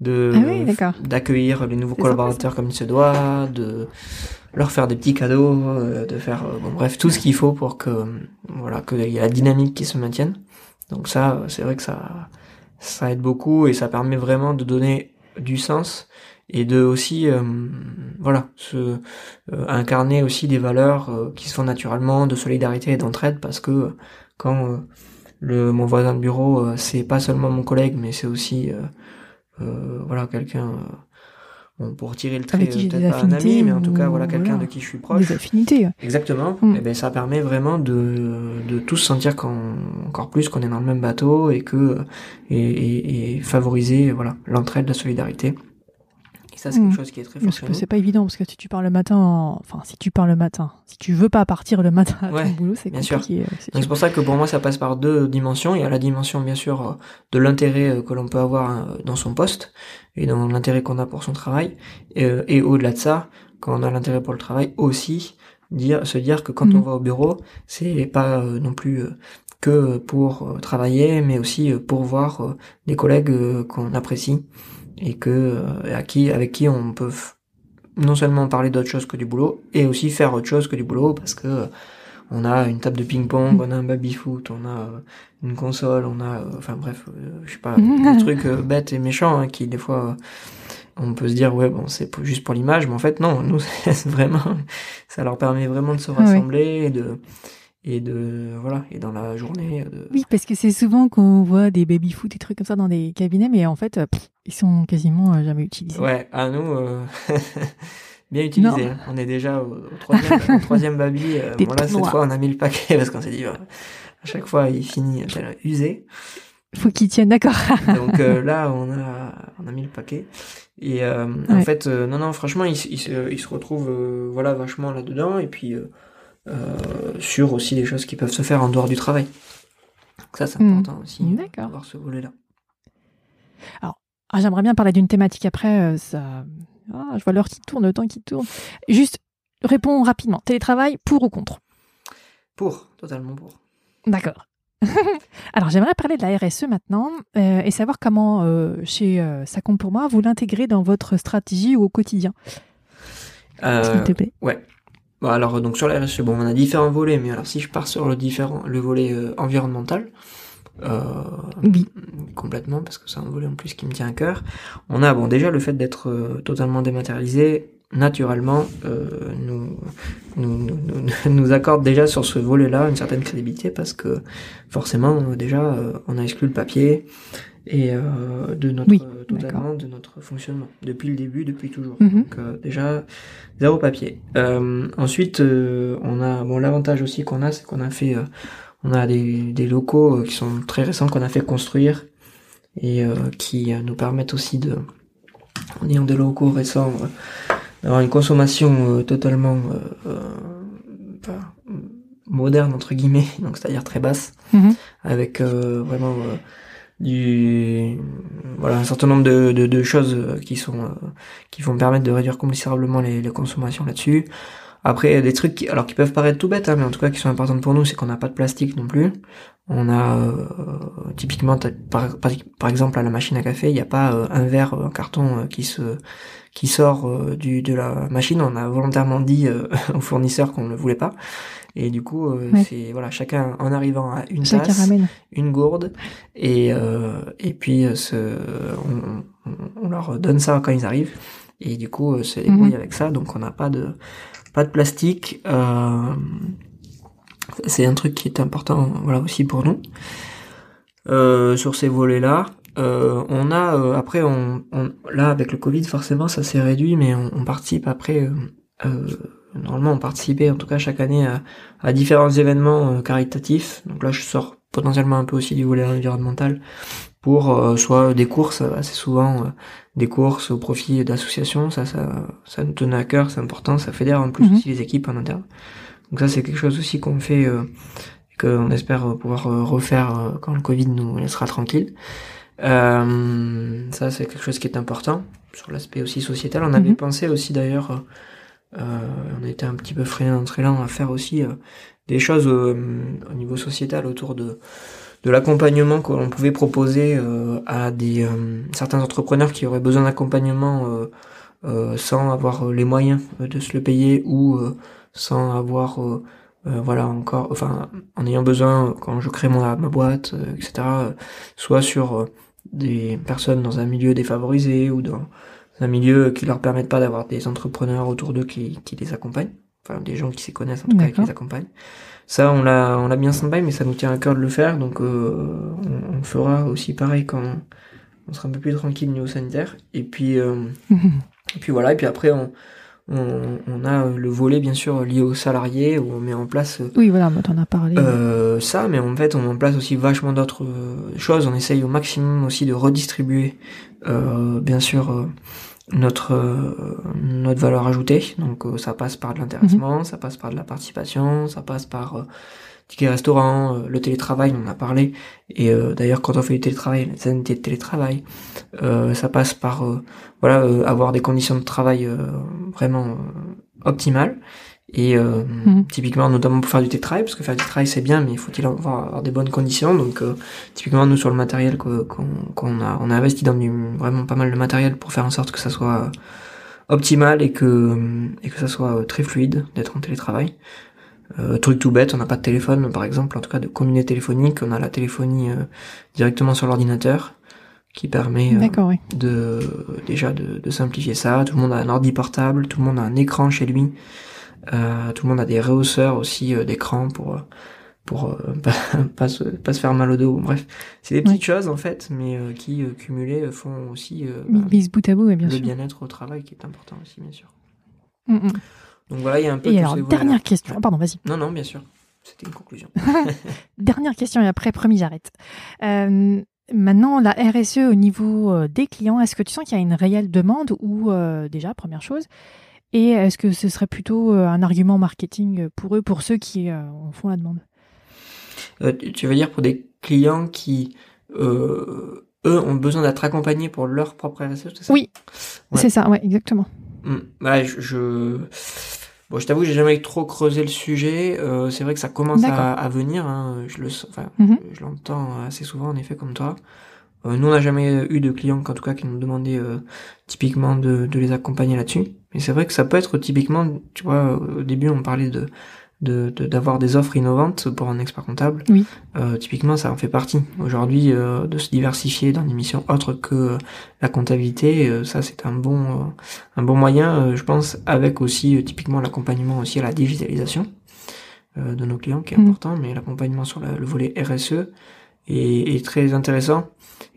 de Ah oui, d'accueillir les nouveaux collaborateurs comme il se doit, de leur faire des petits cadeaux, euh, de faire bon, bref tout ce qu'il faut pour que voilà qu'il y ait la dynamique qui se maintienne. Donc ça c'est vrai que ça ça aide beaucoup et ça permet vraiment de donner du sens et de aussi euh, voilà se euh, incarner aussi des valeurs euh, qui se font naturellement de solidarité et d'entraide parce que euh, quand euh, le mon voisin de bureau euh, c'est pas seulement mon collègue mais c'est aussi voilà quelqu'un bon, pour tirer le trait qui j'ai euh, peut-être pas un ami mais en tout cas voilà quelqu'un voilà. de qui je suis proche Des affinités. Exactement. Mm. Et ben ça permet vraiment de de tous sentir qu'on encore plus qu'on est dans le même bateau et que et, et, et favoriser voilà l'entraide, la solidarité. Ça c'est Mm. quelque chose qui est très fort c'est pas évident parce que si tu pars le matin, en- enfin si tu pars le matin, si tu veux pas partir le matin à Ouais, ton boulot, c'est bien sûr. compliqué. c'est Donc c'est pour ça que pour moi ça passe par deux dimensions. Il y a la dimension bien sûr euh, de l'intérêt euh, que l'on peut avoir euh, dans son poste et dans l'intérêt qu'on a pour son travail. Et, et au-delà de ça, quand on a l'intérêt pour le travail aussi, dire, se dire que quand on va au bureau, c'est pas non plus que pour travailler, mais aussi pour voir des collègues qu'on apprécie et que euh, à qui avec qui on peut non seulement parler d'autre chose que du boulot et aussi faire autre chose que du boulot parce que euh, on a une table de ping-pong, on a un baby-foot, on a euh, une console, on a, enfin bref, je sais pas, des *laughs* trucs bêtes et méchants hein, qui des fois on peut se dire ouais bon c'est juste pour l'image, mais en fait non, nous *laughs* c'est vraiment, ça leur permet vraiment de se rassembler et de et de voilà et dans la journée de Oui, parce que c'est souvent qu'on voit des baby-foot, des trucs comme ça dans des cabinets, mais en fait, euh, pff, ils sont quasiment euh, jamais utilisés. Ouais, à nous, euh, *laughs* bien utilisé. Non. hein. On est déjà au, au troisième, au troisième baby. Euh, *laughs* bon, là, cette fois, on a mis le paquet *laughs* parce qu'on s'est dit, euh, à chaque fois, il finit usé. Faut qu'ils tiennent, d'accord. Donc euh, là, on a, on a mis le paquet. Et euh, en Ouais. fait, euh, non, non, franchement, il, se- il se, il se retrouve euh, voilà, vachement là-dedans. Et puis, euh, euh, sur aussi des choses qui peuvent se faire en dehors du travail. Donc ça, c'est Hmm. important aussi. euh, D'accord. d'avoir ce volet-là. Ah, J'aimerais bien parler d'une thématique après. euh, ça... Ah, je vois l'heure qui tourne, le temps qui tourne. Juste, réponds rapidement. Télétravail, pour ou contre? Pour, totalement pour. D'accord. *laughs* Alors, j'aimerais parler de la RSE maintenant euh, et savoir comment, euh, chez euh, Ça compte pour moi, vous l'intégrez dans votre stratégie ou au quotidien, Euh, s'il te plaît. Ouais. Bon, alors donc sur la RSE, bon, on a différents volets, mais alors si je pars sur le différent, le volet euh, environnemental, euh, Oui. complètement, parce que c'est un volet en plus qui me tient à cœur. On a bon déjà le fait d'être euh, totalement dématérialisé, naturellement, euh, nous, nous, nous, nous- nous accorde déjà sur ce volet-là une certaine crédibilité, parce que forcément euh, déjà euh, on a exclu le papier et euh, de notre Oui, euh, totalement de notre fonctionnement depuis le début, depuis toujours. Mhm. Donc euh, déjà zéro papier. Euh, ensuite, euh, on a bon l'avantage aussi qu'on a, c'est qu'on a fait, euh, on a des, des locaux qui sont très récents qu'on a fait construire et qui nous permettent aussi de, en ayant des locaux récents, d'avoir une consommation totalement moderne entre guillemets, *laughs* donc c'est-à-dire très basse, Mhm. avec vraiment du voilà un certain nombre de, de, choses qui sont euh, qui vont permettre de réduire considérablement les consommations là-dessus. Après, il y a des trucs qui, alors qui peuvent paraître tout bêtes, hein, mais en tout cas qui sont importants pour nous, c'est qu'on n'a pas de plastique non plus. On a euh, typiquement, par, par, par, exemple à la machine à café, il n'y a pas euh, un verre en carton qui se qui sort du de la machine. On a volontairement dit *laughs* au fournisseur qu'on ne le voulait pas. Et du coup, euh, Ouais. c'est voilà, chacun en arrivant à une Chacun tasse, ramène. une gourde, et euh, et puis euh, ce, on, leur donne ça quand ils arrivent, et du coup, euh, se débrouillent Mhm. avec ça. Donc, on n'a pas de pas de plastique. Euh, c'est un truc qui est important, voilà aussi pour nous. Euh, sur ces volets-là, euh, on a après, on, là avec le Covid, forcément, ça s'est réduit, mais on, participe après. normalement, on participait en tout cas chaque année à, différents événements caritatifs. Donc là, je sors potentiellement un peu aussi du volet environnemental pour euh, soit des courses, assez souvent des courses au profit d'associations. Ça, ça, ça nous tenait à cœur, c'est important. Ça fédère en plus Mhm. aussi les équipes en interne. Donc ça, c'est quelque chose aussi qu'on fait, euh, et qu'on espère euh, pouvoir euh, refaire euh, quand le Covid nous laissera tranquille. Euh, ça, c'est quelque chose qui est important sur l'aspect aussi sociétal. On avait Mhm. pensé aussi d'ailleurs, euh, on était un petit peu freiné lent à faire aussi des choses au niveau sociétal autour de de l'accompagnement que l'on pouvait proposer euh, à des euh, certains entrepreneurs qui auraient besoin d'accompagnement euh, euh, sans avoir les moyens de se le payer ou euh, sans avoir euh, voilà encore enfin en ayant besoin quand je crée mon ma boîte euh, etc euh, soit sur euh, des personnes dans un milieu défavorisé ou dans un milieu qui leur permette pas d'avoir des entrepreneurs autour d'eux qui, qui les accompagnent. Enfin des gens qui s'y connaissent en tout cas et qui les accompagnent ça on l'a on l'a bien stand mais ça nous tient à cœur de le faire donc euh, on, on fera aussi pareil quand on sera un peu plus tranquille niveau sanitaire et puis euh, *laughs* et puis voilà, et puis après on, on, on a le volet bien sûr lié aux salariés où on met en place euh, Oui, voilà, bah, t'en as parlé. euh, ça, mais en fait on met en place aussi vachement d'autres euh, choses. On essaye au maximum aussi de redistribuer euh, bien sûr euh, notre euh, notre valeur ajoutée. Donc euh, ça passe par de l'intéressement, ça passe par de la participation, ça passe par euh, ticket restaurant, euh, le télétravail, on en a parlé. Et euh, d'ailleurs quand on fait du télétravail, les indemnités de télétravail, euh, ça passe par euh, voilà euh, avoir des conditions de travail euh, vraiment euh, optimales. Et euh, Mhm. typiquement, notamment pour faire du télétravail, parce que faire du télétravail c'est bien, mais faut-il avoir, avoir des bonnes conditions? Donc, euh, typiquement, nous sur le matériel qu'on a, on a investi dans du, vraiment pas mal de matériel pour faire en sorte que ça soit euh, optimal et que et que ça soit euh, très fluide d'être en télétravail. Euh, truc tout bête, on n'a pas de téléphone, par exemple, en tout cas de combiné téléphonique, on a la téléphonie euh, directement sur l'ordinateur, qui permet oui. de déjà de, de simplifier ça. Tout le monde a un ordi portable, tout le monde a un écran chez lui, tout le monde a des rehausseurs aussi euh, d'écran pour euh, pour euh, *laughs* pas, pas se pas se faire mal au dos. Bref, c'est des petites choses en fait, mais euh, qui euh, cumulées euh, font aussi euh, bah, bout à bout, oui, bien le bien-être au travail qui est important aussi bien sûr. Mm, mm. Donc voilà, il y a un peu Et alors, dernière question. Ouais. Ah, Pardon, vas-y. Non non, bien sûr. C'était une conclusion. *laughs* Dernière question et après, promis, j'arrête. Euh, maintenant, la RSE au niveau euh, des clients, est-ce que tu sens qu'il y a une réelle demande ou euh, déjà, première chose, et est-ce que ce serait plutôt euh, un argument marketing pour eux, pour ceux qui euh, en font la demande? Euh, tu veux dire pour des clients qui euh, eux ont besoin d'être accompagnés pour leur propre RSE, c'est ça? Oui, Ouais. c'est ça, ouais, exactement. Ouais, je, je... Bon, je t'avoue, j'ai jamais trop creusé le sujet. Euh, c'est vrai que ça commence à, à venir. Hein. Je le, enfin, Mhm. je l'entends assez souvent, en effet, comme toi. Nous, on n'a jamais eu de clients, en tout cas, qui nous demandaient euh, typiquement de, de les accompagner là-dessus. Mais c'est vrai que ça peut être typiquement, tu vois, au début, on parlait de de- de- d'avoir des offres innovantes pour un expert comptable. Oui. Euh, typiquement, ça en fait partie. Aujourd'hui, euh, de se diversifier dans des missions autres que la comptabilité, euh, ça c'est un bon euh, un bon moyen, euh, je pense, avec aussi euh, typiquement l'accompagnement aussi à la digitalisation euh, de nos clients, qui est Mhm. important, mais l'accompagnement sur la- le volet RSE est, est très intéressant.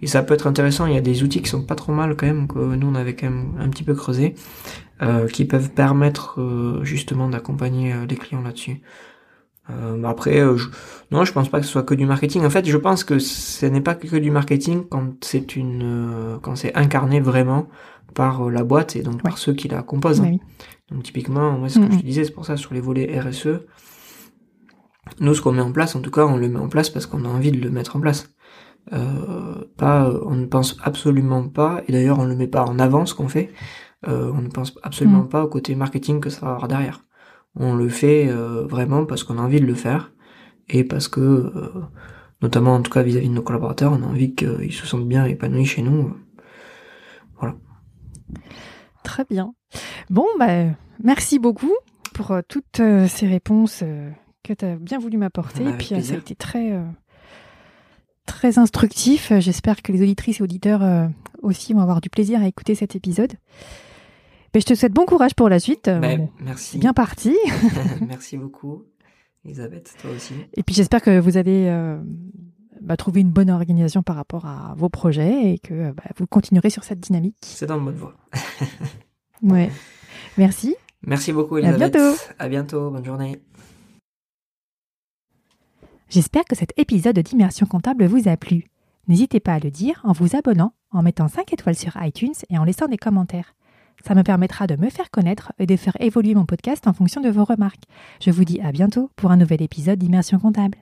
Et ça peut être intéressant, il y a des outils qui sont pas trop mal quand même, que nous on avait quand même un petit peu creusé, euh, qui peuvent permettre euh, justement d'accompagner euh, les clients là-dessus. Euh, après, euh, je, non, je pense pas que ce soit que du marketing. En fait, je pense que ce n'est pas que du marketing quand c'est une, euh, quand c'est incarné vraiment par la boîte et donc par ceux qui la composent. Bah oui. Donc typiquement, moi, ce que je te disais, c'est pour ça sur les volets RSE. Nous, ce qu'on met en place, en tout cas, on le met en place parce qu'on a envie de le mettre en place. Euh, pas, on ne pense absolument pas, et d'ailleurs, on ne le met pas en avant ce qu'on fait. Euh, on ne pense absolument Mhm. pas au côté marketing que ça va avoir derrière. On le fait euh, vraiment parce qu'on a envie de le faire et parce que, euh, notamment en tout cas vis-à-vis de nos collaborateurs, on a envie qu'ils se sentent bien épanouis chez nous. Très bien. Bon, bah, merci beaucoup pour toutes ces réponses que tu as bien voulu m'apporter. Bah, puis, ça a été très, très instructif. J'espère que les auditrices et auditeurs aussi vont avoir du plaisir à écouter cet épisode. Mais je te souhaite bon courage pour la suite. Euh, Ben, merci. bien parti. *laughs* *laughs* merci beaucoup, Elisabeth, toi aussi. Et puis, j'espère que vous allez euh, bah, trouver une bonne organisation par rapport à vos projets et que euh, bah, vous continuerez sur cette dynamique. C'est dans le bonne voie. *laughs* Ouais. Merci. Merci beaucoup, à Elisabeth. bientôt. À bientôt. Bonne journée. J'espère que cet épisode d'Immersion comptable vous a plu. N'hésitez pas à le dire en vous abonnant, en mettant 5 étoiles sur iTunes et en laissant des commentaires. Ça me permettra de me faire connaître et de faire évoluer mon podcast en fonction de vos remarques. Je vous dis à bientôt pour un nouvel épisode d'Immersion comptable.